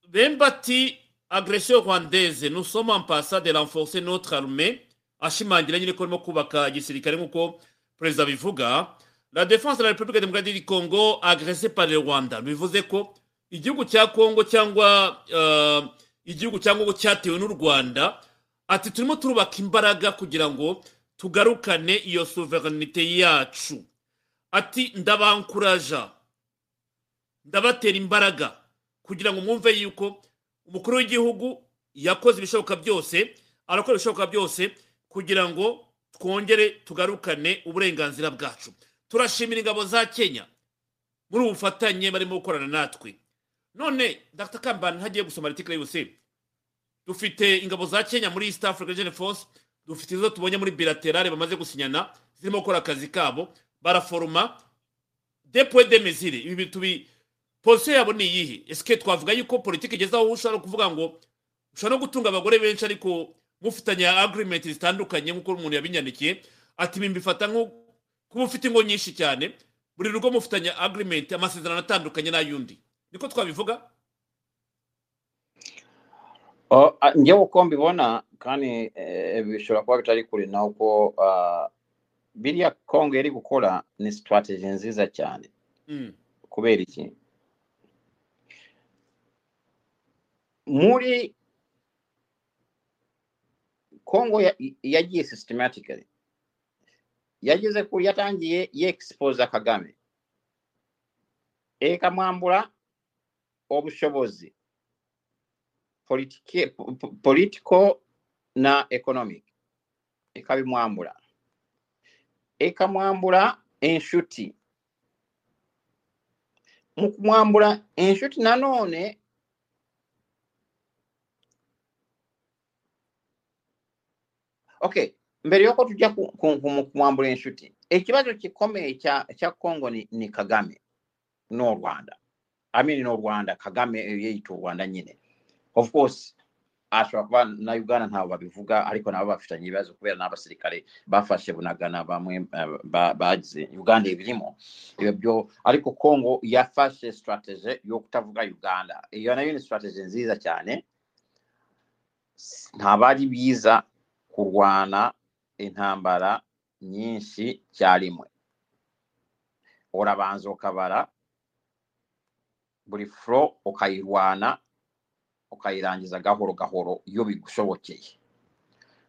bemba ati agression rwandaise nous sommes en passant de renforcer notre armée ashimangira nyine ko barimo kubaka igisirikare nk'uko perezida bivuga la défense de la république démocratique du congo agressée par le rwanda. Bivuze ko igihugu cya kongo cyangwa uh, igihugu cya kongo cyatewe n'u rwanda ati turimo turubaka imbaraga kugira ngo tugarukane iyo sovereignite yacu. Ati ndabankuraja ndabatera imbaraga kugira ngo mwumve yuko umukuru w'igihugu yakoze ibishoboka byose arakora ibishoboka byose kugira ngo twongere tugarukane uburenganzira bwacu. Turashimira ingabo za kenya muri ubu bufatanye barimo gukorana natwe. None dr. Kambani ntagiye gusoma aritikire yose. Dufite ingabo za kenya muri east africa region force. Dufite izo tubonye muri bilaterale bamaze gusinyana zirimo gukora akazi kabo. Baraforoma depoe de mesure. Ibi tubi posiyo yabo ni iyihe? Esike twavuga yuko politiki igeze aho ushobora kuvuga ngo ushobora no gutunga abagore benshi ariko mufitanye agreement zitandukanye nk'uko umuntu yabinyandikiye ati ibi mbifata nko kuba ufite ingo nyinshi cyane buri rugo mufitanye agreement amasezerano atandukanye n'ay'undi. Niko twabivuga? Njyewe uko mbibona kandi eh, bishobora kuba bitari kure na uko biriya kongo yari gukora ni strategy nziza cyane. Mm, kubera iki? Muri congo yagiye systematically. Yageze ku yatangiye yeexposa kagame. Ekamwambula obusobozi political na economic. Ekabimwambula ekamwambula ensuti mu kumwambula ensuti nanoone okay mbere yuko tujya kumwambura inshuti ikibazo gikomeye cya congo ni, ni kagame n'u rwanda. Amini n'u rwanda kagame eh, yiyita u rwanda nyine. Of course ashobora kuba na uganda ntabwo babivuga ariko nabo bafitanye ibibazo kubera n'abasirikare bafashe bunagana bamwe eh, bagize uganda ibirimo. Ibyo byo ariko congo yafashe strategy yo kutavuga uganda. Iyo nayo ni strategy nziza cyane. Ntabari ari biza kurwana intambara nyinshi cyarimwe urabanza ukabara buri furo ukayirwana ukayirangiza gahoro gahoro iyo bigushobokeye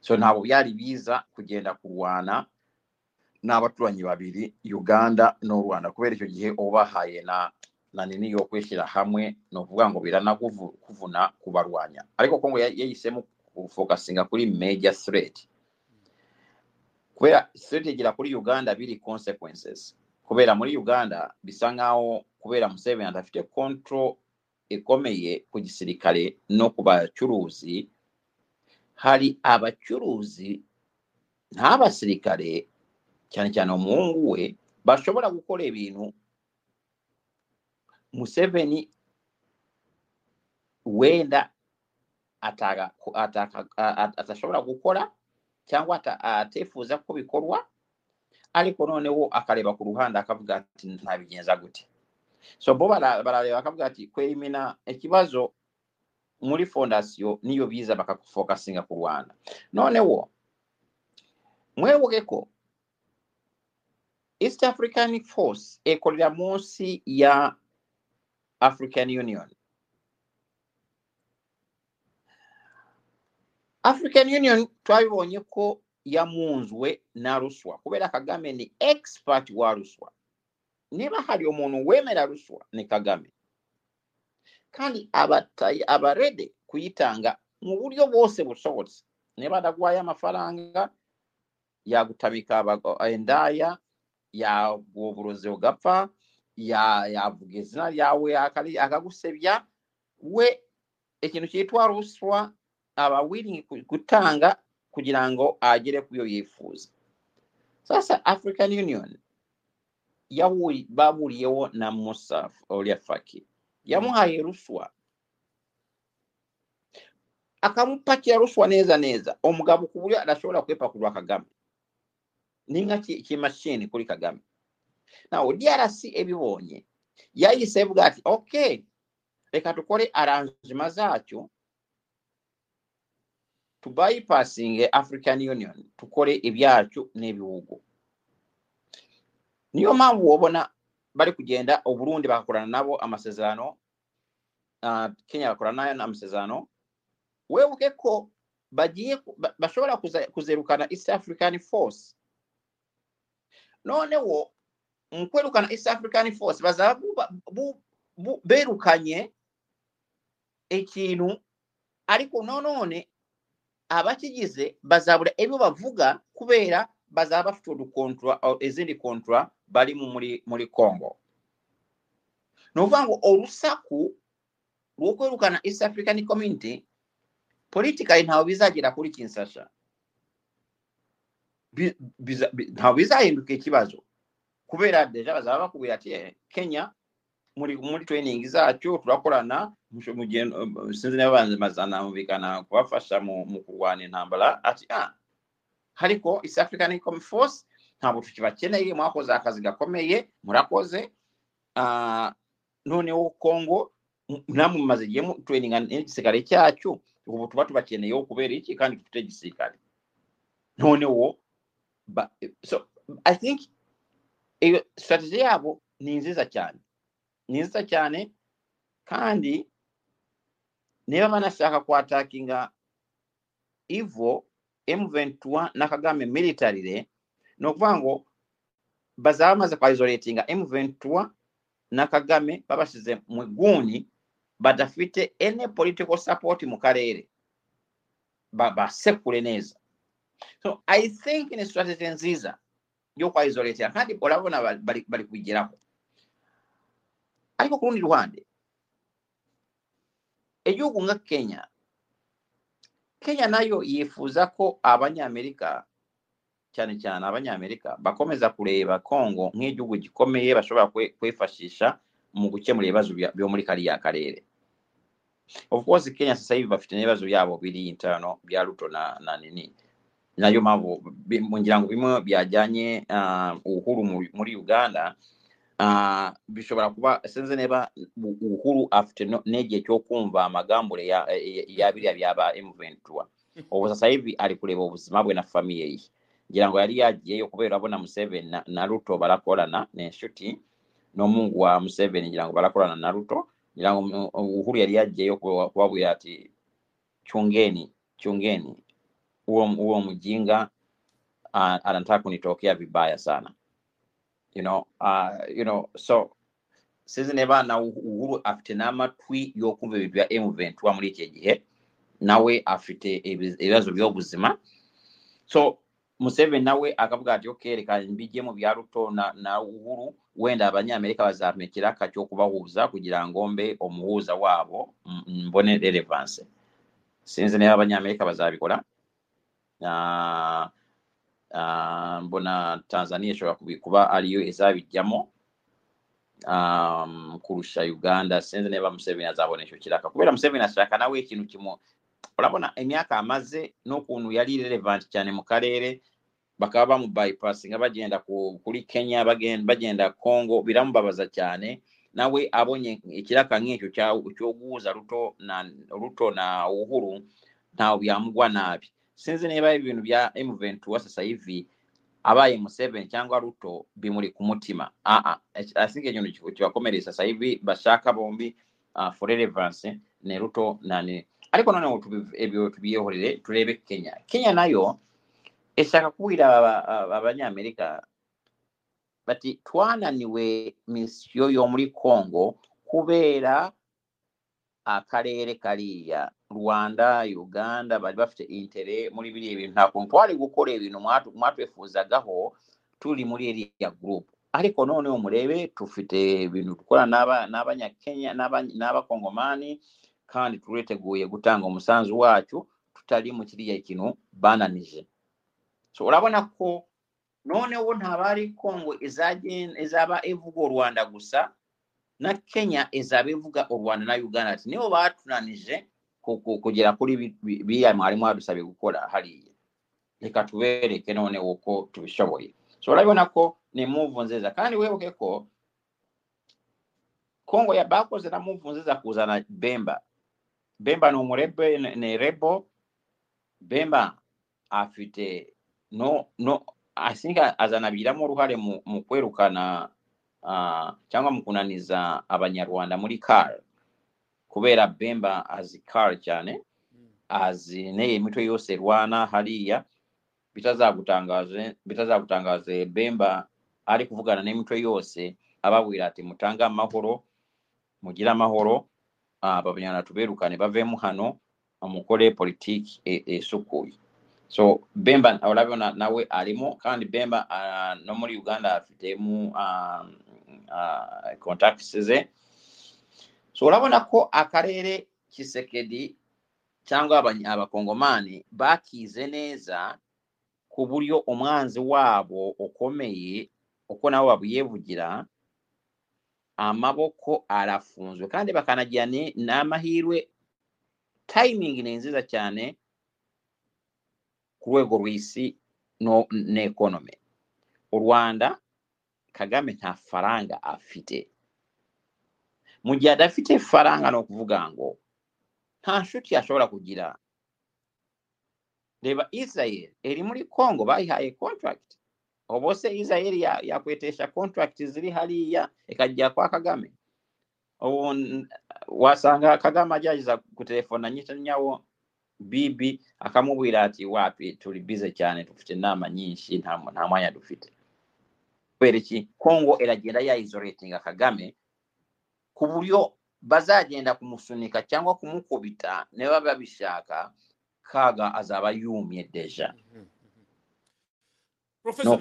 so ntabwo byari biza kugenda kurwana n'abaturanyi babiri uganda n'u rwanda kubera icyo gihe ubahaye na na nini yo kwishyira hamwe ni ukuvuga ngo biranakuvuna kubarwanya. Ariko kongo ya- yahisemo okufokasinga kuli major threat. Kubera strategira kuli uganda biri consequences. Kubera muri uganda bisangawo kubera museveni atafite control ekomeye ku gisirikale n'oku bacuruzi hari abacuruzi n'abasirikale cyane cyane umuhungu we bashobora gukora ibintu museveni wenda atashobora gukora cyangwa atifuza ko bikorwa ariko noneho akareba ku ruhande akavuga ati ntabigenza gute. So bo bara- barareba akavuga ati kwemina ikibazo muri fondasiyo niyo biza bakafokasinga ku rwanda. Noneho mwebuke ko east african force ikorera munsi ya african union african union twabibonyeko yamunzwe naluswa kubeera kagame ndi expert wa luswa neba hali omuntu wemera luswa ne kagame. Kandi abarede kuyitanga mu buryo bwose busobotse neba dagwayo amafaranga yagutabika endaaya yaguwa oburozi ogapfa yavuga ezina lyawe akagusebya we ekintu kiyitwa luswa awawili kutanga kugira ngu agire ku byo yeefuuza sasa african union babuulyewo na musa olya faki yamuhaye ruswa. Akamupakira ruswa neeza neeza omugabo ku bulyo alasobola kwepakulwa kagame. Ninga kimashini kuli kagame. Nawo drc ebibonye. Yayise evuga ati okay leka tukole arrangema zaakyo. Zacyo tubayipasinge african union tukore ibyacu n'ibihugu niyo mpamvu wabona bari kugenda uburundi bagakorana nabo amasezerano kenya bagakorana na yo amasezerano webuke ko bagiye bashobora kuzerukana east african force. Noneho mu kwerukana east african force bazaba berukanye ikintu ariko nonone abakigize bazaabula ebyo bavuga kubeera bazaaba ftud ezindi contra balimu muli congo. Nova ngu olusaku lw'okwerukana east african community politically ntawe bizagera kuri kinsasha ntawe bizahinduka ikibazo kubera deja bazaba bakubwira ati eh, kenya muri muri training zacyo turakorana sinzi niba bazanumvikana kubafasha mu kurwana intambara. Ati ah ariko east african income force ntabwo tukibakeneye mwakoze akazi gakomeye murakoze. Ah, noneho congo m- namwe mumaze igihe mu traininga n'igisirikare cyacu ubu tuba tubakeneyeho kubera iki kandi dufite igisirikare? Noneho so i think iyo strategy yabo ni nziza cyane. Ni nziza cyane kandi naye manase akakwatakinga ivo m21 nakagame military le nokuva ngo bazamaze kuisolatinga m21 nakagame babasize mwiguni badafite any political support mu kalere basekule neza so i think ne strategy nziza gyokwa isolatinga kandi olabona bali, bali, bali kugirako ariko ku lundi luhande. Igihugu nka kenya kenya nayo yifuza ko abanyamerika cyane cyane abanyamerika bakomeza kureba kongo nk'igihugu gikomeye bashobora kwifashisha mu gukemura ibibazo byo muri kariya karere. Of course kenya sasa hivi bafite n'ibibazo byabo biri interno bya ruto na, na nini. Nayo mpamvu ngira ngo bimwe byajyanye uh, uhuru muri, uganda Ah, bishobora kuba sinzi neba uhuru afite neje ekyokumva amagambule ya e, e, e, birya byaba mventura obwo sasa hivi alikuleba obuzima bwe na famiye ye. Ngira ngo yali yagiyeyo kubeera abona museveni na, na luto balakolana nensuti n'omungu wa museveni ngira ngo balakolana na luto ngira ngo mm, uhuru yali yagiyeyo kubabwira ati chungeni chungeni huo mjinga anataka kunitokea vibaya sana. You know uh, you know so sinzi niba na Uhuru afite n'amatwi yo kumva ibintu bya M23 muri iki gihe nawe afite ibi- ibibazo by'ubuzima so Museveni nawe akavuga ati okay reka mbijyemo bya Ruto na, na Uhuru wenda abanyamerika bazamekera akacyo kubahuza kugira ngo mbe umuhuza wabo m- mbone relevance. Sinzi niba abanyamerika bazabikora Ah, ah, mbona Tanzania ishobora kuba ariyo izabijyamo um, kurusha Uganda sinzi niba Museveni azabona icyo kiraka. Kubera Museveni ashaka nawe ikintu kimu urabona imyaka amaze n'ukuntu yari relevant cyane mu karere bakaba bamu bypassinga bagenda ku, kuri Kenya bagenda, Congo biramubabaza cyane. Nawe abonye ikiraka nk'icyo cyo guhuza Ruto na Uhuru ntawe byamugwa nabi sinzi niba ibintu bya M23 sasa hivi abaye Museveni cyangwa Ruto bimuri ku mutima. Ah ah. I think ikintu ki- kibakomereye sasa hivi bashaka bombi uh, for relevance ni Ruto na ni ariko noneho ebyo tubiyehorere turebe Kenya. Kenya nayo ishaka kubwira aba- aba- abanyamerika bati twananiwe misiyo yo muri Congo kubera akaleere kaliiya rwanda uganda bali bafite intere muri biri ebintu. Nakuntu twali gukora ebintu mwatwefuuzagaho tuli muri eriya gurupu ariko none omurebe tufite ebintu tukora n'abanyakenya n'abakongomani kandi tuleteguye gutanga umusanzu wacyo tutali mu kiriya kino bananije. So urabona ko noneho ntabari kongo izaba ivuga u rwanda gusa na kenya eza abeevuga na uganda ati nibo baatunaanije kugira kuli bya mwalimu adusabye kukola. Haliya leka tubeereke noonewoko tubishoboye. So olabonako ne muuvu nziza. Kandi weebukeko congo yabba akozesa muuvu nziza kuuzana bemba. Bemba n'omurebe ne rebo. Bemba afite no no asinga azanabiramu oruhare mu kwelukana cyangwa mu kunaniza abanyarwanda muri kar kubera bemba azi kar cyane azi neye imitwe yose rwana hariya bitazagutangaje bitazagutangaje bemba ari kuvugana n'imitwe yose ababwira ati mutange amahoro mugire amahoro ah, abanyarwanda tuberukane bavemo hano mukore politiki isukuye so bemba urabona nawe arimo kandi bemba ah, no muri uganda afitemo contacts ze so urabona ko akarere kisekedi cyangwa abakongomani bakize neza ku buryo umwanzi wabo ukomeye uko nabo babuyevugira amaboko arafunzwe kandi bakanagira n'amahirwe tayimingi ni nziza cyane ku rwego rw'isi no n'ekonomi u rwanda kagame nta faranga afite. Mu gihe adafite faranga ni ukuvuga ngo nta nshuti ashobora kugira. Reba israel iri muri congo bayihaye contract. Ubu se israel ya- contract ziri hariya ikajya kwa kagame. Ubu wasanga kagame agerageza gutelefona nyawo bibi akamubwira ati wapi turi bize cyane dufite inama nyinshi nta mwanya dufite kubera iki congo iragenda yayizoretinga kagame ku buryo bazagenda kumusunika cyangwa kumukubita niba babishaka kaga azaba yumye deja. Ngo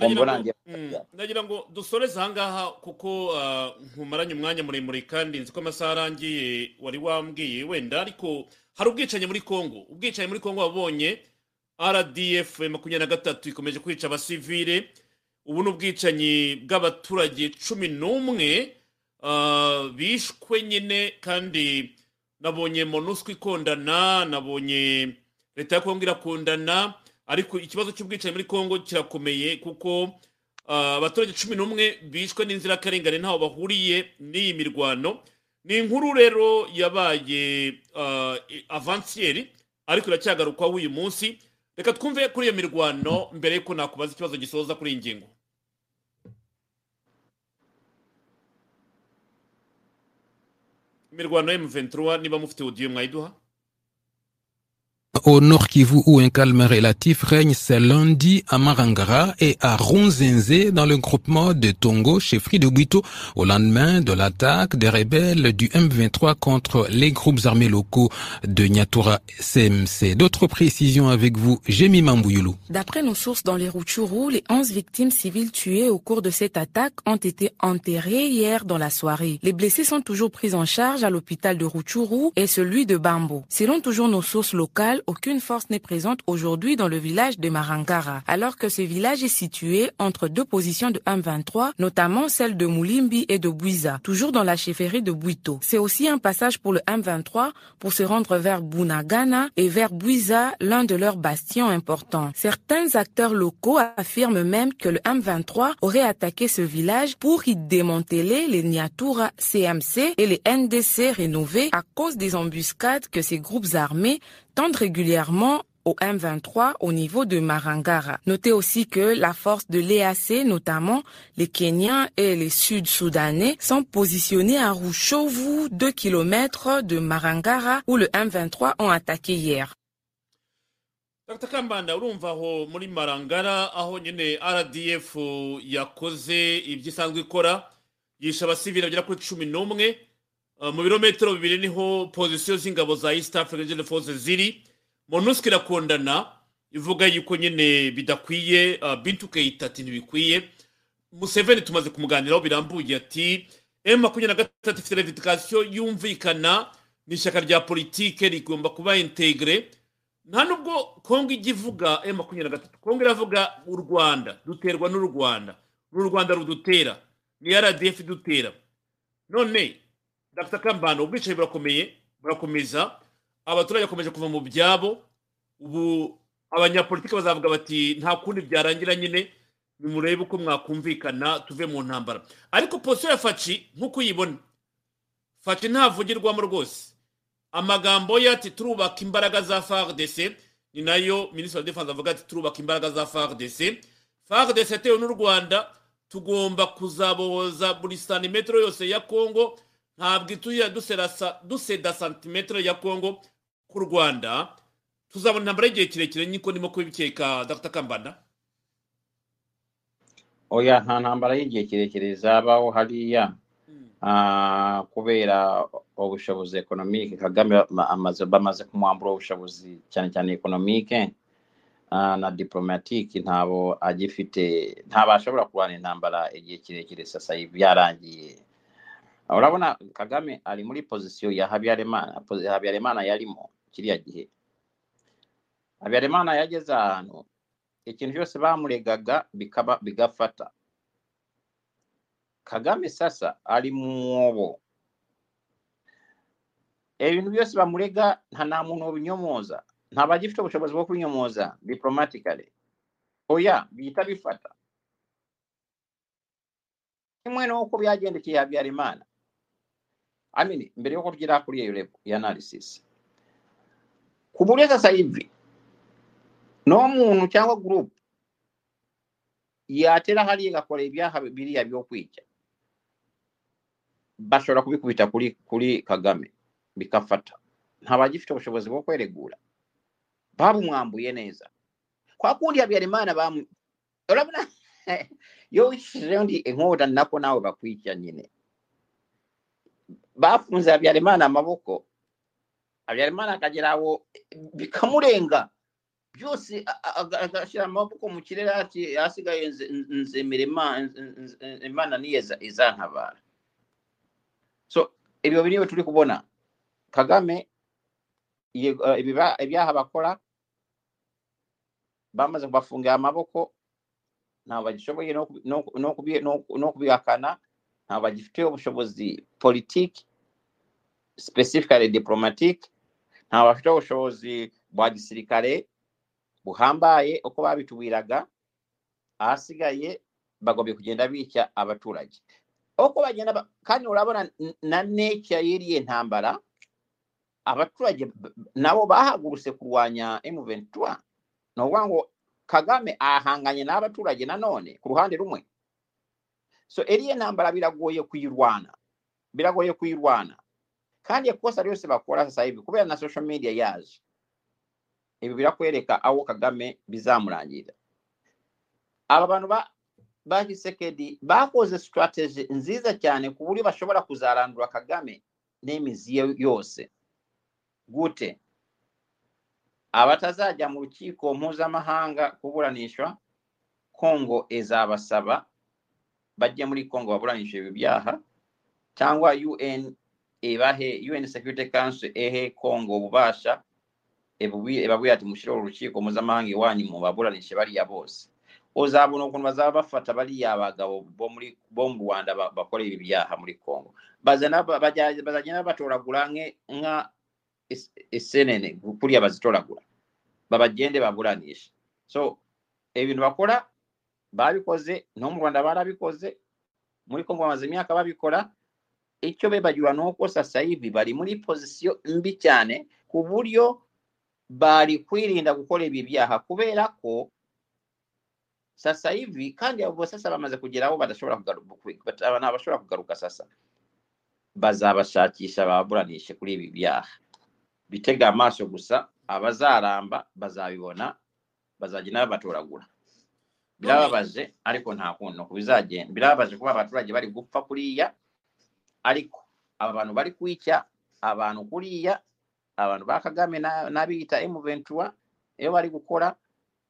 mm, ndagira ngo dusoreze ahangaha kuko ah, ntumaranye umwanya muremure kandi nzi ko amasaha arangiye wari wambwiye wenda ariko hari ubwicanyi muri congo ubwicanyi muri congo wabonye rdf makumyabiri na gatatu ikomeje kwica abasivile. Ubu ni ubwicanyi bw'abaturage cumi n'umwe ah, bishwe nyine kandi nabonye monusco ikondana nabonye leta ya kongo irakundana ariko ikibazo cy'ubwicanyi muri kongo kirakomeye kuko ah, abaturage cumi n'umwe bishwe n'inzirakarengane ntaho bahuriye n'iyi mirwano. Ni inkuru rero yabaye ah, avansiyeri ariko iracyagarukwaho uyu munsi. Reka twumve kuri iyo mirwano mbere y'uko nakubaza ikibazo gisoza kuri iyi ngingo. Imirwano ya M23 niba mufite audio mwayiduha Au Nord Kivu où un calme relatif règne ce lundi à Marangara et à Ronzenze dans le groupement de Tongo, chefferie de Buito, au lendemain de l'attaque des rebelles du M23 contre les groupes armés locaux de Nyatura CMC. D'autres précisions avec vous, Jémy Mambouyulu. D'après nos sources dans les Rutshuru, les 11 victimes civiles tuées au cours de cette attaque ont été enterrées hier dans la soirée. Les blessés sont toujours pris en charge à l'hôpital de Rutshuru et celui de Bambo. Selon toujours nos sources locales, aucune force n'est présente aujourd'hui dans le village de Marangara, alors que ce village est situé entre deux positions de M23, notamment celle de Moulimbi et de Bouiza, toujours dans la chefferie de Buito. C'est aussi un passage pour le M23 pour se rendre vers Bunagana et vers Bouiza, l'un de leurs bastions importants. Certains acteurs locaux affirment même que le M23 aurait attaqué ce village pour y démanteler les Nyatura CMC et les NDC rénovés à cause des embuscades que ces groupes armés régulièrement au M23 au niveau de Marangara. Notez aussi que la force de l'EAC, notamment les Kenyans et les Sud-Soudanais, sont positionnés à Rouchovu, 2 km de Marangara, où le M23 ont attaqué hier. dr kambanda marangara mu birometero bibiri ni ho pozisiyo z'ingabo za east africa regional force ziri. Monusco irakundana ivuga yuko nyine bidakwiye bintu kayita ati ntibikwiye. Museveni tumaze kumuganiraho birambuye ati m makumyabiri na gatatu ifite revitikasiyo yumvikana ni ishyaka rya politike rigomba kuba integre. Nta nubwo kongo ijya ivuga m makumyabiri na gatatu kongo iravuga u rwanda duterwa n'u rwanda. N'u rwanda rudutera ni rdf idutera. None dr. Kambano ubwicanyi burakomeye burakomeza. Abaturage bakomeje kuva mu byabo. Ubu abanyapolitiki bazavuga bati nta kundi byarangira nyine. Nimurebe uko mwakumvikana tuve mu ntambara. Ariko posiyo ya faci nk'uko uyibona faci ntavugirwamo rwose. Amagambo ye ati turubaka imbaraga za fardc ni na yo minisitiri wa defanse avuga ati turubaka imbaraga za fardc fardc yatewe n'u rwanda. Tugomba kuzabohoza buri santimetero yose ya kongo ntabwo ituye duserasa duseda santimetero ya kongo ku rwanda. Tuzabona intambara y'igihe kirekire niko ndimo kubikeka dr. Kambanda. Oya nta ntambara y'igihe kirekire zabaho hariya. Ah, kubera ubushobozi ekonomike kagame ama- amaze bamaze kumwambura ubushobozi cyane cyane ekonomike ah, na diplomatike ntabo agifite ntabo ashobora kurwana intambara igihe kirekire sasa hivi urabona kagame ari muri pozisiyo ya habyarimana pozi- habyarimana yarimo kiriya gihe. Habyarimana yageze ahantu ikintu cyose bamuregaga bikaba bigafata. Kagame sasa ari mu mwobo. Ibintu byose bamurega nta nta muntu wabinyomoza ntabwo agifite ubushobozi bwo kubinyomoza diplomatically. Oya bihita bifata. Kimwe n'uko byagendekeye habyarimana I mean, mbere yuko tugera kuri iyo level ya analysis ku buryo sasa hivi n'umuntu cyangwa group yatera hariya igakora ibyaha biriya byo kwica bashobora kubikubita kuri kuri kagame bikafata ntabagifite ubushobozi bwo kweregura babumwambuye neza kwa kundi habyarimana bamu urabona yo wishijeho ndi inkota nako nawe bakwica nyine bafunze habyarimana amaboko. Habyarimana akagera aho bikamurenga. Byose agashyira amaboko mu kirere hasigaye nze- nzemera Ima- nze- nze- imana niyo iza- izantabara so ibyo biriyo turi kubona. Kagame eh, ibyaha bakora bamaze kubafungira amaboko ntabwo bagishoboye no kubihakana ntabwo bagifite ubushobozi politiki specifically diplomatic nta bafite ubushobozi bwa gisirikare buhambaye uko babitubwiraga ahasigaye bagombye kugenda bica abaturage. Uko bagenda ba- kandi urabona na nature y'iriye ntambara abaturage nabo bahagurutse kurwanya M23. Ni ukuvuga ngo Kagame ahanganye n'abaturage nanone ku ruhande rumwe. So iriya ntambara biragoye kuyirwana biragoye kuyirwana kandi ikosa ryose bakora sasa hivi kubera na social media yaje ibi birakwereka aho kagame bizamurangira aba bantu ba gisekedi bakoze strategy nziza cyane ku buryo bashobora kuzarandura kagame n'imizi ye yose. Gute? Abatazajya mu rukiko mpuzamahanga kuburanishwa kongo izabasaba bajye muri kongo baburanisha ibi byaha cyangwa un ebahe un security council ehe congo obubasha ebabwira ti mushireho olukiiko mpuzamahanga ewanyu mubabulanishe baliya bose. Ozaabona okuno bazaba bafatta baliya abagabo b'omu rwanda bakola ebibyaha muri congo. Bazajana batolagula nga esenene kulya bazitolagula. Babagende babulanishe. So ebintu bakola babikoze n'omu rwanda baarabikoze muri congo bamaze emyaka babikola icyo bibagirwa ni uko sasa hivi bari muri pozisiyo mbi cyane ku buryo bari kwirinda gukora ibi byaha kubera ko sasa hivi kandi abo sasa bamaze kugera aho badashobora kugaruka bashobora kugaruka sasa bazabashakisha baburanishe kuri ibi byaha. Bitega amaso gusa abazaramba bazabibona bazagenda babatoragura birababaje ariko nta kuntu birababaje kuba abaturage bari gupfa kuriya ariko aba bantu bari kwica abantu kuriya abantu ba kagame na- n'abiyita M23 iyo bari gukora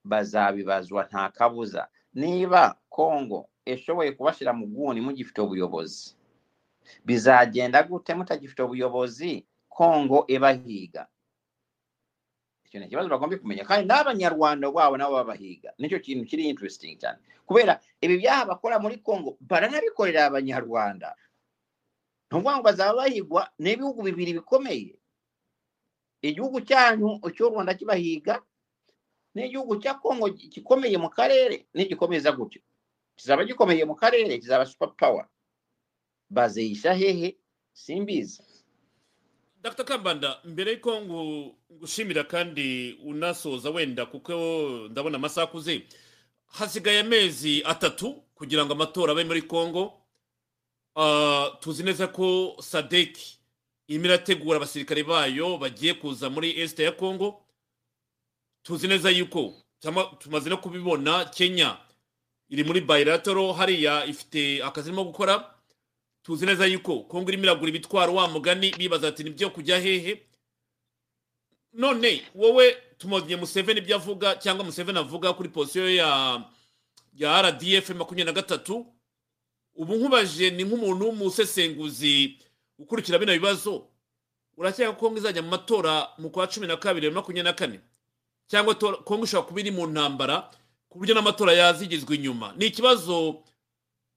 bazabibazwa nta kabuza. Niba kongo ishoboye kubashyira mu guni mugifite ubuyobozi bizagenda gute mutagifite ubuyobozi kongo ibahiga icyo ni ikibazo bagomba kumenya. Kandi n'abanyarwanda babo nabo babahiga nicyo kintu kiri interesting cyane. Kubera ibi byaha bakora muri kongo baranabikorera abanyarwanda ni ukuvuga ngo bazaba bahigwa n'ibihugu bibiri bikomeye. Igihugu cyanyu cy'u rwanda kibahiga n'igihugu cya kongo gikomeye mu karere nigikomeza gutyo. Kizaba gikomeye mu karere kizaba super power. Bazeyisha hehe simbizi. Dr. Kambanda mbere y'uko ngu- ngushimira kandi unasoza wenda kuko ndabona amasaha akuze hasigaye amezi atatu kugira ngo amatora abe muri congo. Tuzi neza ko sadeki irimo irategura abasirikare bayo bagiye kuza muri esite ya congo. Tuzi neza yuko tumaze no kubibona kenya iri muri bayilatoro hariya ifite akazi irimo gukora. Tuzi neza yuko kongo irimo iragura ibitwaro wa mugani bibaza ati ni byo kujya hehe? None wowe tumodye museveni ibyo avuga cyangwa museveni avuga kuri posiyo ya ya rdf makumyabiri na gatatu ubu nkubaje ni nk'umuntu w'umusesenguzi ukurikira bino bibazo. Urakeka ko kongo izajya mu matora mu kwa cumi na kabiri na makumyabiri na kane? Cyangwa kongo ishobora kuba iri mu ntambara ku buryo n'amatora yazigizwa inyuma? Ni ikibazo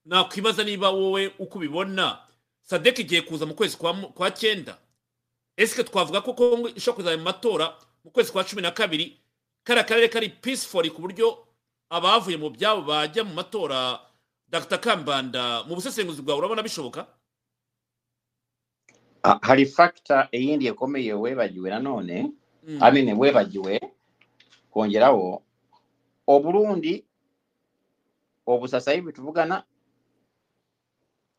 nakwibaza niba wowe uko ubibona. Sadek igiye kuza mu kwezi kwa, cyenda. Ese twavuga ko kongo ishobora kuzajya mu matora mu kwezi kwa cumi na kabiri? Kariya karere kari peaceful ku buryo abavuye mu byabo bajya mu matora dr. Kambanda mu busesenguzi bwawe urabona bishoboka? Ah, hari factor eyindi ekomeye webagiwe nanone Mm. amine webagiwe kongeraho sasa hivi tuvugana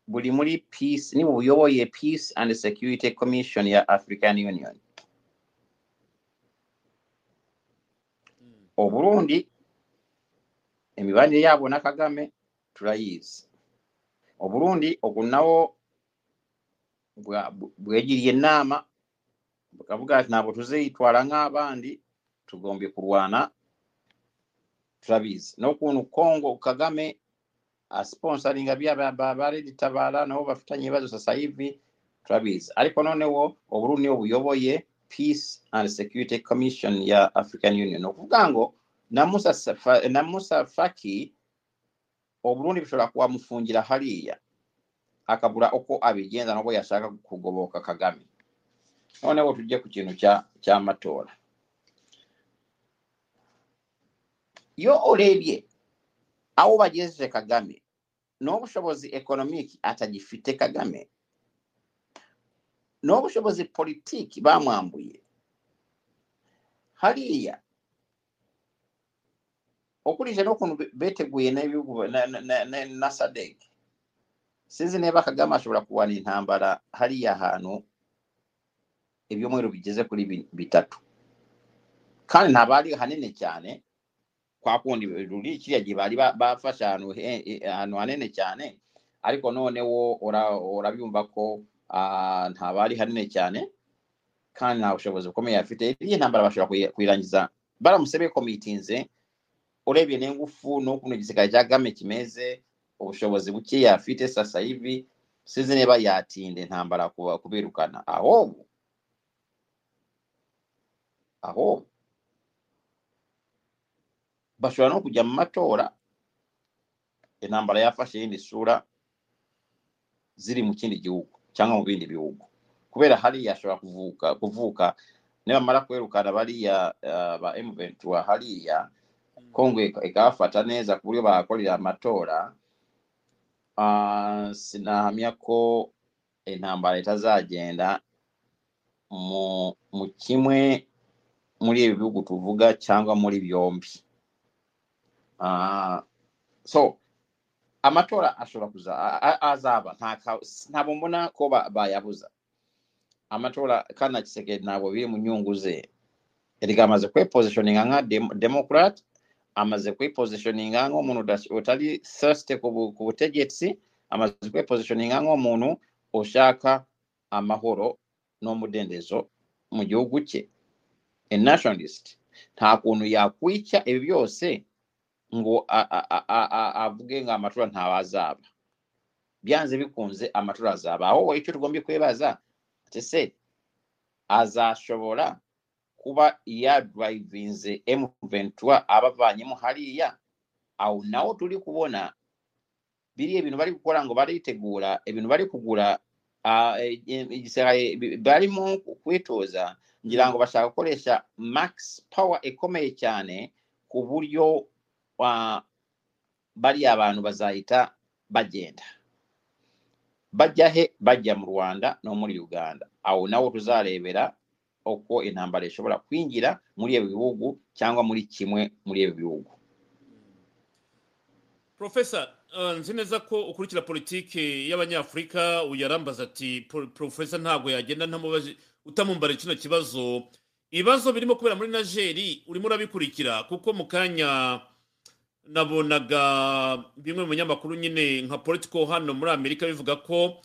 buli muri peace ni buyoboye peace and security commission ya african union. Oburundi emibanire yabwo na kagame tulayiizi obulundi ogunawo bwegiri ennaama bwekavuga ati nabwe tuzeyitwala ng'abandi tugombye kulwana tulabizi nokunu congo kagame asponsoringa byababaledi tabaala nabo bafutanye ebibazo sasa hivi tulabizi ariko nonewo oburundi obuyoboye peace and security commission ya african union. Okuvuga ngo namusa, namusa faki obulundi busobola kuwa mufungira haliya akabula oko abigenza nobwe yasaka kugoboka kagame. Noonewo tujje ku kintu kyamatoola yo olebye awo bagezese kagame n'obushobozi ekonomiki atagifite kagame n'obushobozi politiki bamwambuye haliya ukurije n'ukuntu be- beteguye na, sadek sinzi niba kagame ashobora kurwana intambara hariya hantu ibyumweru bigeze kuri bi- bitatu. Kandi ntabwo ari hanini cyane kwa kundi ruri kiriya gihe bari ba- bafashe ahantu hanini cyane ariko noneho ura- urabyumva ko ntabwo ari hanini cyane kandi nta bushobozi bukomeye. Afite iyi ntambara bashobora kuyi- kuyirangiza. Baramutse bekomitinze urebye n'ingufu n'ukuntu igisirikare cya kagame kimeze ubushobozi buke afite sasa hivi sinzi niba yatinda intambara kubirukana. Ahubwo ahubwo bashobora no kujya mu matora. Intambara yafashe iyindi sura ziri mu kindi gihugu cyangwa mu bindi bihugu. Kubera hariya ashobora kuvuka kuvuka. Nibamara kwerukana bariya ah, ba M23 hariya congo ekafata neza ku bulyo baakolera amatoora sinahamyako entambala etazagenda mu kimwe muri ebibugu tuvuga cyangwa muri byombi. So amatora ashobora kuza azaba ntabwo mbona ko bayabuza. Amatora kana kisekedi ntabwo biri mu nyungu ze. Rikamaze kwepositioninga nka democrate amaze kwipositioninga nk'umuntu utari thirsty ku butegetsi amaze kwipositioninga nk'umuntu ushaka amahoro n'umudendezo mu gihugu cye a nationalist nta kuntu yakwica ibi byose ngo avuge ngo amatora ntawazaba byanze bikunze amatora azaba aho icyo tugomba kwibaza ati se azashobora kuba yadrivinze m23 abavaanyemu haliya awo nawo tuli kubona biri ebintu bali kukola nga baliteguula ebintu bali kugula e, e, balimu kwetooza ngira ngo bashaka kukoresha max power ekomeye cyane ku buryo bali abantu bazahita bagenda bajja he bajja mu rwanda no muri uganda. Awo nawo tuzarebera uko intambara ishobora kwinjira muri ibi bihugu cyangwa muri kimwe muri ibi bihugu. Profesa uh, nzi neza ko ukurikira politiki y'abanyafurika uyarambaza ati "Pro- profesa ntabwo yagenda ntamubaje utamumbara kino kibazo. Ibibazo birimo kubera muri nigeri urimo urabikurikira kuko mu kanya nabonaga bimwe mu binyamakuru nyine nka politico hano muri amerika bivuga ko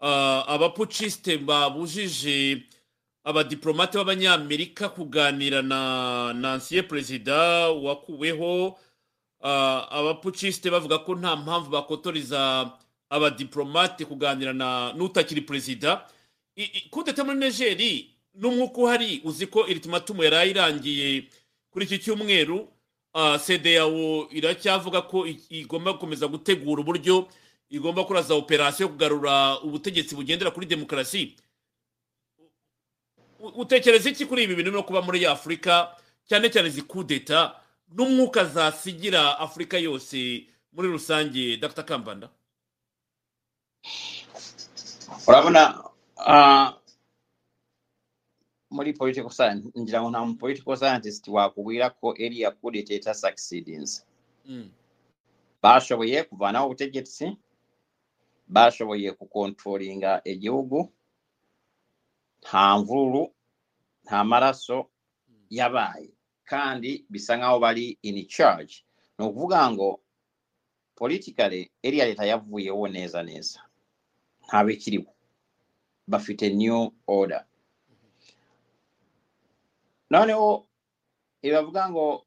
uh, abapucisite babujije abadiplomate b'abanyamerika kuganira na nansiye perezida wakuweho uh, abapucisite bavuga ko nta mpamvu bakotoriza abadiplomate kuganira n'utakiri perezida kudeta muri nigeri n'umwuka uhari uzi ko iritimatumu yari irangiye ku kuri iki cyumweru ah, CEDEAO iracyavuga ko igomba gukomeza gutegura uburyo igomba gukora za operasiyo yo kugarura ubutegetsi bugendera kuri demokarasi. Utekereza iki kuri ibi bintu no kuba muri afurika cyane cyane zikudeta n'umwuka zasigira afurika yose muri rusange dr. Kambanda. Urabona ah, muri political science ngira ngo nta mu political scientist wakubwira ko iriya kudeta ita succeedings Mm. bashoboye kuvanaho ubutegetsi bashoboye kukontrolinga igihugu nta mvururu nta maraso yabaye. Kandi bisa nkaho bari in charge. Ni ukuvuga ngo politikale iriya leta yavuyeho neza neza. Ntabikiriho bafite new order. Noneho ibavuga ngo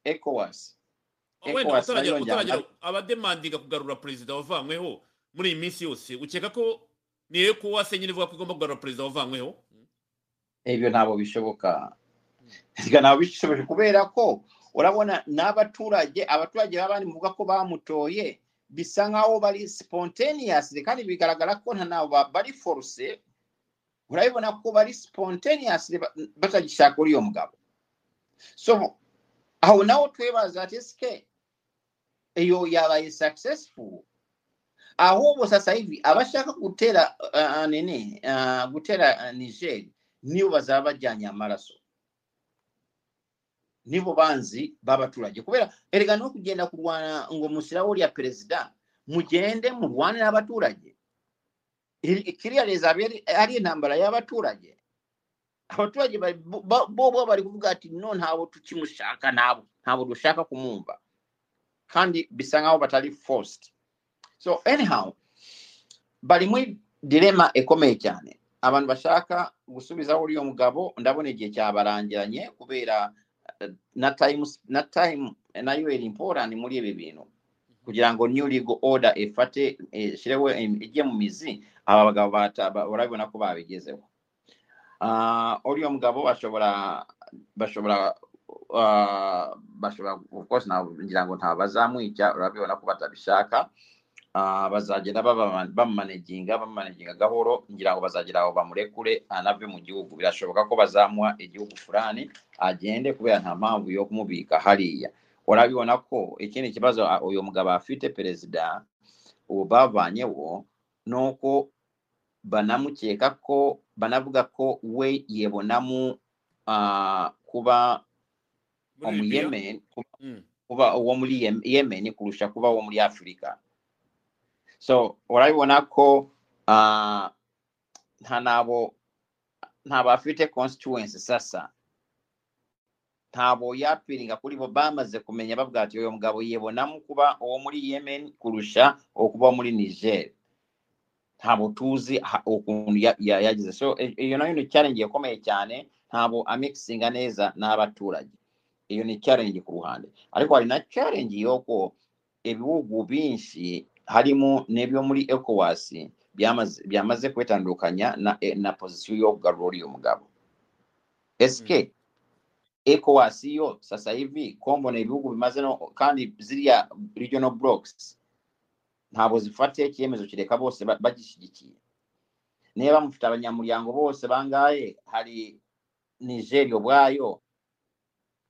njyana- utaragera abademandinga kugarura perezida wavanyweho muri iyi minsi yose. Ukeka ko niyo kuba nyine ivuga ko igomba kugarura perezida wavanyweho? ebyo nabo bisoboka nga nabo bikisoboka kubeerako olabona n'abatulaje abatulaje baba mubugako bamutooye bisangawo bali spontaneously kandi bigalagalako nanabo bali force olabe bonako bali spontaneously batagishaka oli omugabo so awo nawo twebaza ati sike eyo yabaye successful? Aho obwo sasa hivi abashaka gutera uh, eh, eh, nini uh, eh, gutera niger nibo bazaba bajjanya amaraso. Nibo banzi babatulaje kubera erega n'okugenda kulwana ng'omusirawo lya perezida mugende murwane mulwanire kiriya kiriyaleza ali enambala y'abatulaje abatulaje boobwa bali kuvuga ati no ntaabo tukimushaka naabo ntaabo dushaka kumumba kandi bisangawo batali forced. So anyhow bali direma dilema ekomeye cyane abantu bashaka gusubizaho uriya mugabo ndabona igihe cyabarangiranye kubera eh, na time na time nayo iri important muri ibi bintu. Kugira ngo new legal order ifate eh, ishyireho ijye mu mizi aba bagabo urabibona ko babigezeho. Ah, uriya mugabo bashobora bashobora ah, bashobora of course ngira ngo ntabazamwica urabibona ko batabishaka bazagenda baba- bamanaginga bamanaginga gahoro ngira ngo bazagera aho bamurekure anave mu gihugu birashoboka ko bazamuha igihugu fulani agende kubera nta mpamvu yo kumubika hariya urabibona ko ikindi kibazo ah, uyu mugabo afite perezida ubu bavanyeho ni uko banamukeka ko banavuga ko we yebonamo ah, kuba muri Libya? umuyemen Mm. kuba uwo muri Yem- yemen kurusha kuba uwo muri afurika so urabibona ko ah, nta nabo ntabwo afite constituency sasa. Ntabwo yapiringa kuri bo bamaze kumenya bavuga ati uyu mugabo yibonamo kuba uwo muri yemen kurusha uwo kuba muri niger. Ntabwo tuzi ukuntu ya- ya- yagize. So iyo na yo ni challenge ikomeye cyane ntabwo amikisinga neza n'abaturage. Iyo ni challenge ku ruhande. Ariko hari na challenge y'uko ibihugu byinshi harimo n'ibyo muri ecowas byamaze kwitandukanya na, eh, pozisiyo yo kugarura uriya mugabo eske ecowas yo sasa hivi kombo na ibihugu bimaze no kandi ziriya regional blocks. Ntabwo zifatiye icyemezo kireka bose ba- bagishyigikiye niba mufite abanyamuryango bose bangahe hari nigeria ubwayo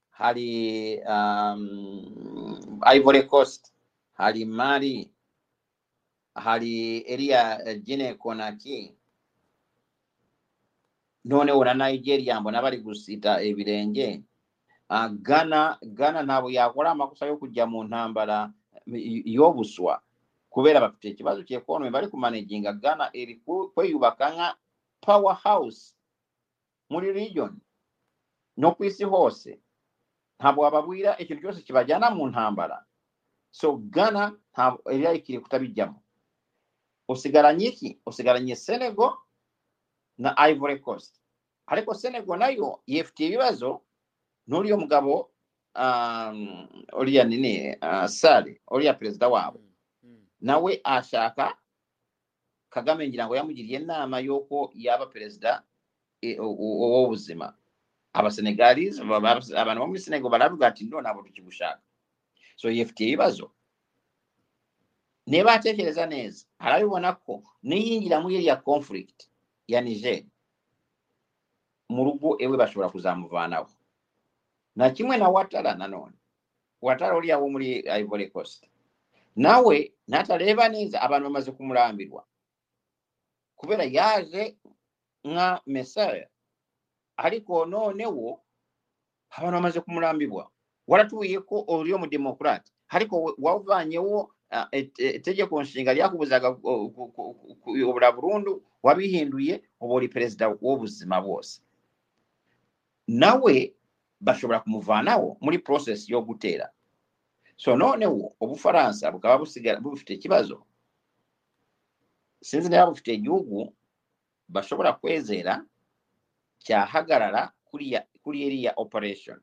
hari um, ivory coast hari mali hari eriya eh, konaki none ura nigeria mbona bari gusita ebirenge uh, gana ghana ntabwo yakora amakosa yo kujya mu ntambara yobuswa. Kubera bafite ikibazo cy'ekonomi bari kumanaginga gana iri kwiyubaka nka power house muri region. No ku isi hose. Ntabwo wababwira ikintu cyose kibajyana mu ntambara so gana ntabwo iriya ikiri kutabijyamo usigaranye iki usigaranye senego na ivory coast ariko senego nayo yifitiye ibibazo n'uriya mugabo um, uriya nini uh, sare uriya perezida wabo nawe ashaka kagame ngira ngo yamugiriye inama y'uko yaba perezida eh, w'ubuzima abasenegalis aba- abantu bo muri senegal baravuga ati ndo ntabwo tukigushaka so yifitiye ibibazo neba ateekyereza neeza alabibonako neyingira mu erya conflict ya niger mu lugo ewe basobola kuzamuvaanawo nakimwe na watala nanone watala oliawo omuli ivory coast. Nawe nataleeba neeza abantu bamaze kumulambirwa kubeera yaaze nga mesaya aliko onoonewo abantu bamaze kumulambibwa walatuyeko oli omudemokrati aliko wavanyewo ah, itegeko nshinga ryakubuzaga ku- ku- ku- kuyobora burundu wabihinduye uba uri perezida w'ubuzima bwose nawe bashobora kumuvanaho muri process yo gutera so noneho ubufaransa bukaba busigara bufite ikibazo sinzi niba bufite igihugu bashobora kwezera cyahagarara kuri iriya operation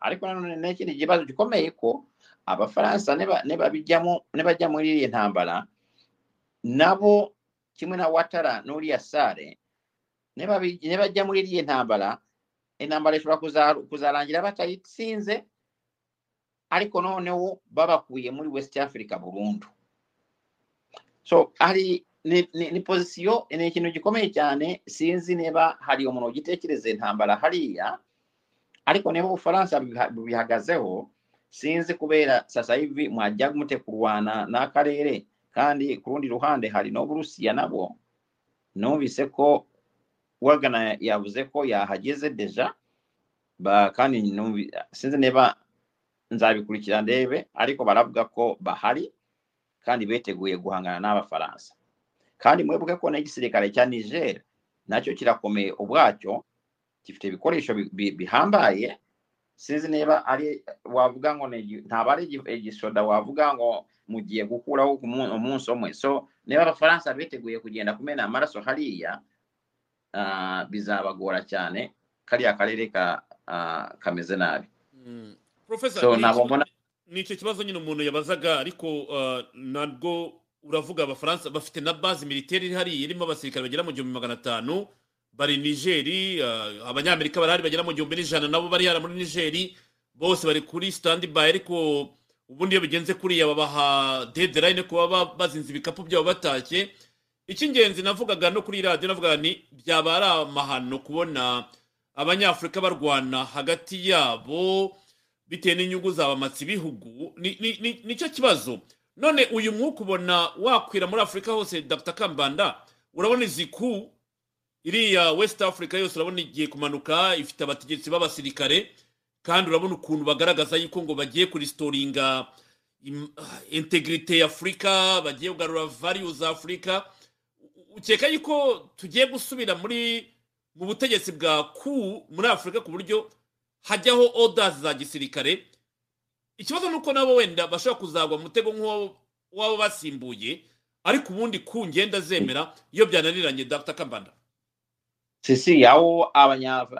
ariko nanone n'ikindi kibazo gikomeye ko abafaransa nibabijyamo nibajya muri iri ntambara nabo kimwe na watara n'oliya nibabi- nibajya muri iri ntambara intambara ishobora kuza- kuzarangira batayitsinze ariko noneho babakuye muri west africa burundu so hari ni, ni, ni pozisiyo ni ikintu gikomeye cyane sinzi niba hari umuntu ugitekereza intambara hariya ariko niba ubufaransa bubiha- bubihagazeho sinzi kubera sasa hivi mwajya mute kurwana n'akarere kandi ku rundi ruhande hari n'uburusiya nabo. Numvise ko wagana yavuze ko yahageze deja kandi sinzi niba nzabikurikira ndebe ariko baravuga ko bahari kandi biteguye guhangana n'abafaransa. Kandi mwibuke ko n'igisirikare cya niger na cyo kirakomeye ubwacyo gifite ibikoresho bi- bi- bihambaye sinzi niba ari wavuga ngo ntabwo ari igi- igisoda wavuga ngo mugiye gukuraho ku mu- umunsi umwe. So niba abafaransa biteguye kugenda kumena amaraso hariya ah, bizabagora cyane kariya karere ka ah, kameze nabi. So ni icyo kibazo nyine umuntu yabazaga? Ariko uh, nabwo uravuga abafaransa bafite na base militaire iri hariya irimo abasirikare bagera mu gihumbi magana atanu bari nigeri uh, abanyamerika barahari bagera mu gihumbi n'ijana nabo bari hara muri nigeri bose bari kuri stand by ariko ubundi iyo bigenze kuriya babaha deadline kuba ba- bazinze ibikapu byabo batashye. Icy'ingenzi navugaga no kuri radiyo navugaga ni byaba ari amahano kubona abanyafurika barwana hagati yabo bitewe n'inyungu zabamatse ibihugu ni- ni- ni- ni cyo kibazo. None uyu mwuka ubona wakwira muri afurika hose dr. Kambanda urabona izi ku iriya west africa yose urabona igiye kumanuka ifite abategetsi b'abasirikare kandi urabona ukuntu bagaragaza yuko ngo bagiye kurisitoringa im- integrite ya afurika bagiye kugarura values za afurika ukeka yuko tugiye gusubira muri mu butegetsi bwa ku muri afurika ku buryo hajyaho odas za gisirikare. Ikibazo ni uko nabo wenda bashobora kuzagwa mu mutego nk'uwo waba basimbuye ariko ubundi ku ngenda zemera iyo byananiranye dr. Kambanda. sisi awo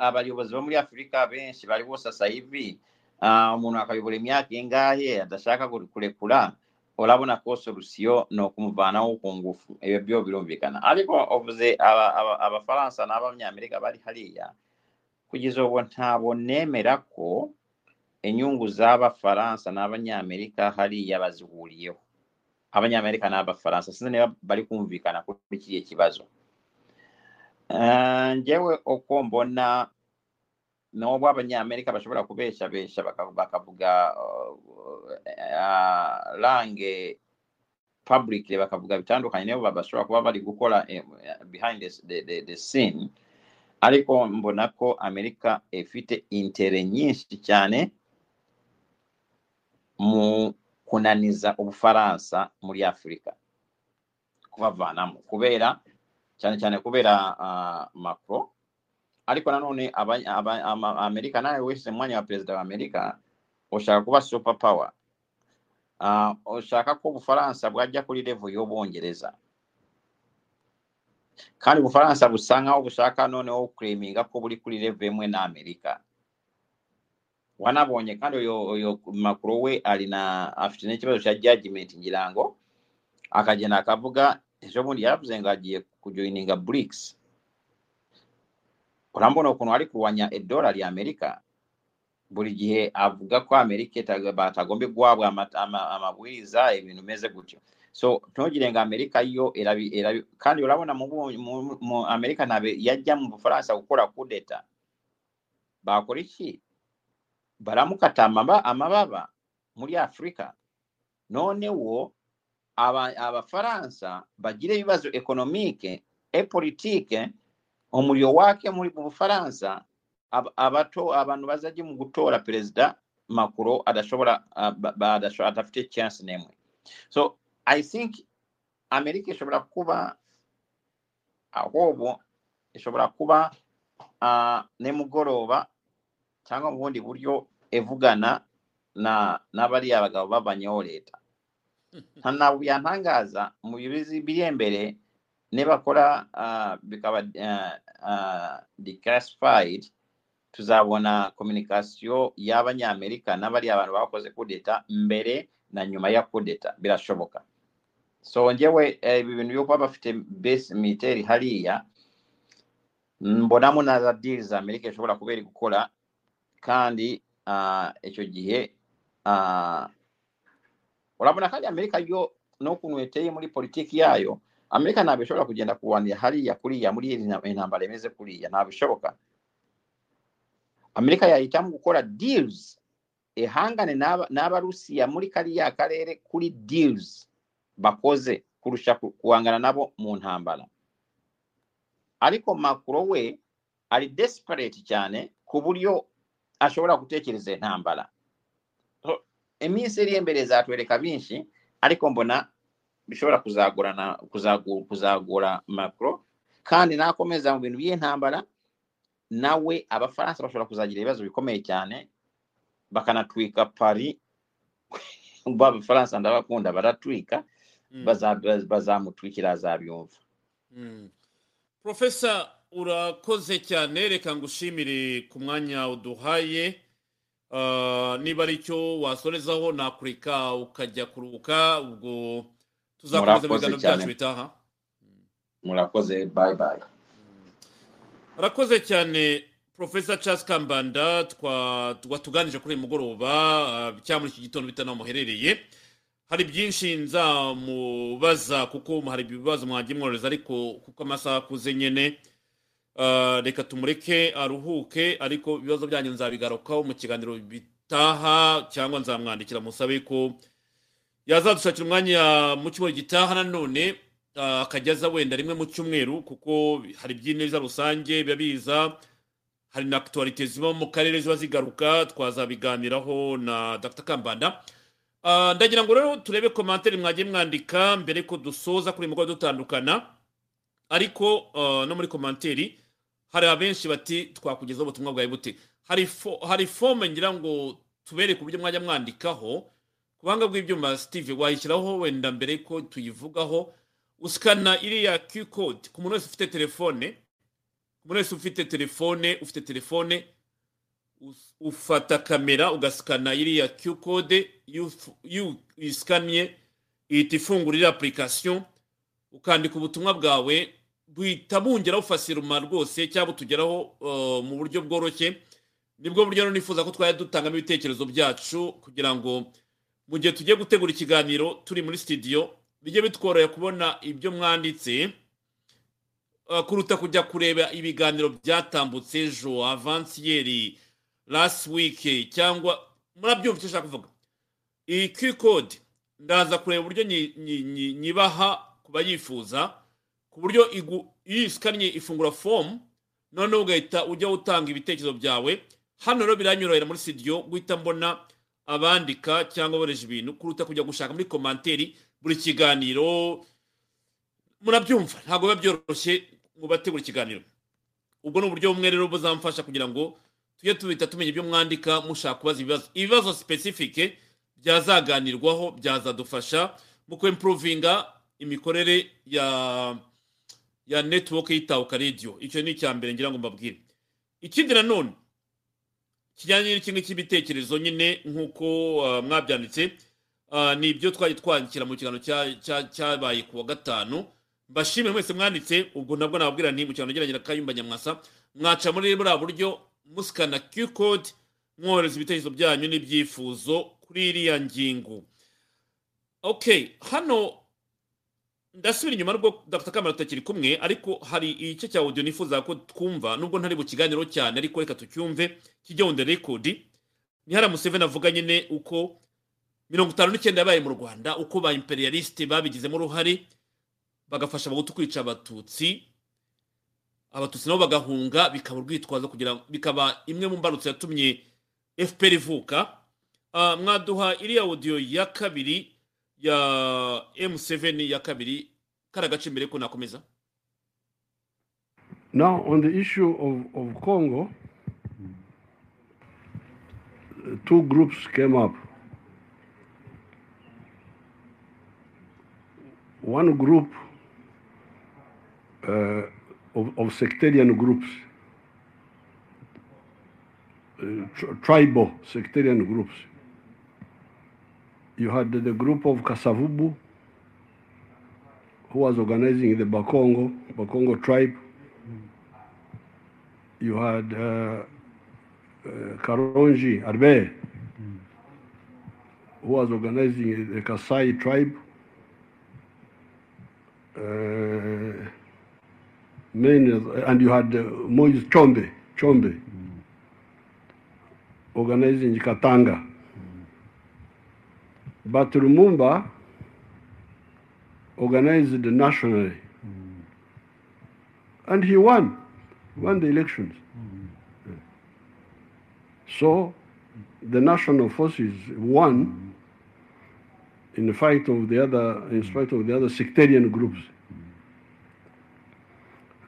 abaliobozi bo muri afurika benshi baliwo sasa hivi. Ah, umuntu uh, akayobora emyaka engaye atashaka kulekula olabonako solusiyo n'okumuvanawo ku ngufu. Ebyo byo birumvikana. Ariko ovuze abafalansa aba, aba n'abanyamerika bali haliya kugeza obwo ntaaboneemerako enyungu z'abafalansa n'abanyamerika haliya baziwuulyeho abanyamerika n'abafalansa sinza ne bali kumvikana kuli kiri ekibazo Eh, njyewe uko mbona nubwo abanyamerika bashobora kubeshabesha baka- bakavuga uh, lange publicly bakavuga bitandukanye nibo bashobora kuba bari gukora eh, behind the scene. Ariko mbona ko amerika ifite intere nyinshi cyane mu kunaniza ubufaransa muri afurika kubavanamo kubera cyane cyane kubera macro ariko nanone amerika nawe wese mu mwanya wa perezida wa amerika ushaka kuba super power. Ushaka ko ubufaransa bwajya kuri level y'ubwongereza. Kandi ubufaransa busa nkaho bushaka noneho kureminga ko buri kuri level imwe na amerika wanabonye kandi uyo makuru we ari na afite n'ikibazo cya judgment ngira ngo akagenda akavuga eky'obundi yalabuze ng'agiye kujoininga brics. Olambona kuno ali kulwanya eddola lya amerika buli gihe avugako amerika batagombe gwabwe amabwiriza ebintu meze gutyo. So tunogire nga amerika yo erabi erabi kandi olabona mu amerika nabe yajja mu bufalansa kukola kudeta bakole ki? Balamukata amababa muri afurika noonewo abafaransa bagira ibibazo ekonomike e politike umuriro wake muri mu bufaransa abato abantu bazaje mu gutora perezida makuro adashobora adafite chance nemwe so i think amerika ishobora kuba ahubwo ishobora kuba nimugoroba cyangwa mu bundi buryo evugana na n'abariya bagabo babanyeho leta <laughs> ntabwo byantangaza mu bibizi biri imbere nibakora uh, bikaba uh, uh, declassified. Tuzabona kominikasiyo y'abanyamerika n'abariya abantu bakoze kudeta mbere na nyuma ya kudeta birashoboka. So ngewe eh, ibi bintu byo kuba bafite base militaire hariya mbonamo na za deals amerika ishobora kuba iri gukora kandi icyo gihe urabona kandi amerika yo n'ukuntu iteye muri politiki yayo amerika ntabwo ishobora kugenda kurwanira hariya kuriya muri intambara imeze kuriya ntabwo bishoboka. Amerika yahitamo gukora deals ihangane n'aba- n'abarusiya muri kariya karere kuri deals bakoze kurusha ku- guhangana nabo mu ntambara ariko makuro we ari desperate cyane ku buryo ashobora gutekereza intambara So, iminsi iri imbere zatwereka byinshi ariko mbona bishobora kuzagorana kuzagu- kuzagora makuro kandi nakomeza mu bintu by'intambara nawe abafaransa bashobora kuzagira ibibazo bikomeye cyane bakanatwika pari <laughs> b'abafaransa ndabakunda baratwika Mm. baza- bazamutwikira azabyumva Mm. profesa urakoze cyane reka ngushimire ku mwanya uduhaye niba ari cyo wasorezaho nakureka ukajya kuruhuka ubwo tuzakomeza mu Murakoze biganiro cyane. byacu bitaha. Murakoze. Bye bye. Arakoze cyane profesa charles kambanda. Twa watuganije kuri uyu mugoroba cyangwa muri iki gitondo bita muherereye hari byinshi nzamubaza kuko hari ibibazo mwagiye mworohereza ariko kuko amasaha akuze nyine reka tumureke aruhuke ariko ibibazo byanyu nzabigarukaho mu kiganiro bitaha cyangwa nzamwandikira. Musabe ko yazadushakira umwanya mu cyumweru gitaha nanone ah, akajya aza wenda rimwe mu cyumweru kuko hari iby'ineza rusange biba biza hari na akituwarite ziba mu karere ziba zigaruka twazabiganiraho na dr. Kambanda. Ah, ndagira ngo rero turebe komantere mwagiye mwandika mbere ko dusoza kuri mugoroba dutandukana. Ariko no muri komanteri hari abenshi bati twakugezaho ubutumwa bwawe bute? Hari fo- hari fome ngira ngo tubereke uburyo mwajya mwandikaho ku buhanga bw'ibyuma steve wayishyiraho wenda mbere ko tuyivugaho usikana iriya q code. Ku muntu wese ufite telefone ku muntu wese ufite telefone ufite telefone ufata kamera ugasikana iriya q code iyo uyisikanye ihita ifungura iriya application ukandika ubutumwa bwawe buhita bungeraho fasiruma rwose cyangwa butugeraho uh, mu buryo bworoshye ni bwo buryo nifuza ko twajya dutangamo ibitekerezo byacu kugira ngo mu gihe tugiye gutegura ikiganiro turi muri studio bijye bitworohera kubona ibyo mwanditse uh, kuruta kujya kureba ibiganiro byatambutse ejo avansiyeri last week cyangwa murabyumva icyo nshaka kuvuga. Iyi q code ndaza kureba uburyo nyi- nyi- nyi- nyibaha ku bayifuza. Ku buryo iyo isikanye ifungura fomu noneho ugahita ujya utanga ibitekerezo byawe. Hano rero biranyorohera muri studio guhita mbona abandika cyangwa aboresha ibintu kuruta kujya gushaka muri komanteri buri kiganiro. Murabyumva ntabwo biba byoroshye ngo bategure ikiganiro ubwo ni uburyo bumwe rero buzamfasha kugira ngo tujye tuhita tumenya ibyo mwandika mushaka kubaza ibibazo. Ibibazo sipesifike byazaganirwaho byazadufasha mu kwempuruvinga imikorere ya ya netiwoke y'itahuka radiyo icyo ni icya mbere ngira ngo mbabwire. Ikindi nanone kijyanye n'ikindi cy'ibitekerezo nyine nk'uko uh, mwabyanditse uh, ni ibyo twajya twandikira mu kiganiro cya- cya- cyabaye ku wa gatanu. Mbashime mwese mwanditse ubwo nabwo nababwira nti mu ngeranye na kayumba nyamwasa mwaca muri buriya buryo musikana q code mwohereza ibitekerezo byanyu n'ibyifuzo kuri iriya ngingo. Okay hano ndasubira inyuma nubwo dr. Kamara tutakiri kumwe ariko hari igice cya audio nifuza ko twumva nubwo ntari bukiganiro cyane ariko reka tucyumve kijya on the record. Ni hariya museveni avuga nyine uko mirongo itanu n'icyenda yabaye mu rwanda uko ba imperialiste babigizemo uruhare bagafasha abahutu kwica abatutsi abatutsi nabo bagahunga bikaba urwitwazo kugira bikaba imwe mu mbarutso yatumye fpr ivuka. Ah, mwaduha iriya audio ya kabiri ya m7 ya kabiri kara gace mbere ko nakomeza Now, on the issue of, of Congo, two groups came up. One group uh, of, of sectarian groups, uh, tr- tribal sectarian groups. You had the group of Kasavubu, who was organizing the Bakongo, Bakongo tribe. You had uh, uh, Karonji Arbe, who was organizing the Kasai tribe. Uh, many, and you had uh, Moise Chombe, Chombe, organizing Katanga. But Lumumba organized nationally. Mm. And he won, won the elections. Mm. So the national forces won mm. in the fight of the other, in spite of the other sectarian groups.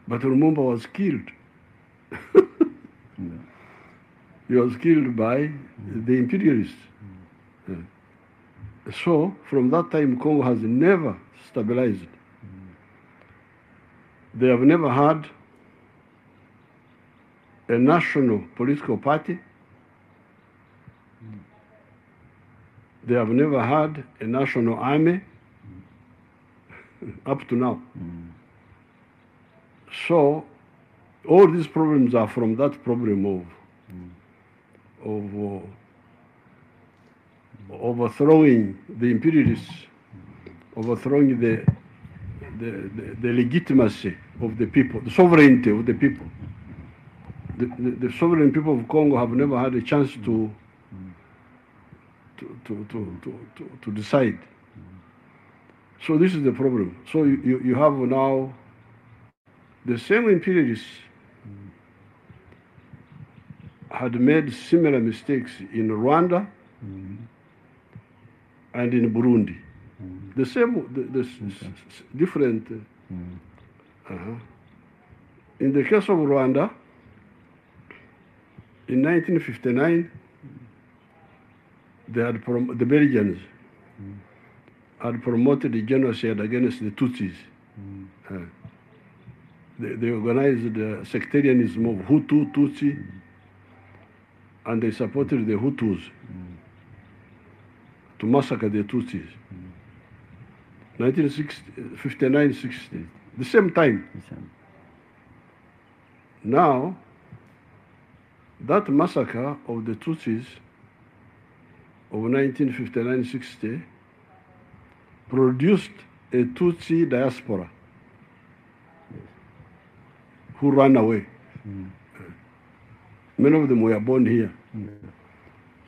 But Lumumba was killed. <laughs> He was killed by the imperialists. So, from that time, Congo has never stabilized. They have never had a national political party. They have never had a national army <laughs> up to now. So, all these problems are from that problem of, of uh, overthrowing the imperialists, overthrowing the, the, the, the legitimacy of the people, the sovereignty of the people. The, the, the sovereign people of Congo have never had a chance to, to, to, to, to, to, decide. So this is the problem. So you, you, you have now the same imperialists had made similar mistakes in Rwanda and in Burundi. The same, the, the s- different. uh, uh-huh. In the case of Rwanda, in 1959, they had prom- the Belgians had promoted the genocide against the Tutsis. Uh, they, they organized the sectarianism of Hutu, Tutsi, and they supported the Hutus to massacre the Tutsis. 1959 60, the same time. Now, that massacre of the Tutsis of 1959 60 produced a Tutsi diaspora who ran away. Mm. Many of them were born here. Mm.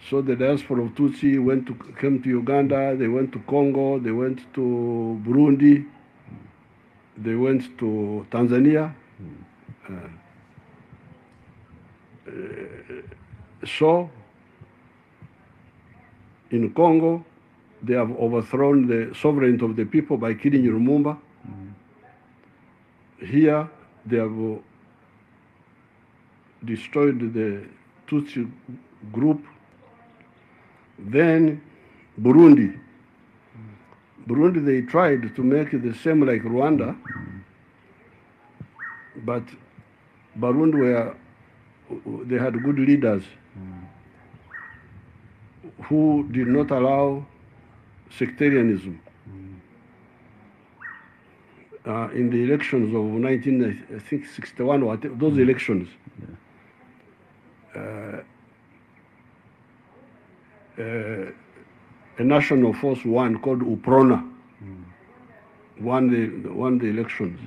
So the diaspora of Tutsi went to came to Uganda, they went to Congo, they went to Burundi, they went to Tanzania. Uh, uh, so in Congo, they have overthrown the sovereignty of the people by killing Lumumba. Here, they have uh, destroyed the Tutsi group. Then, Burundi. Burundi, they tried to make the same like Rwanda, but Burundi were, they had good leaders who did not allow sectarianism. uh, in the elections of 1961, what, those elections, uh, a national force one called UPRONA won the won the elections,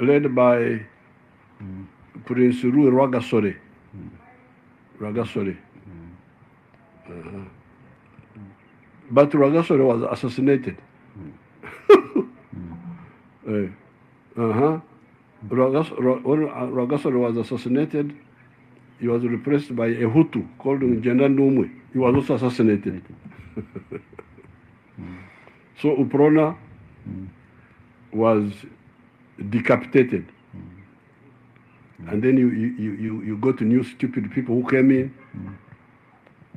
led by Prince Rui Rwagasore. Rwagasore. Uh-huh. But Rwagasore was assassinated. <laughs> Uh, Rwagasore was assassinated, he was replaced by a Hutu called Njenda Numwe. He was also assassinated. so Uprona was decapitated. And then you, you, you, you- got new stupid people who came in.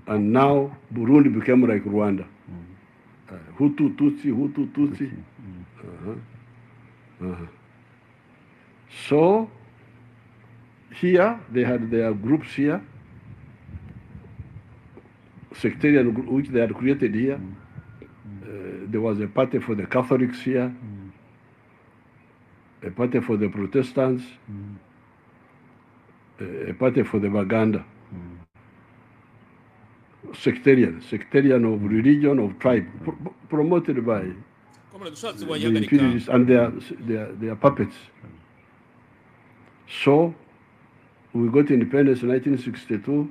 And now Burundi became like Rwanda. Uh, Hutu, Tutsi, Hutu, Tutsi. Uh-huh. Uh-huh. So here they had their groups here, sectarian group which they had created here. Mm. Uh, there was a party for the Catholics here, mm. a party for the Protestants, a a party for the Baganda. Sectarian, sectarian of religion, of tribe, pro- promoted by komera dushatse the wayihagarika imperialists and their, their, their puppets. So we got independence in 1962,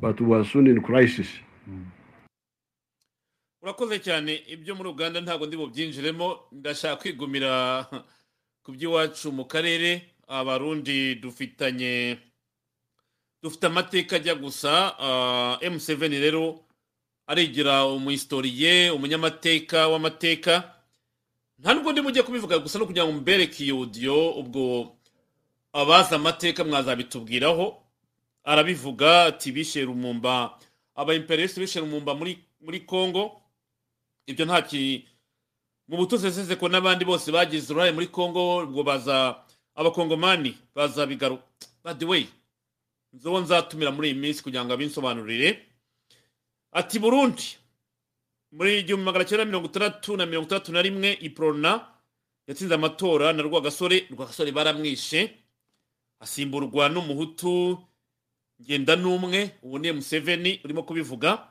but we were soon in crisis. urakoze cyane ibyo muri uganda ntabwo ndi bubyinjiremo. Ndashaka kwigumira ku by'iwacu mu karere. Abarundi dufitanye dufite amateka ajya gusa. Ah, m7 rero arigira umuhistoriye umunyamateka w'amateka. Nta nubwo ndi mujye kubivuga gusa no kugira ngo mbereke iyo audio ubwo abazi amateka mwazabitubwiraho arabivuga ati bishe rumumba. Aba imperialiste bishe rumumba muri muri congo ibyo nta mu butoseseze ko n'abandi bose bagize uruhare muri congo ubwo baza abakongomani bazabigaru by the way nzobo nzatumira muri iyi minsi kugira ngo abinsobanurire. Ati burundi muri igihumbi magana cyenda mirongo itandatu na mirongo itandatu na rimwe iprona yatsinze amatora na rwagasore rwagasore baramwishe. Asimburwa n'umuhutu ngenda n'umwe ubu ni museveni urimo kubivuga.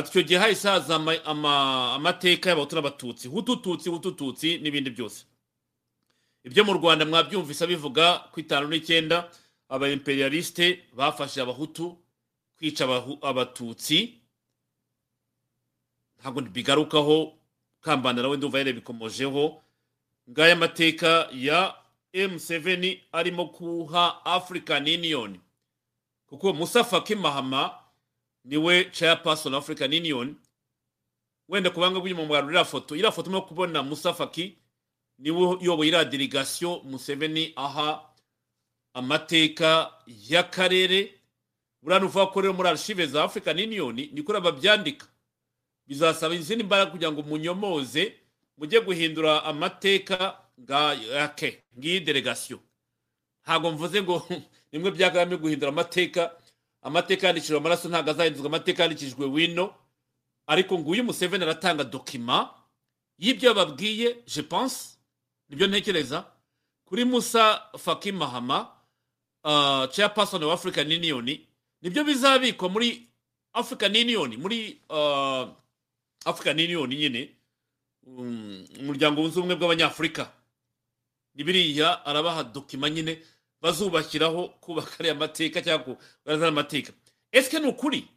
Icyo gihe hahise haza ama- ama- amateka y'abahutu n'abatutsi hutu tutsi hutu tutsi n'ibindi byose. Ibyo mu rwanda mwabyumvise bivuga ku itanu n'icyenda aba imperialiste bafashe abahutu kwica abatutsi. Ntabwo bigarukaho kambanda nawe ndumva yarebikomojeho ngaya amateka ya m7 arimo kuha african union. Kuko musa faki mahama ni we chairperson african union. Wenda ku banga bw'inyuma mu iriya foto iriya foto no kubona musa faki ni we uyoboye iriya delegation museveni aha amateka y'akarere. Buriya ni ukuvuga ko rero muri archive za african union niko babyandika bizasaba izindi mbaraga kugira ngo munyomoze mujye guhindura amateka yake ngiyi delegation ntabwo mvuze ngo <laughs> nimwe bya guhindura amateka amateka yandikishijwe amaraso ntabwo azahindurwa amateka yandikishijwe wino. Ariko nguyu museveni aratanga dokima y'ibyo yababwiye je pense ni byo ntekereza. Kuri musa faki mahama uh, chairperson wa african union ni byo bizabikwa muri african union muri uh, african union nyine um, umuryango wunze ubumwe bw'abanyafurika. Ni biriya arabaha dokima nyine bazubakiraho kubaka ariya mateka cyangwa kugaragaza amateka ese ni ukuri?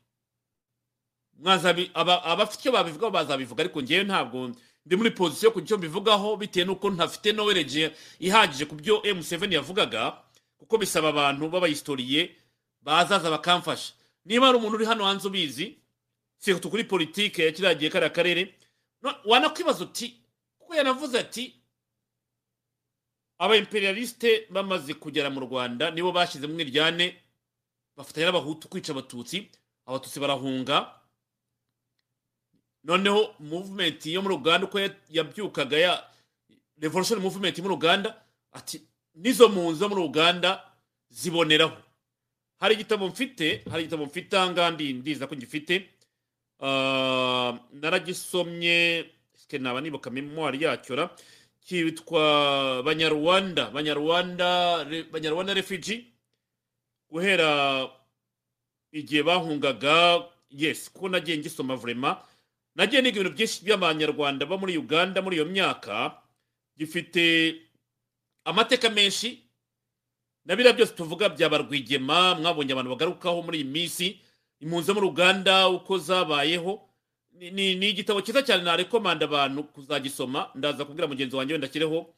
Abafite babivugaho bazabivuga ariko ngewe ntabwo ndi muri pozisiyo ku cyo mbivugaho bitewe n'uko ntafite nowereje ihagije ku byo m7 yavugaga kuko bisaba abantu b'abahistoriye bazaza bakamfasha. Niba hari umuntu uri hano hanze ubizi si kuri politike ya kiriya gihe kariya karere wanakwibaza uti kuko yanavuze ati aba imperialiste bamaze kugera mu rwanda nibo bashyize mu iryane bafatanya n'abahutu kwica abatutsi. Abatutsi barahunga. Noneho movement yo muri uganda uko ya- yabyukaga ya revolution movement muri uganda ati n'izo mpunzi zo muri uganda ziboneraho. Hari igitabo mfite hari igitabo mfite ahangaha ndi ndiza ko ngifite. Ah, naragisomye naba nibuka memwari yacyo ra cyitwa banyarwanda. Banyarwanda banyarwanda refugee? Guhera igihe bahungaga yes kuko nagiye ngisoma vrema nagiye niga ibintu byinshi by'abanyarwanda bo muri uganda muri iyo myaka. Gifite amateka menshi na biriya byose tuvuga byaba rwigema mwabonye abantu bagarukaho muri iyi minsi. Impunzi muri uganda uko zabayeho ni- igitabo cyiza cyane narekomanda abantu kuzagisoma ndaza kubwira mugenzi wanjye wenda ashyireho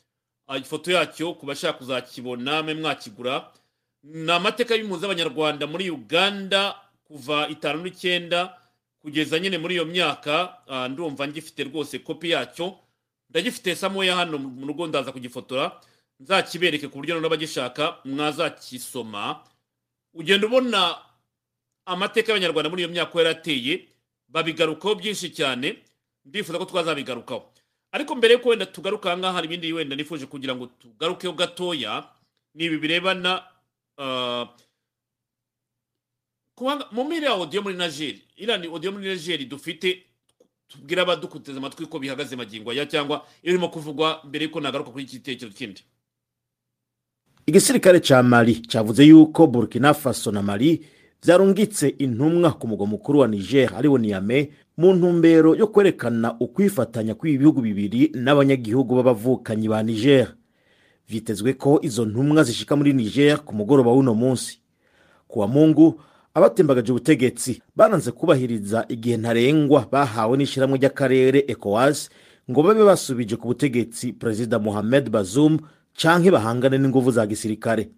ah, ifoto yacyo ku bashaka kuzakibona mwe mwakigura. Ni amateka y'impunzi z'abanyarwanda muri uganda kuva itanu n'icyenda kugeza nyine muri iyo myaka. Ah, ndumva ngifite rwose kopi yacyo. Ndagifite samoya hano mu rugo ndaza kugifotora. Nzakibereke ku buryo n'abagishaka mwazakisoma. Ugenda ubona amateka y'abanyarwanda muri iyo myaka yarateye babigarukaho byinshi cyane ndifuza ko twazabigarukaho. Ariko mbere yuko wenda tugaruka aha ngaha hari ibindi wenda nifuje kugira ngo tugarukeho gatoya ni ibi birebana ah, mu mpera ya odiyo muri nigeri iriya ni odiyo muri nigeri dufite tubwira abadukuteze amatwi ko bihagaze magingo aya cyangwa irimo kuvugwa mbere yuko nagaruka kuri iki gitekerezo kindi. Igisirikare ca mali cavuze yuko burkina faso na mali vyarungitse intumwa ku mugwa mukuru wa niger ari wo niame mu ntumbero yo kwerekana ukwifatanya kw'ibi bihugu bibiri n'abanyagihugu b'abavukanyi ba niger. Vyitezwe ko izo ntumwa zishika muri niger ku mugoroba w'uno munsi. Ku wa mungu abatembagaje ubutegetsi baranze kubahiriza igihe ntarengwa bahawe n'ishyirahamwe ry'akarere ecowas ngo babe basubije ku butegetsi perezida mohamed bazoum canke bahangane n'inguvu za gisirikare.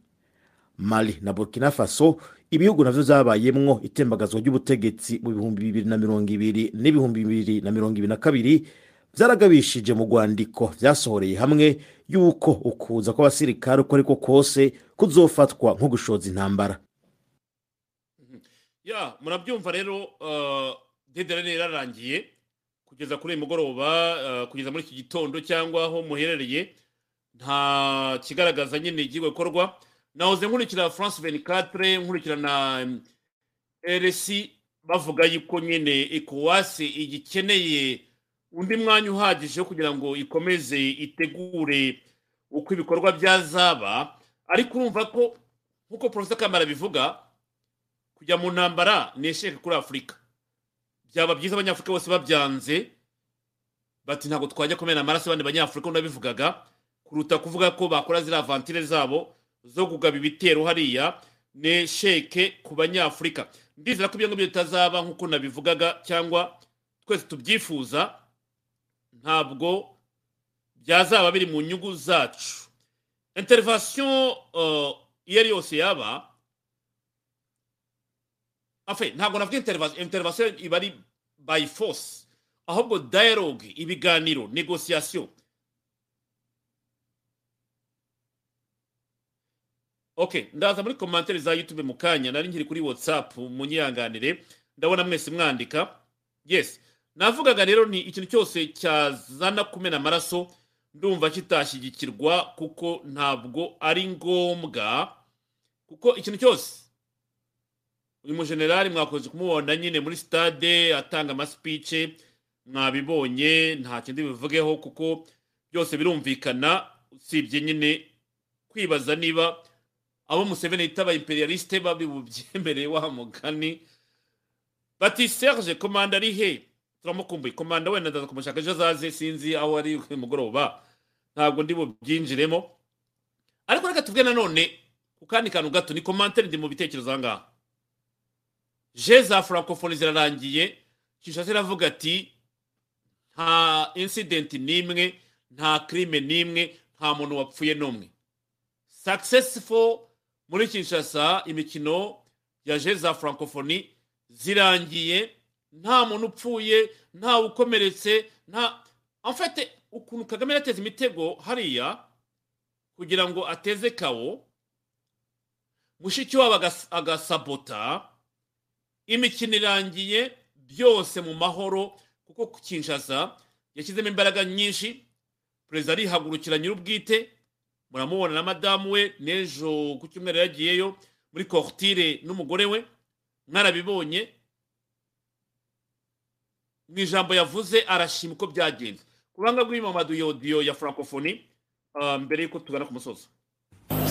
Mali na burkina faso ibihugu navyo vyabayemwo itembagazwa ry'ubutegetsi mu bihumbi bibiri na mirongo ibiri n'ibihumbi bibiri na mirongo ibiri na kabiri vyaragabishije mu rwandiko. Vyasohoreye hamwe yuko ukuza kw'abasirikare uko ariko kose kuzofatwa nko gushoza intambara. Ya murabyumva rero uh, dedere rero yararangiye kugeza kuri uyu mugoroba uh, kugeza muri iki gitondo cyangwa aho muherereye nta kigaragaza nyine igiye gukorwa nahoze nkurikira france 24 nkurikira na um, rsi bavuga yuko nyine ecowas igikeneye undi mwanya uhagije wo kugira ngo ikomeze itegure uko ibikorwa byazaba. Ariko urumva ko nk'uko profesa kamara bivuga kujya mu ntambara ni esheke kuri afurika byaba byiza abanyafurika bose babyanze bati ntabwo twajya kumena amaraso abandi banyafurika unabivugaga kuruta kuvuga ko bakora ziriya vantire zabo zo kugaba ibitero hariya ni esheke ku banyafurika. Ndizera ko ibyo ngibyo bitazaba nk'uko nabivugaga cyangwa twese tubyifuza ntabwo byazaba biri mu nyungu zacu. Interivasiyo iyo ari yose yaba ntabwo navuga interivasiyo iba ari by force. Ahubwo dialogue ibiganiro negosiyasiyo ok ndaza muri komantere za youtube mu kanya nari nkiri kuri whatsapp munyihanganire ndabona mwese mwandika. Yes navugaga rero ni ikintu cyose cyazana kumena amaraso ndumva kitashyigikirwa kuko ntabwo ari ngombwa kuko ikintu cyose uyu mujenerali mwakoze kumubona nyine muri stade atanga amasipice mwabibonye nta kindi bivugeho kuko byose birumvikana usibye nyine kwibaza niba abo museveni yita aba imperialiste babi bubyemereye wa mugani. Bati serge komanda ari he? Turamukumbuye komanda wenda ndaza kumushaka. Ejo azaze sinzi aho ari uyu mugoroba. Ntabwo ndi bubyinjiremo ariko reka tuvuge nanone ku kandi kantu gato ni komantere ndi mu bitekerezo aha ngaha. Je za francophonie zirarangiye. Kinshasa iravuga ati nta incident n'imwe nta crime n'imwe nta muntu wapfuye n'umwe. Successful muri kinshasa imikino ya je za francophonie zirangiye. Nta muntu upfuye nta ukomeretse nta amfate ukuntu kagame yateza imitego hariya kugira ngo ateze kawo mushiki wabo agas- agasabota imikino irangiye byose mu mahoro kuko ku kinshasa yashyizemo imbaraga nyinshi. Perezida arihagurukira nyir'ubwite muramubona na madamu we n'ejo ku cyumweru yagiyeyo muri korutire n'umugore we mwarabibonye. Mu ijambo yavuze arashima uko byagenze. Ku ruhanga rw'imamadu yodiyo ya francophonie uh, mbere y'uko tugana ku musozo.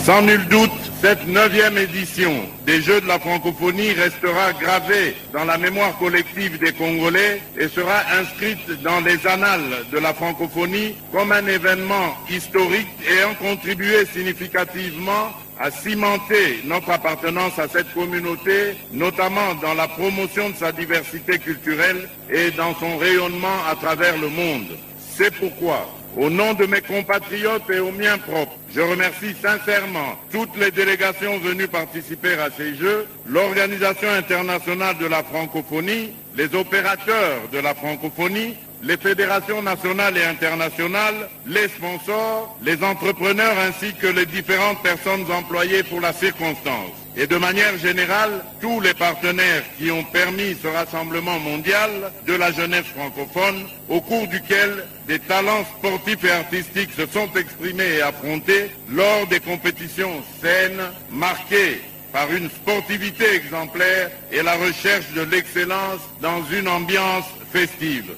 Sans nul doute, cette neuvième édition des Jeux de la francophonie restera gravée dans la mémoire collective des Congolais et sera inscrite dans les annales de la francophonie comme un événement historique ayant contribué significativement à cimenter notre appartenance à cette communauté, notamment dans la promotion de sa diversité culturelle et dans son rayonnement à travers le monde. C'est pourquoi au nom de mes compatriotes et aux miens propres, je remercie sincèrement toutes les délégations venues participer à ces Jeux, l'Organisation internationale de la francophonie, les opérateurs de la francophonie, les fédérations nationales et internationales, les sponsors, les entrepreneurs ainsi que les différentes personnes employées pour la circonstance. Et de manière générale, tous les partenaires qui ont permis ce rassemblement mondial de la jeunesse francophone, au cours duquel des talents sportifs et artistiques se sont exprimés et affrontés lors des compétitions saines, marquées par une sportivité exemplaire et la recherche de l'excellence dans une ambiance festive.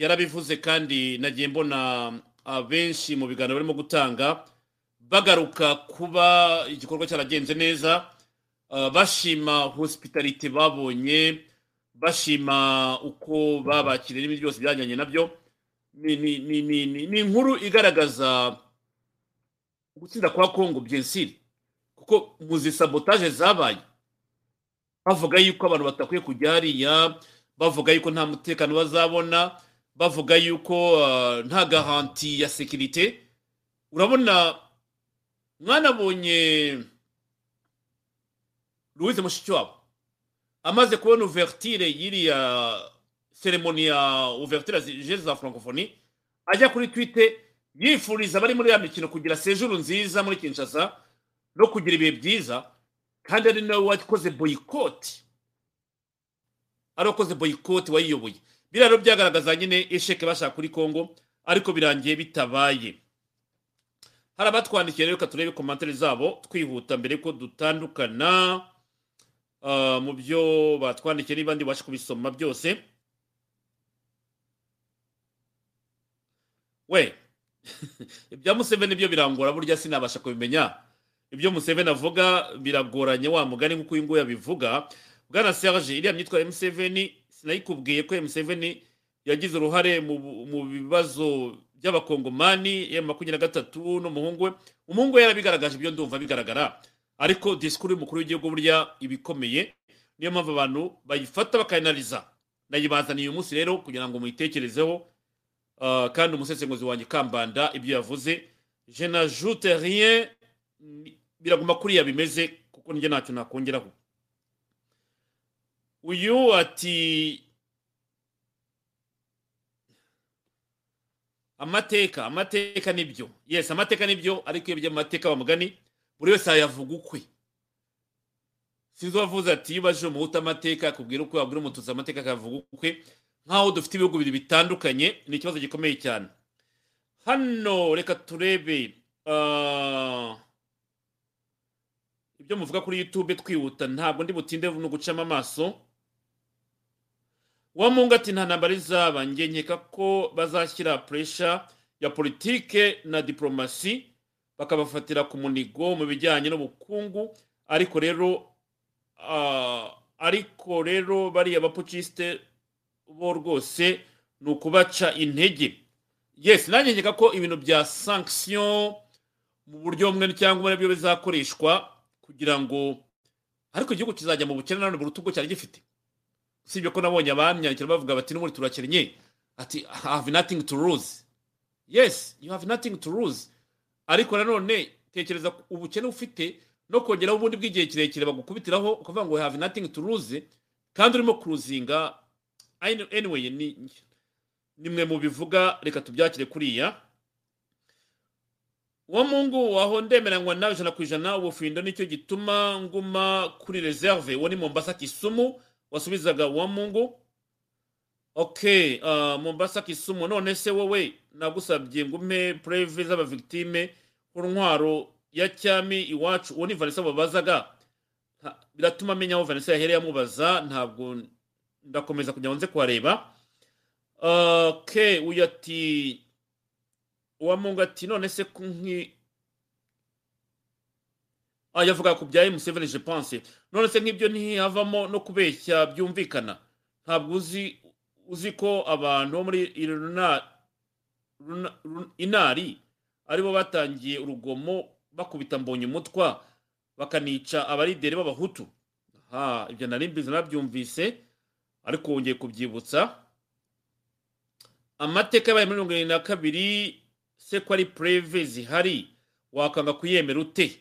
Yarabivuze kandi nagiye mbona abenshi mu biganiro barimo gutanga bagaruka kuba igikorwa cyaragenze neza uh, bashima hospitality babonye bashima uko babakiriye n'ibindi byose byajyanye na byo. Ni inkuru igaragaza gutsinda kwa kongo byensiri kuko muzi sabotaje zabaye bavuga yuko abantu batakwiye kujya hariya bavuga yuko nta mutekano bazabona bavuga yuko uh, nta garanti ya sekirite urabona mwanabonye louise mushikiwabo. Amaze kubona ouverture y'iriya seremoni ya ouverture je za francophonie ajya kuri twite yifuriza abari muri ya mikino kugira sejuru nziza muri kinshasa no kugira ibihe byiza kandi ari nawe wakoze boyikoti ari wakoze boyikoti wayiyoboye. Biriya rero byagaragaza nyine esheke bashaka kuri kongo ariko birangiye bitabaye. Hari abatwandikiye rero reka turebe komantere zabo twihuta mbere ko dutandukana ah, mu byo batwandikiye niba ndibashe kubisoma byose. We <laughs> ibya museveni byo birangora burya sinabasha kubimenya. Ibyo museveni avuga biragoranye wa mugani nk'uko uyu nguyu yabivuga bwana serge iriya myitwarire ya museveni sinayikubwiye ko museveni yagize uruhare mu bibazo by'abakongomani ya makumyabiri na gatatu n'umuhungu we. Umuhungu we yarabigaragaje ibyo ndumva bigaragara. Ariko disikuru y'umukuru w'igihugu burya ibikomeye niyo mpamvu abantu bayifata bakayinariza nayibazaniye uyu munsi rero kugira ngo muyitekerezeho ah, kandi umusesenguzi wanjye kambanda ibyo yavuze. Je n'ajoute rien biraguma kuriya bimeze kuko njye ntacyo nakongeraho. Uyu ati amateka amateka ni byo yes amateka ni byo ariko iyo by'amateka bamugani buri wese yayavuga ukwe. Sinzi uwavuze ati iyo ubajije umuhuta amateka akubwira ukwe wabwira umututsi amateka akavuga ukwe. Nk'aho dufite ibihugu bibiri bitandukanye ni ikibazo gikomeye cyane. Hano reka turebe ah, ibyo muvuga kuri youtube twihuta. Ntabwo ndi butinde no gucamo amaso. Wamunga ati nta ntambara izaba njye nkeka ko bazashyira puresha ya politike na diporomasi bakabafatira ku munigo mu bijyanye n'ubukungu ariko rero ah, ariko rero bariya bapucisite bo rwose ni ukubaca intege. Yes nanjye nkeka ko ibintu bya sanction mu buryo bumwe cyangwa ubundi byo bizakoreshwa kugira ngo ariko igihugu kizajya mu bukene nanone buruta ubwo cyari gifite. Usibye ko nabonye abamyandikira bavuga bati n'ubundi turakennye ati have nothing to lose. Yes you have nothing to lose. Ariko nanone tekereza ubukene ufite no kongeraho ubundi bw'igihe kirekire bagukubitiraho ukavuga ngo have nothing to lose. Kandi urimo kuruzinga anyway ni nimwe mu bivuga reka tubyakire kuriya. Uwo mungu waho ndemeranywa nawe ijana ku ijana ubufindo ni cyo gituma nguma kuri reserve uwo ni mombasa kisumu. Wasubizaga uwo mungu? Ok uh, mombasa kisumu. None se wowe nagusabye ngume preve z'abavictime ku ntwaro ya cyami iwacu. Uwo ni vanessa babazaga biratuma amenya aho vanessa yahereye amubaza ntabwo ndakomeza kugira ngo nze kuhareba. Ke uyu ati uwamunga ati none se nki ah yavuga ku bya emuseveni je pense. None se nk'ibyo ntihavamo no kubeshya byumvikana. Ntabwo uzi uzi ko abantu bo muri inari ari bo batangiye urugomo bakubita mbonye umutwa bakanica abarideri b'abahutu. Aha ibyo mbizi nabyumvise ariko wongeye kubyibutsa. Amateka yabaye muri mirongo irindwi na kabiri se ko ari pureve zihari wakanga kuyemera ute?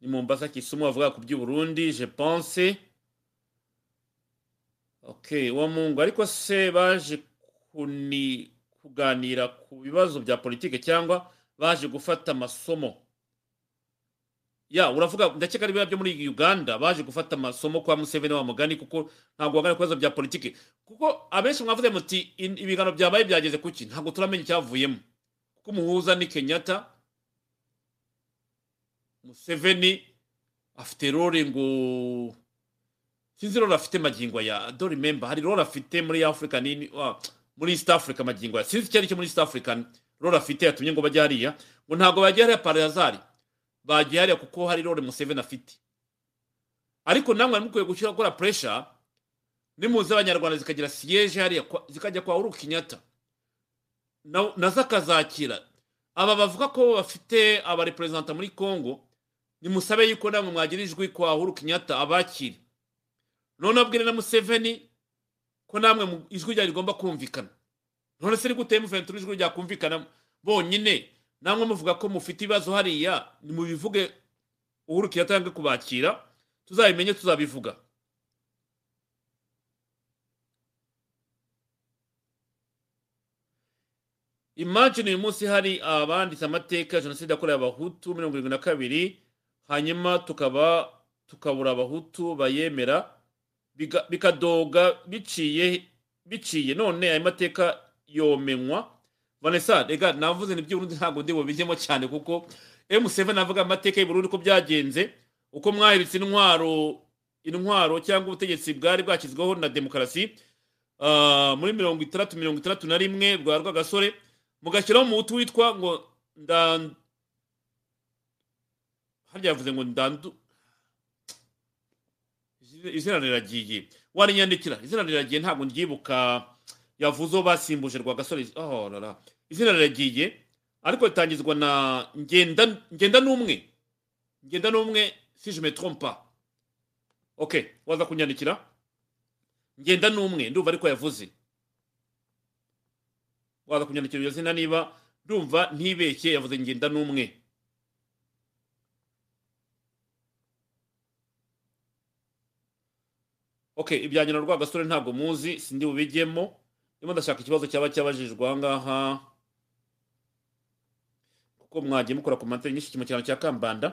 Ni mombasa kisumu bavuga ku by'i burundi je pense. Ok uwo mungu ariko se baje kuni kuganira ku bibazo bya politike cyangwa baje gufata amasomo? Ya uravuga ndakeka ari biriya byo muri uganda baje gufata amasomo kwa museveni wa mugani kuko ntabwo wagana ku bibazo bya politike. Kuko abenshi mwavuze muti "In- ibiganiro byabaye byageze kuki? Ntabwo turamenya icyavuyemo. Kuko umuhuza ni kenyatta museveni afite role ngo sinzi role afite magingo ya do remember. Hari role afite muri africa nini ah, muri east africa magingo ya sinzi icyo ari cyo muri east africa role afite yatumye ngo bajye hariya. Ngo ntabwo bajya hariya parazari bagiye hariya kuko hari role museveni afite. Ariko namwe mukwiye gushyira gukora pressure nimuze abanyarwanda zikagira siyeje hariya zikajya kwa uhuru kenyatta. Na- na zo akazakira aba bavuga ko bafite abareperezanta muri congo nimusabe yuko namwe mwagira ijwi kwa uhuru kenyatta abakire. None abwire na museveni ko namwe ijwi ryawe rigomba kumvikana. None se gute mufentura ijwi ryakumvikana bonyine? Namwe muvuga ko mufite ibibazo hariya nimubivuge uhuru kenyatta yange kubakira tuzabimenye tuzabivuga. Imagine uyu munsi hari abanditse amateka jenoside yakorewe abahutu mirongo irindwi na kabiri hanyuma tukaba tukabura abahutu bayemera bikadoga biciye biciye. None ayo mateka yomenywa. Vanessa rega navuze ni by'uburundi ntabwo ndi bubijyemo cyane kuko m7 navuga amateka y'uburundi ko byagenze uko mwahiritse intwaro intwaro cyangwa ubutegetsi bwari bwashyizweho na demokarasi ah, muri mirongo itandatu mirongo itandatu na rimwe bwa rwagasore mugashyiraho umuhutu witwa ngo harya yavuze ngo ndandu. Izina- riragiye. Warinyandikira izina riragiye ntabwo ndyibuka. Yavuze uwo basimbuje rwagasore. Oh, rara. izina riragiye ariko ritangizwa na ngenda n'umwe. Ngenda n'umwe si je me trompe pas. Ok waza kunyandikira? Ngenda n'umwe ndumva ariko yavuze. Waza kunyandikira iryo zina niba ndumva ntibeshye yavuze ngenda n'umwe. Ok ibyanjye na rwagasore ntabwo muzi sindi bubijyemo ndimo ndashaka ikibazo cyaba cyabajijwe aha ngaha kuko mwagiye mukora komantere nyinshi mu cyaro cya kambanda.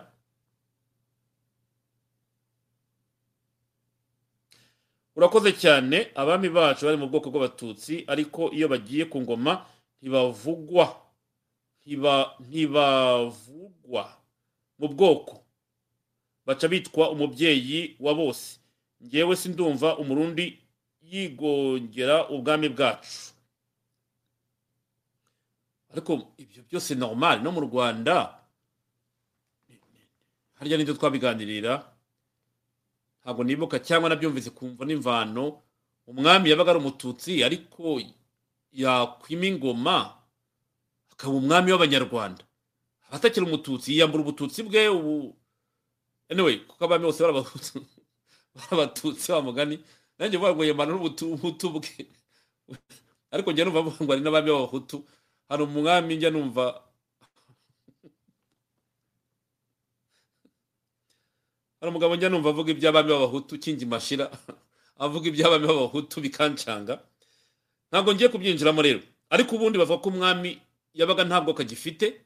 Urakoze cyane abami bacu bari mu bwoko bw'abatutsi ariko iyo bagiye ku ngoma ntibavugwa. Ntiba- ntibavugwa mu bwoko. Baca bitwa umubyeyi wa bose. Ngewe sindumva umurundi yigongera ubwami bwacu. Ariko ibyo byose normal. No mu rwanda harya n'ibyo twabiganirira ntabwo nibuka cyangwa nabyumvise kumva n'imvano umwami yabaga ari umututsi ariko yakwima ingoma akaba umwami w'abanyarwanda. Abatakiri umututsi yiyambura ubututsi bwe ubu. Anyway kuko abami bose bari abatutsi abatutsi wa mugani. Nanjye vuga ngo yemana n'ubutu bwe. Ariko njya numva ngo hari n'abami b'abahutu. Hari umwami njya numva hari umugabo njya numva avuga iby'abami b'abahutu kingi mashira avuga iby'abami b'abahutu bikancanga. Ntabwo ngiye kubyinjiramo rero. Ariko ubundi bavuga ko umwami yabaga ntabwo kagifite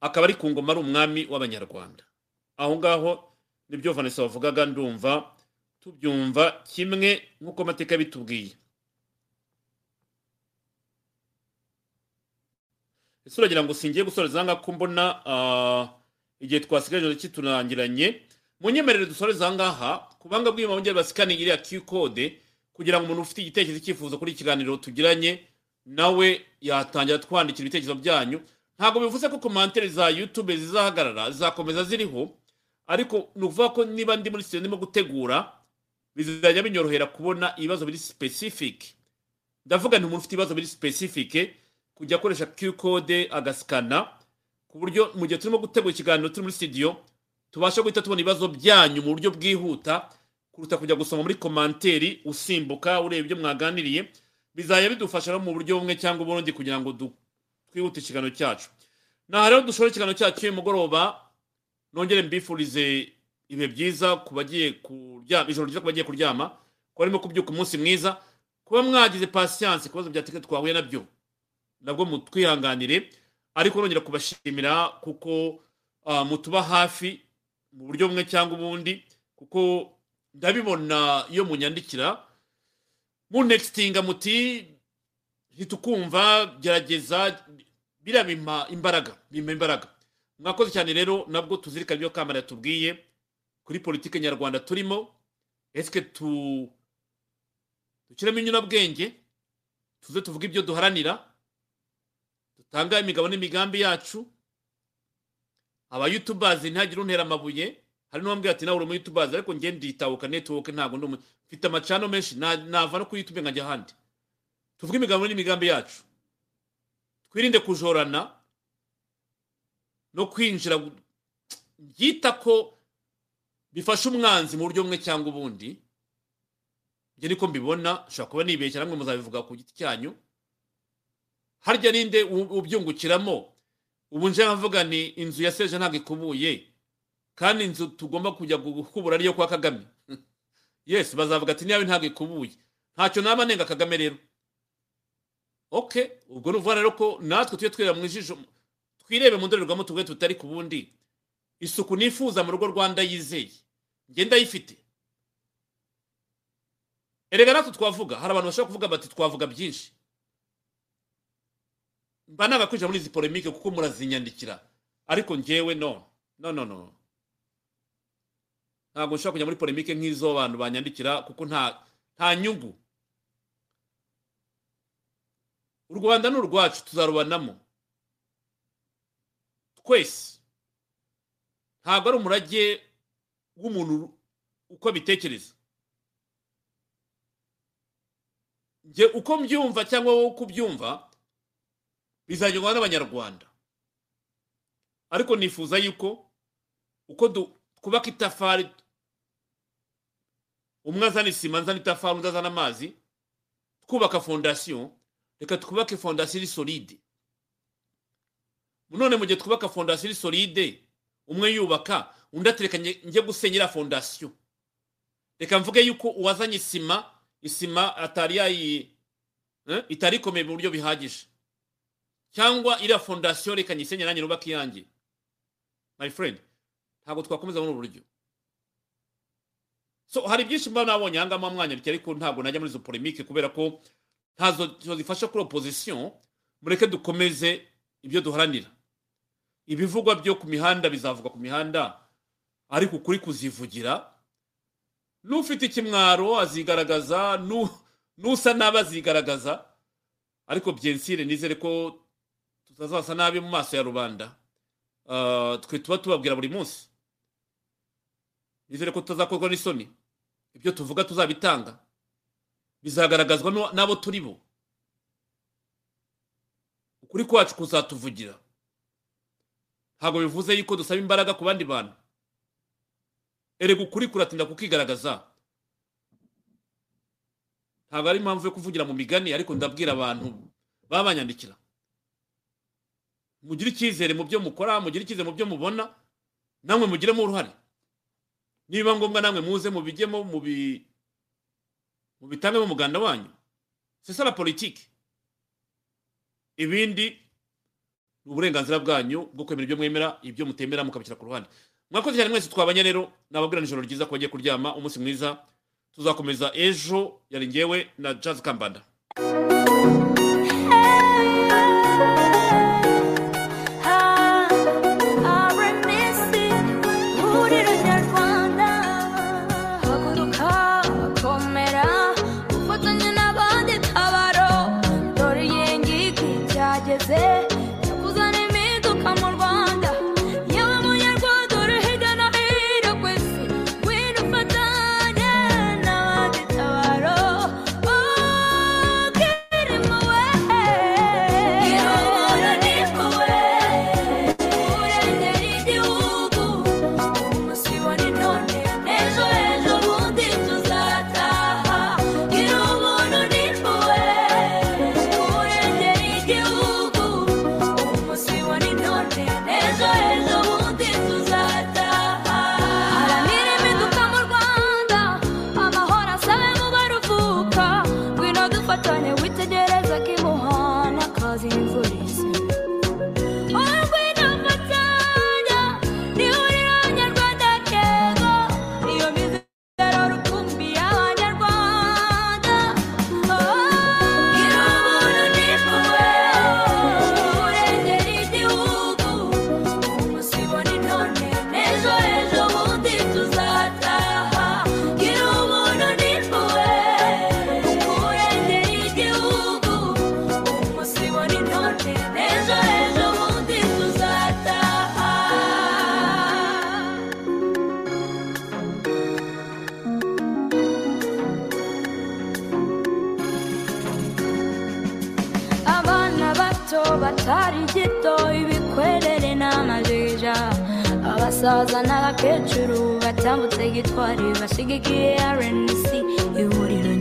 akaba ari ku ngoma ari umwami w'abanyarwanda. Aho ngaho ni byo vanessa bavugaga ndumva tubyumva kimwe nk'uko amateka yabitubwiye. Ese uragira ngo singiye gusoreza aha ngaha mbona ah, igihe twasigaje kiturangiranye munyemerere dusoreze aha ngaha ku banga bw'iyuma bongere basikaninge iriya q code kugira ngo umuntu ufite igitekerezo icyifuzo kuri iki kiganiro tugiranye nawe yatangira twandikira ibitekerezo byanyu. Ntabwo bivuze ko komantere za youtube zizahagarara zizakomeza ziriho ariko ni ukuvuga ko niba ndi muri studio ndimo gutegura bizajya binyorohera kubona ibibazo biri specific. Ndavuga nti umuntu ufite ibibazo biri specific kujya akoresha q code agasikana ku buryo mu gihe turimo gutegura ikiganiro turi muri studio tubasha guhita tubona ibibazo byanyu mu buryo bwihuta kuruta kujya gusoma muri komanteri usimbuka ureba ibyo mwaganiriye. Bizajya bidufasha mu buryo bumwe cyangwa ubundi kugira ngo twihute ikiganiro cyacu. Naha rero dushobora ikiganiro cyacu cy'uyu mugoroba nongere mbifurize ibihe byiza ku bagiye kuryama ijoro ryiza ku bagiye kuryama ku barimo kubyuka umunsi mwiza kuba mwagize pasiyanse ku bibazo bya tekinike twahuye na byo. Nabwo mutwihanganire ariko nongera kubashimira kuko ah, mutuba hafi mu buryo bumwe cyangwa ubundi kuko ndabibona iyo munyandikira munekitinga muti ntitukumva gerageza biriya bimpa imbaraga bimpa imbaraga. Mwakoze cyane rero nabwo tuzirikana ibyo kamara yatubwiye kuri politiki nyarwanda turimo esike dushyiremo inyurabwenge tuze tuvuge ibyo duharanira dutanga imigabo n'imigambi yacu abayutubazi ntihagire untera amabuye hari n'uwambwira ati nawe uri umuyutubazi ariko njye nditabuka netiwoke ntabwo ndi mfite amacano menshi na- nava no kuri yutube nkajya ahandi. Tuvuge imigabo n'imigambi yacu. Twirinde kujorana no kwinjira byita ko bifasha umwanzi mu buryo bumwe cyangwa ubundi njye niko mbibona nshobora kuba nibeshya namwe muzabivuga ku giti cyanyu. Harya ninde ubyungukiramo? Ubu nje nkavuga ni inzu ya seje ntabwo ikubuye kandi inzu tugomba kujya gukubura ariyo kwa kagame. <laughs> Yes bazavuga ati niyawe ntabwo ikubuye. Ntacyo naba nenga kagame rero. Ok ubwo ni rero ko natwe tujye twireba mu ijisho twirebe mu ndorerwamo tuvuge tutari ku bundi isuku nifuza mu rugo rwanda yizeye. Njye ndayifite erega natwe twavuga hari abantu bashobora kuvuga bati twavuga byinshi. Mba nanga kwinjira muri izi polemike kuko murazinyandikira. Ariko njyewe no no no no. Ntabwo nshobora kujya muri polemike nk'izo abantu banyandikira kuko nta nta nyungu. U rwanda ni urwacu tuzarubanamo twese. Ntabwo ari umurage w'umuntu uko abitekereza njye uko mbyumva cyangwa wowe uko ubyumva bizagerwaho n'abanyarwanda. Ariko nifuza yuko uko twubaka itafari umwe azana isima nzana itafari undi azana amazi twubaka fondasiyo reka twubake fondasiyo iri solide. None mu gihe twubaka fondasiyo iri solide umwe yubaka undi atereka njye iriya fondasiyo reka mvuge yuko uwazanye isima isima atari yayi eh, itari ikomeye mu buryo bihagije. Cyangwa iriya fondasiyo reka nyisenye nanjye nubake iyanjye. My friend ntabwo twakomeza muri ubu buryo. So hari byinshi mba nabonye ahangaha mu mwanya bityo ariko ntabwo najya muri izo polemike kubera ko ntazo zo zifasha kuri opposition mureke dukomeze ibyo duharanira. Ibivugwa byo ku mihanda bizavugwa ku mihanda ariko ukuri kuzivugira n'ufite ikimwaro azigaragaza nu- n'usa nabi azigaragaza. Ariko byensire nizere ko tutazasa nabi mu maso ya rubanda. Ah, twe tuba tubabwira buri munsi. Nizere ko tutazakorwa n'isoni. Ibyo tuvuga tuzabitanga. Bizagaragazwa n'abo turi bo. Ukuri kwacu kuzatuvugira. Ntabwo bivuze yuko dusaba imbaraga ku bandi bantu. Erega ukuri kuratinda kukigaragaza. Ntabwo ari impamvu yo kuvugira mu migani ariko ndabwira abantu baba banyandikira mugire icyizere mu byo mukora mugire icyizere mu byo mubona namwe mugiremo uruhare. Niba ngombwa namwe muze mubijyemo mubi mubitangemo umuganda wanyu. La politique. Ibindi ni uburenganzira bwanyu bwo kwemera ibyo mwemera ibyo mutemera mukabishyira ku ruhande. Mwakoze cyane mwese twabanye rero nababwira nijoro ryiza ko bagiye kuryama umunsi mwiza tuzakomeza ejo yari ngewe na jazz kambanda. bazaza n'abakecuru batambutse gitwari bashyigikiye RNC ihuriro